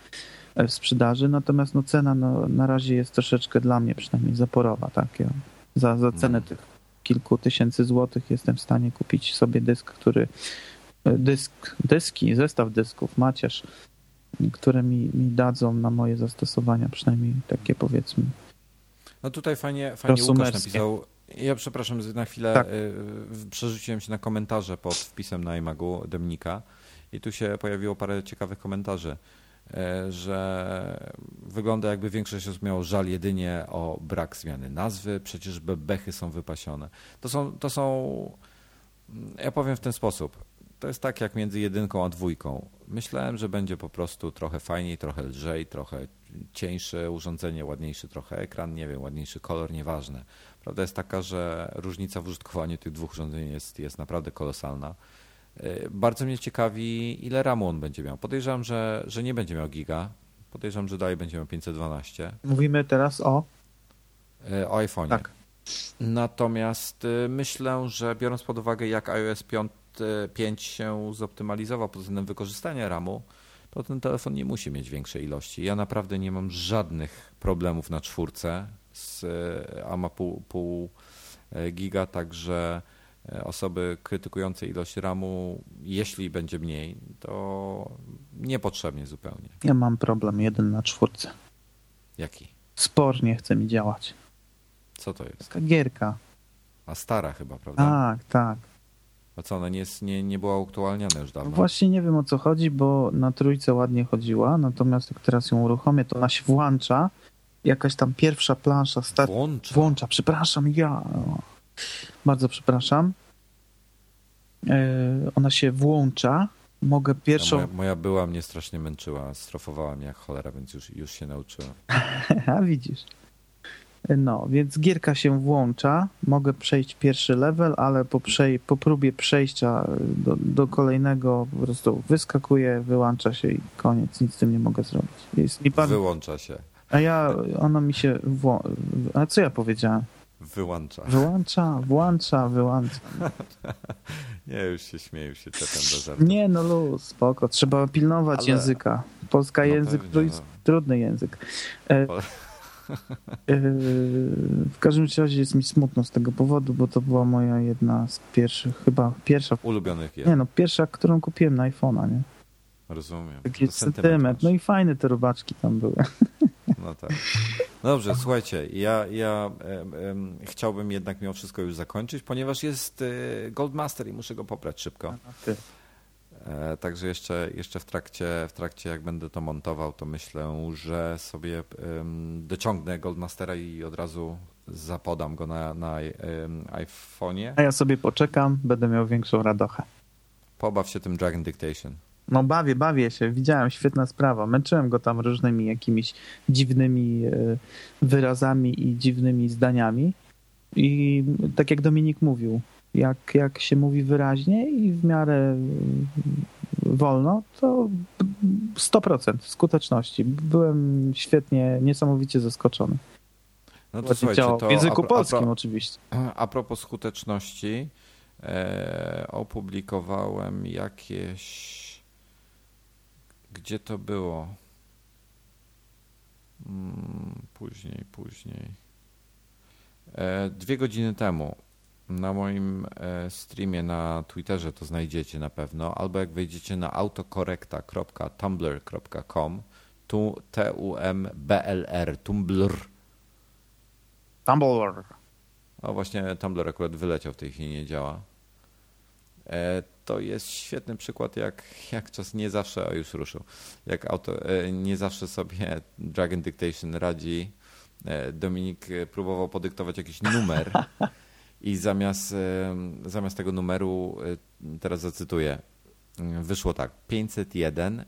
E: w sprzedaży, natomiast no cena no, na razie jest troszeczkę dla mnie przynajmniej zaporowa, tak? Ja za, za cenę
D: Mhm.
E: tych kilku tysięcy złotych jestem w stanie kupić sobie dysk, który e, dysk, dyski, zestaw dysków, macierz, które mi, mi dadzą na moje zastosowania, przynajmniej takie powiedzmy.
D: no tutaj fajnie, fajnie Łukasz napisał. Ja przepraszam, na chwilę
E: Tak.
D: y, przerzuciłem się na komentarze pod wpisem na iMagu Demnika i tu się pojawiło parę ciekawych komentarzy, e, że wygląda jakby większość osób miało żal jedynie o brak zmiany nazwy, przecież bebechy są wypasione. To są, to są, ja powiem w ten sposób, to jest tak jak między jedynką a dwójką. Myślałem, że będzie po prostu trochę fajniej, trochę lżej, trochę cieńsze urządzenie, ładniejszy trochę ekran, nie wiem, ładniejszy kolor, nieważne. Prawda jest taka, że różnica w użytkowaniu tych dwóch urządzeń jest, jest naprawdę kolosalna. Yy, Bardzo mnie ciekawi, ile RAMu on będzie miał. Podejrzewam, że, że nie będzie miał giga. Podejrzewam, że dalej będzie miał 512
E: Mówimy teraz o...
D: yy, o iPhone'ie.
E: Tak.
D: Natomiast y, myślę, że biorąc pod uwagę, jak iOS 5, 5 się zoptymalizował pod względem wykorzystania RAMu, to ten telefon nie musi mieć większej ilości. Ja naprawdę nie mam żadnych problemów na czwórce z y, a ma pół, pół y, giga, także y, osoby krytykujące ilość RAMu, jeśli będzie mniej, to niepotrzebnie zupełnie.
E: Ja mam problem jeden na czwórce.
D: Jaki?
E: Spor nie chce mi działać.
D: Co to jest?
E: Taka gierka.
D: A stara chyba, prawda?
E: Tak, tak.
D: A co, ona nie, jest, nie, nie była aktualniana już dawno?
E: Właśnie nie wiem o co chodzi, bo na trójce ładnie chodziła, natomiast jak teraz ją uruchomię, to ona się włącza. Jakaś tam pierwsza plansza start
D: Włącza.
E: włącza. Przepraszam, ja. Bardzo przepraszam. E, ona się włącza. Mogę pierwszą.
D: Moja, moja była mnie strasznie męczyła, strofowała mnie jak cholera, więc już, już się nauczyłem.
E: A widzisz. No, więc gierka się włącza. Mogę przejść pierwszy level, ale po, przej- po próbie przejścia do, do kolejnego po prostu wyskakuje, wyłącza się i koniec. Nic z tym nie mogę zrobić. Jest mi bardzo...
D: Wyłącza się.
E: A ja, ona mi się. Wło... A co ja powiedziałem?
D: Wyłącza.
E: Wyłącza, włącza, wyłącza.
D: Nie, już się śmieję, już się czepiam do żartu.
E: Nie, no luz, spoko. Trzeba pilnować
D: Ale-
E: języka. Polska
D: No
E: język
D: pewnie, no.
E: trudny język. E,
D: Po-
E: e, w każdym razie jest mi smutno z tego powodu, bo to była moja jedna z pierwszych, chyba pierwsza.
D: Ulubionych
E: Nie
D: jest.
E: no, pierwsza, którą kupiłem na iPhone'a, nie?
D: Rozumiem.
E: Taki sentyment. No i fajne te robaczki tam były.
D: No tak. Dobrze, słuchajcie, ja, ja chciałbym jednak mimo wszystko już zakończyć, ponieważ jest e, Goldmaster i muszę go pobrać szybko. E, Także jeszcze, jeszcze w, trakcie, w trakcie, jak będę to montował, to myślę, że sobie dociągnę Goldmastera i od razu zapodam go na, na iPhone'ie.
E: A ja sobie poczekam, będę miał większą radochę.
D: Pobaw się tym Dragon Dictation.
E: No bawię, bawię się, widziałem, świetna sprawa. Męczyłem go tam różnymi jakimiś dziwnymi e, wyrazami i dziwnymi zdaniami. I tak jak Dominik mówił, jak, jak się mówi wyraźnie i w miarę wolno, to 100% skuteczności. Byłem świetnie, niesamowicie zaskoczony.
D: No to słuchajcie, to
E: w języku
D: a, pro- a,
E: polskim
D: pro-
E: oczywiście.
D: A propos skuteczności, e, opublikowałem jakieś. Gdzie to było? Mm, później, później. E, dwie godziny temu na moim e, streamie na Twitterze to znajdziecie na pewno, albo jak wejdziecie na autokorekta.tumblr.com tu T-U-M-B-L-R, Tumblr.
E: Tumblr.
D: O, właśnie Tumblr akurat wyleciał w tej chwili, nie działa. E, to jest świetny przykład, jak, jak czas nie zawsze, o już ruszył, jak auto, e, nie zawsze sobie Dragon Dictation radzi. Dominik próbował podyktować jakiś numer i zamiast, e, zamiast tego numeru, e, teraz zacytuję, e, wyszło tak, 501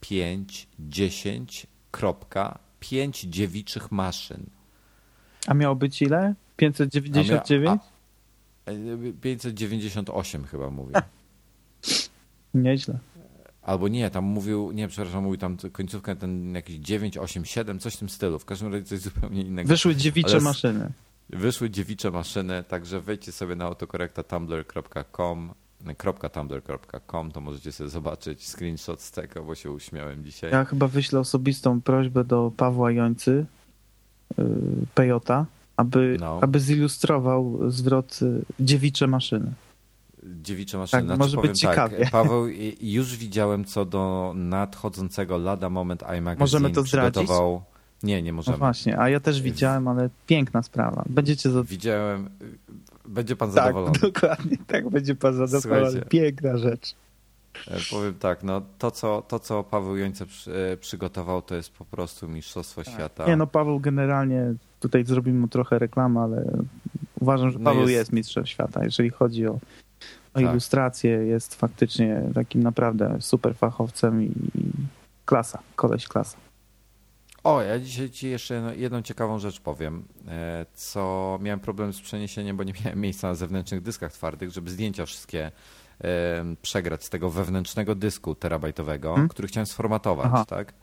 D: 05 10 kropka 5 dziewiczych maszyn.
E: A miało być ile? 599?
D: A- E, 598 chyba mówił.
E: Nieźle.
D: Albo nie, tam mówił, nie, przepraszam, mówił tam końcówkę ten jakiś 987, coś w tym stylu. W każdym razie coś zupełnie innego.
E: Wyszły dziewicze
D: Ale
E: maszyny.
D: Wyszły dziewicze maszyny, także wejdźcie sobie na autokorekta tumblr.com to możecie sobie zobaczyć screenshot z tego, bo się uśmiałem dzisiaj.
E: Ja chyba wyślę osobistą prośbę do Pawła Jońcy, yy, Pejota, aby,
D: No.
E: aby zilustrował zwrot y, dziewicze maszyny.
D: Dziewicze maszyny.
E: Tak,
D: znaczy,
E: może być
D: powiem
E: ciekawie.
D: Tak, Paweł, i- już widziałem co do nadchodzącego lada moment iMagazine.
E: Możemy to zdradzić?
D: przygotował... Nie, nie
E: No
D: możemy.
E: właśnie, a ja też widziałem, ale piękna sprawa. Będziecie za...
D: Widziałem, będzie pan
E: Tak,
D: zadowolony.
E: dokładnie, tak będzie pan zadowolony.
D: Słuchajcie.
E: Piękna rzecz.
D: E, Powiem tak, no to co, to, co Paweł Jońce przy, e, przygotował, to jest po prostu mistrzostwo świata.
E: Nie no, Paweł generalnie, tutaj zrobimy mu trochę reklamę, ale uważam, że
D: No
E: Paweł
D: jest-
E: jest... mistrzem świata. Jeżeli chodzi o, o
D: Tak.
E: ilustrację, jest faktycznie takim naprawdę super fachowcem i klasa, koleś klasa.
D: O, ja dzisiaj ci jeszcze jedną ciekawą rzecz powiem, e, co miałem problem z przeniesieniem, bo nie miałem miejsca na zewnętrznych dyskach twardych, żeby zdjęcia wszystkie e, przegrać z tego wewnętrznego dysku terabajtowego,
E: Hmm?
D: który chciałem sformatować,
E: Aha.
D: tak?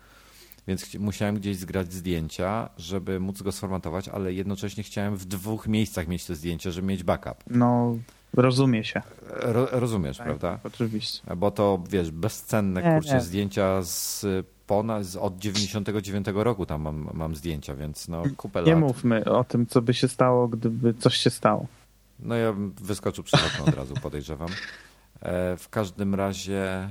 D: Więc musiałem gdzieś zgrać zdjęcia, żeby móc go sformatować, ale jednocześnie chciałem w dwóch miejscach mieć te zdjęcia, żeby mieć backup.
E: No, rozumie się.
D: Ro, rozumiesz,
E: Tak,
D: prawda?
E: Oczywiście.
D: Bo to, wiesz, bezcenne,
E: Nie,
D: kurczę,
E: nie.
D: zdjęcia z ponad, z od 99 roku tam mam, mam zdjęcia, więc no kupę
E: Nie
D: lat.
E: mówmy o tym, co by się stało, gdyby coś się stało.
D: No ja bym wyskoczył przez okno od razu, podejrzewam. E, w każdym razie,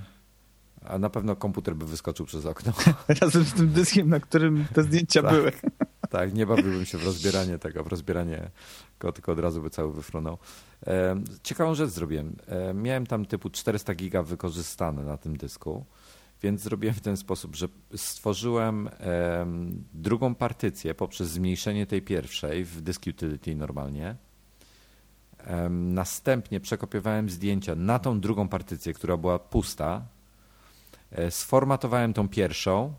D: a na pewno komputer by wyskoczył przez okno.
E: Razem z tym dyskiem, na którym te zdjęcia
D: Tak.
E: były.
D: tak, nie bawiłbym się w rozbieranie tego, w rozbieranie go, tylko od razu by cały wyfrunął. E, ciekawą rzecz zrobiłem. E, miałem tam typu 400 giga wykorzystane na tym dysku, więc zrobiłem w ten sposób, że stworzyłem em, drugą partycję poprzez zmniejszenie tej pierwszej w disk utility normalnie. Następnie przekopiowałem zdjęcia na tą drugą partycję, która była pusta. E, Sformatowałem tą pierwszą,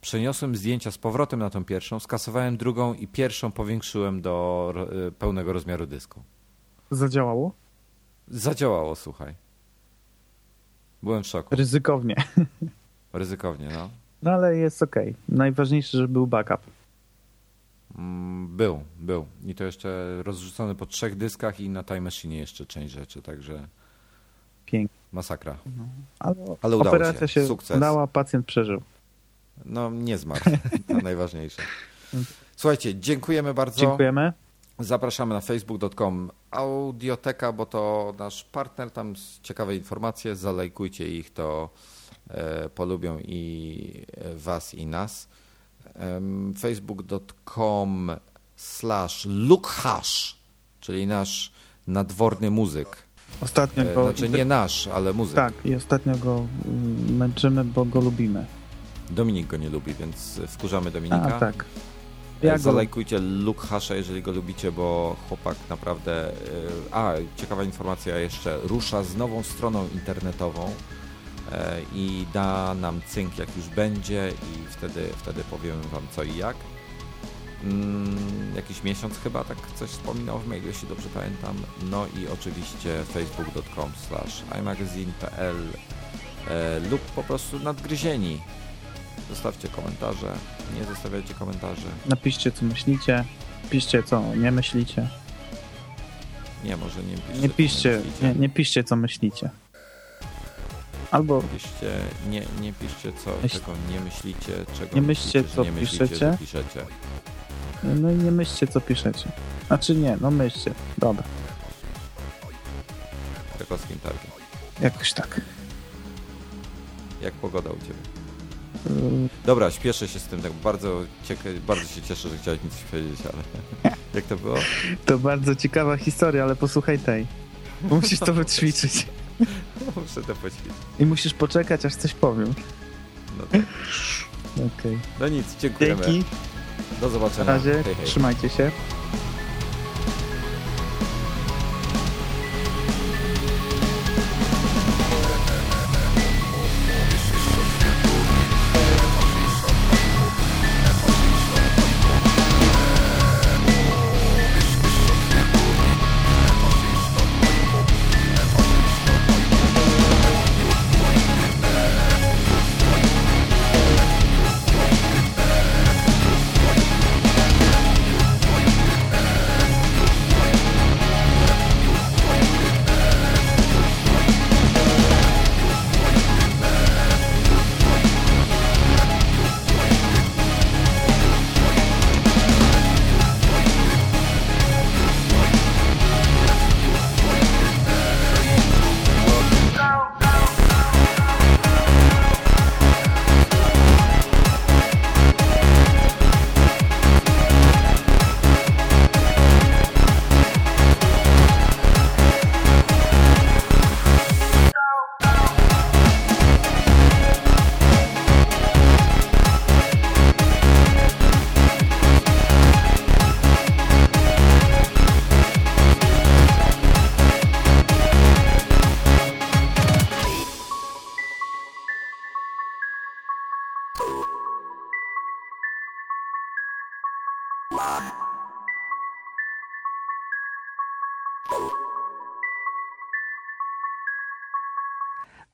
D: przeniosłem zdjęcia z powrotem na tą pierwszą, skasowałem drugą i pierwszą powiększyłem do e, pełnego rozmiaru dysku.
E: Zadziałało?
D: Zadziałało, słuchaj. Byłem w szoku.
E: Ryzykownie.
D: Ryzykownie, no.
E: No ale jest okej. Najważniejsze, że był backup.
D: Mm, Był, był. I to jeszcze rozrzucony po trzech dyskach i na Time Machine jeszcze część rzeczy, także
E: Pięknie.
D: masakra.
E: Ale,
D: Ale udało
E: operacja
D: się.
E: się
D: Sukces.
E: udała, pacjent przeżył.
D: No, nie zmarł. To najważniejsze. Słuchajcie, dziękujemy bardzo.
E: Dziękujemy.
D: Zapraszamy na facebook.com audioteka, bo to nasz partner, tam ciekawe informacje, zalajkujcie ich, to polubią i e, was i nas. Facebook.com slash lukhash, czyli nasz nadworny muzyk.
E: Ostatnio
D: E,
E: go...
D: Znaczy nie nasz, ale muzyk.
E: Tak, i ostatnio go mm, męczymy, bo go lubimy.
D: Dominik go nie lubi, więc wkurzamy Dominika.
E: A, tak. Ja go-
D: Zalajkujcie Luke Hasha, jeżeli go lubicie, bo chłopak naprawdę... A, ciekawa informacja jeszcze. Rusza z nową stroną internetową e, i da nam cynk jak już będzie i wtedy, wtedy powiem wam co i jak. Mm, jakiś miesiąc chyba, tak coś wspominał w mailu, jeśli dobrze pamiętam. No i oczywiście facebook.com slash imagazine.pl e, lub po prostu nadgryzieni. Zostawcie komentarze, nie zostawiajcie komentarzy.
E: Napiszcie, co myślicie. Piszcie, co nie myślicie.
D: Nie, może nie piszcie.
E: Nie piszcie, nie, nie piszcie, co myślicie. Albo
D: Piszcie, nie, nie piszcie co,
E: Myśl-
D: czego nie myślicie, czego
E: Nie myślcie,
D: myślicie,
E: co
D: nie myślicie,
E: piszecie.
D: piszecie.
E: no i nie myślcie, co piszecie. Znaczy nie, no myślcie. Dobra,
D: Krakowskim targiem.
E: jakoś tak.
D: Jak pogoda u Ciebie?
E: Yy,
D: Dobra, śpieszę się z tym, tak bardzo, cieka- bardzo się cieszę, że chciałeś mi coś powiedzieć, ale jak to było?
E: To bardzo ciekawa historia, ale posłuchaj tej. Musisz to wyćwiczyć.
D: Muszę to poćwiczyć.
E: I musisz poczekać, aż coś powiem.
D: No, tak.
E: Okej.
D: no nic, dziękujemy.
E: Dzięki.
D: Do
E: Na
D: zobaczenia.
E: razie.
D: Hej, hej.
E: Trzymajcie się.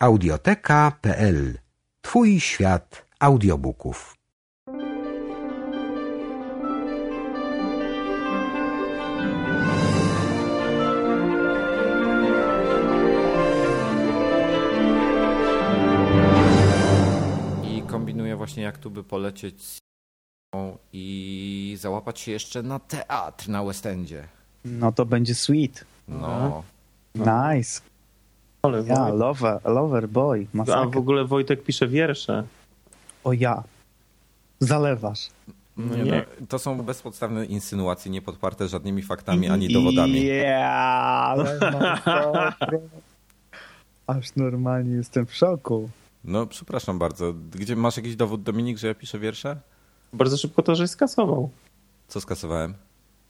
A: Audioteka.pl Twój świat audiobooków.
D: I kombinuję właśnie jak tu by polecieć z i załapać się jeszcze na teatr na West Endzie.
E: No to będzie sweet.
D: No,
E: Nice.
C: Ale
E: Ja, lover, lover boy.
C: A
E: Masakra.
C: w ogóle Wojtek pisze wiersze.
E: O ja. Zalewasz.
C: No
D: nie,
C: nie.
D: no, to są bezpodstawne insynuacje, nie podparte żadnymi faktami ani dowodami.
E: Yeah, masakra. Aż normalnie jestem w szoku.
D: No, przepraszam bardzo. Gdzie masz jakiś dowód, Dominik, że ja piszę wiersze?
C: Bardzo szybko to, że skasował.
D: Co skasowałem?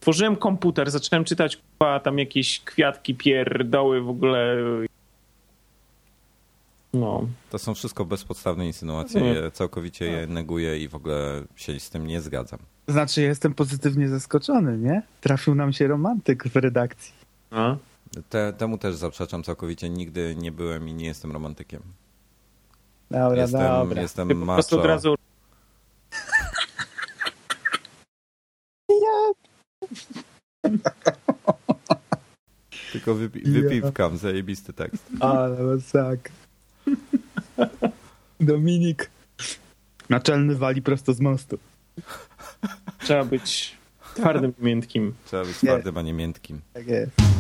C: Tworzyłem komputer, zacząłem czytać kurwa, tam jakieś kwiatki, pierdoły w ogóle. No.
D: To są wszystko bezpodstawne insynuacje.
C: Nie.
D: Ja całkowicie je neguję i w ogóle się z tym nie zgadzam.
E: Znaczy, jestem pozytywnie zaskoczony, nie? Trafił nam się romantyk w redakcji.
C: A?
D: Te, temu też zaprzeczam całkowicie. Nigdy nie byłem i nie jestem romantykiem.
E: Dobra,
D: Jestem,
E: dobra.
D: jestem
C: Ty po prostu
D: macho.
C: od razu
D: Tylko wypi wypiwkam, zajebisty tekst.
E: Ale masakra. Dominik. Naczelny wali prosto z mostu.
C: trzeba być twardym i miętkim.
D: Trzeba być twardym, a nie miętkim.
E: Tak jest.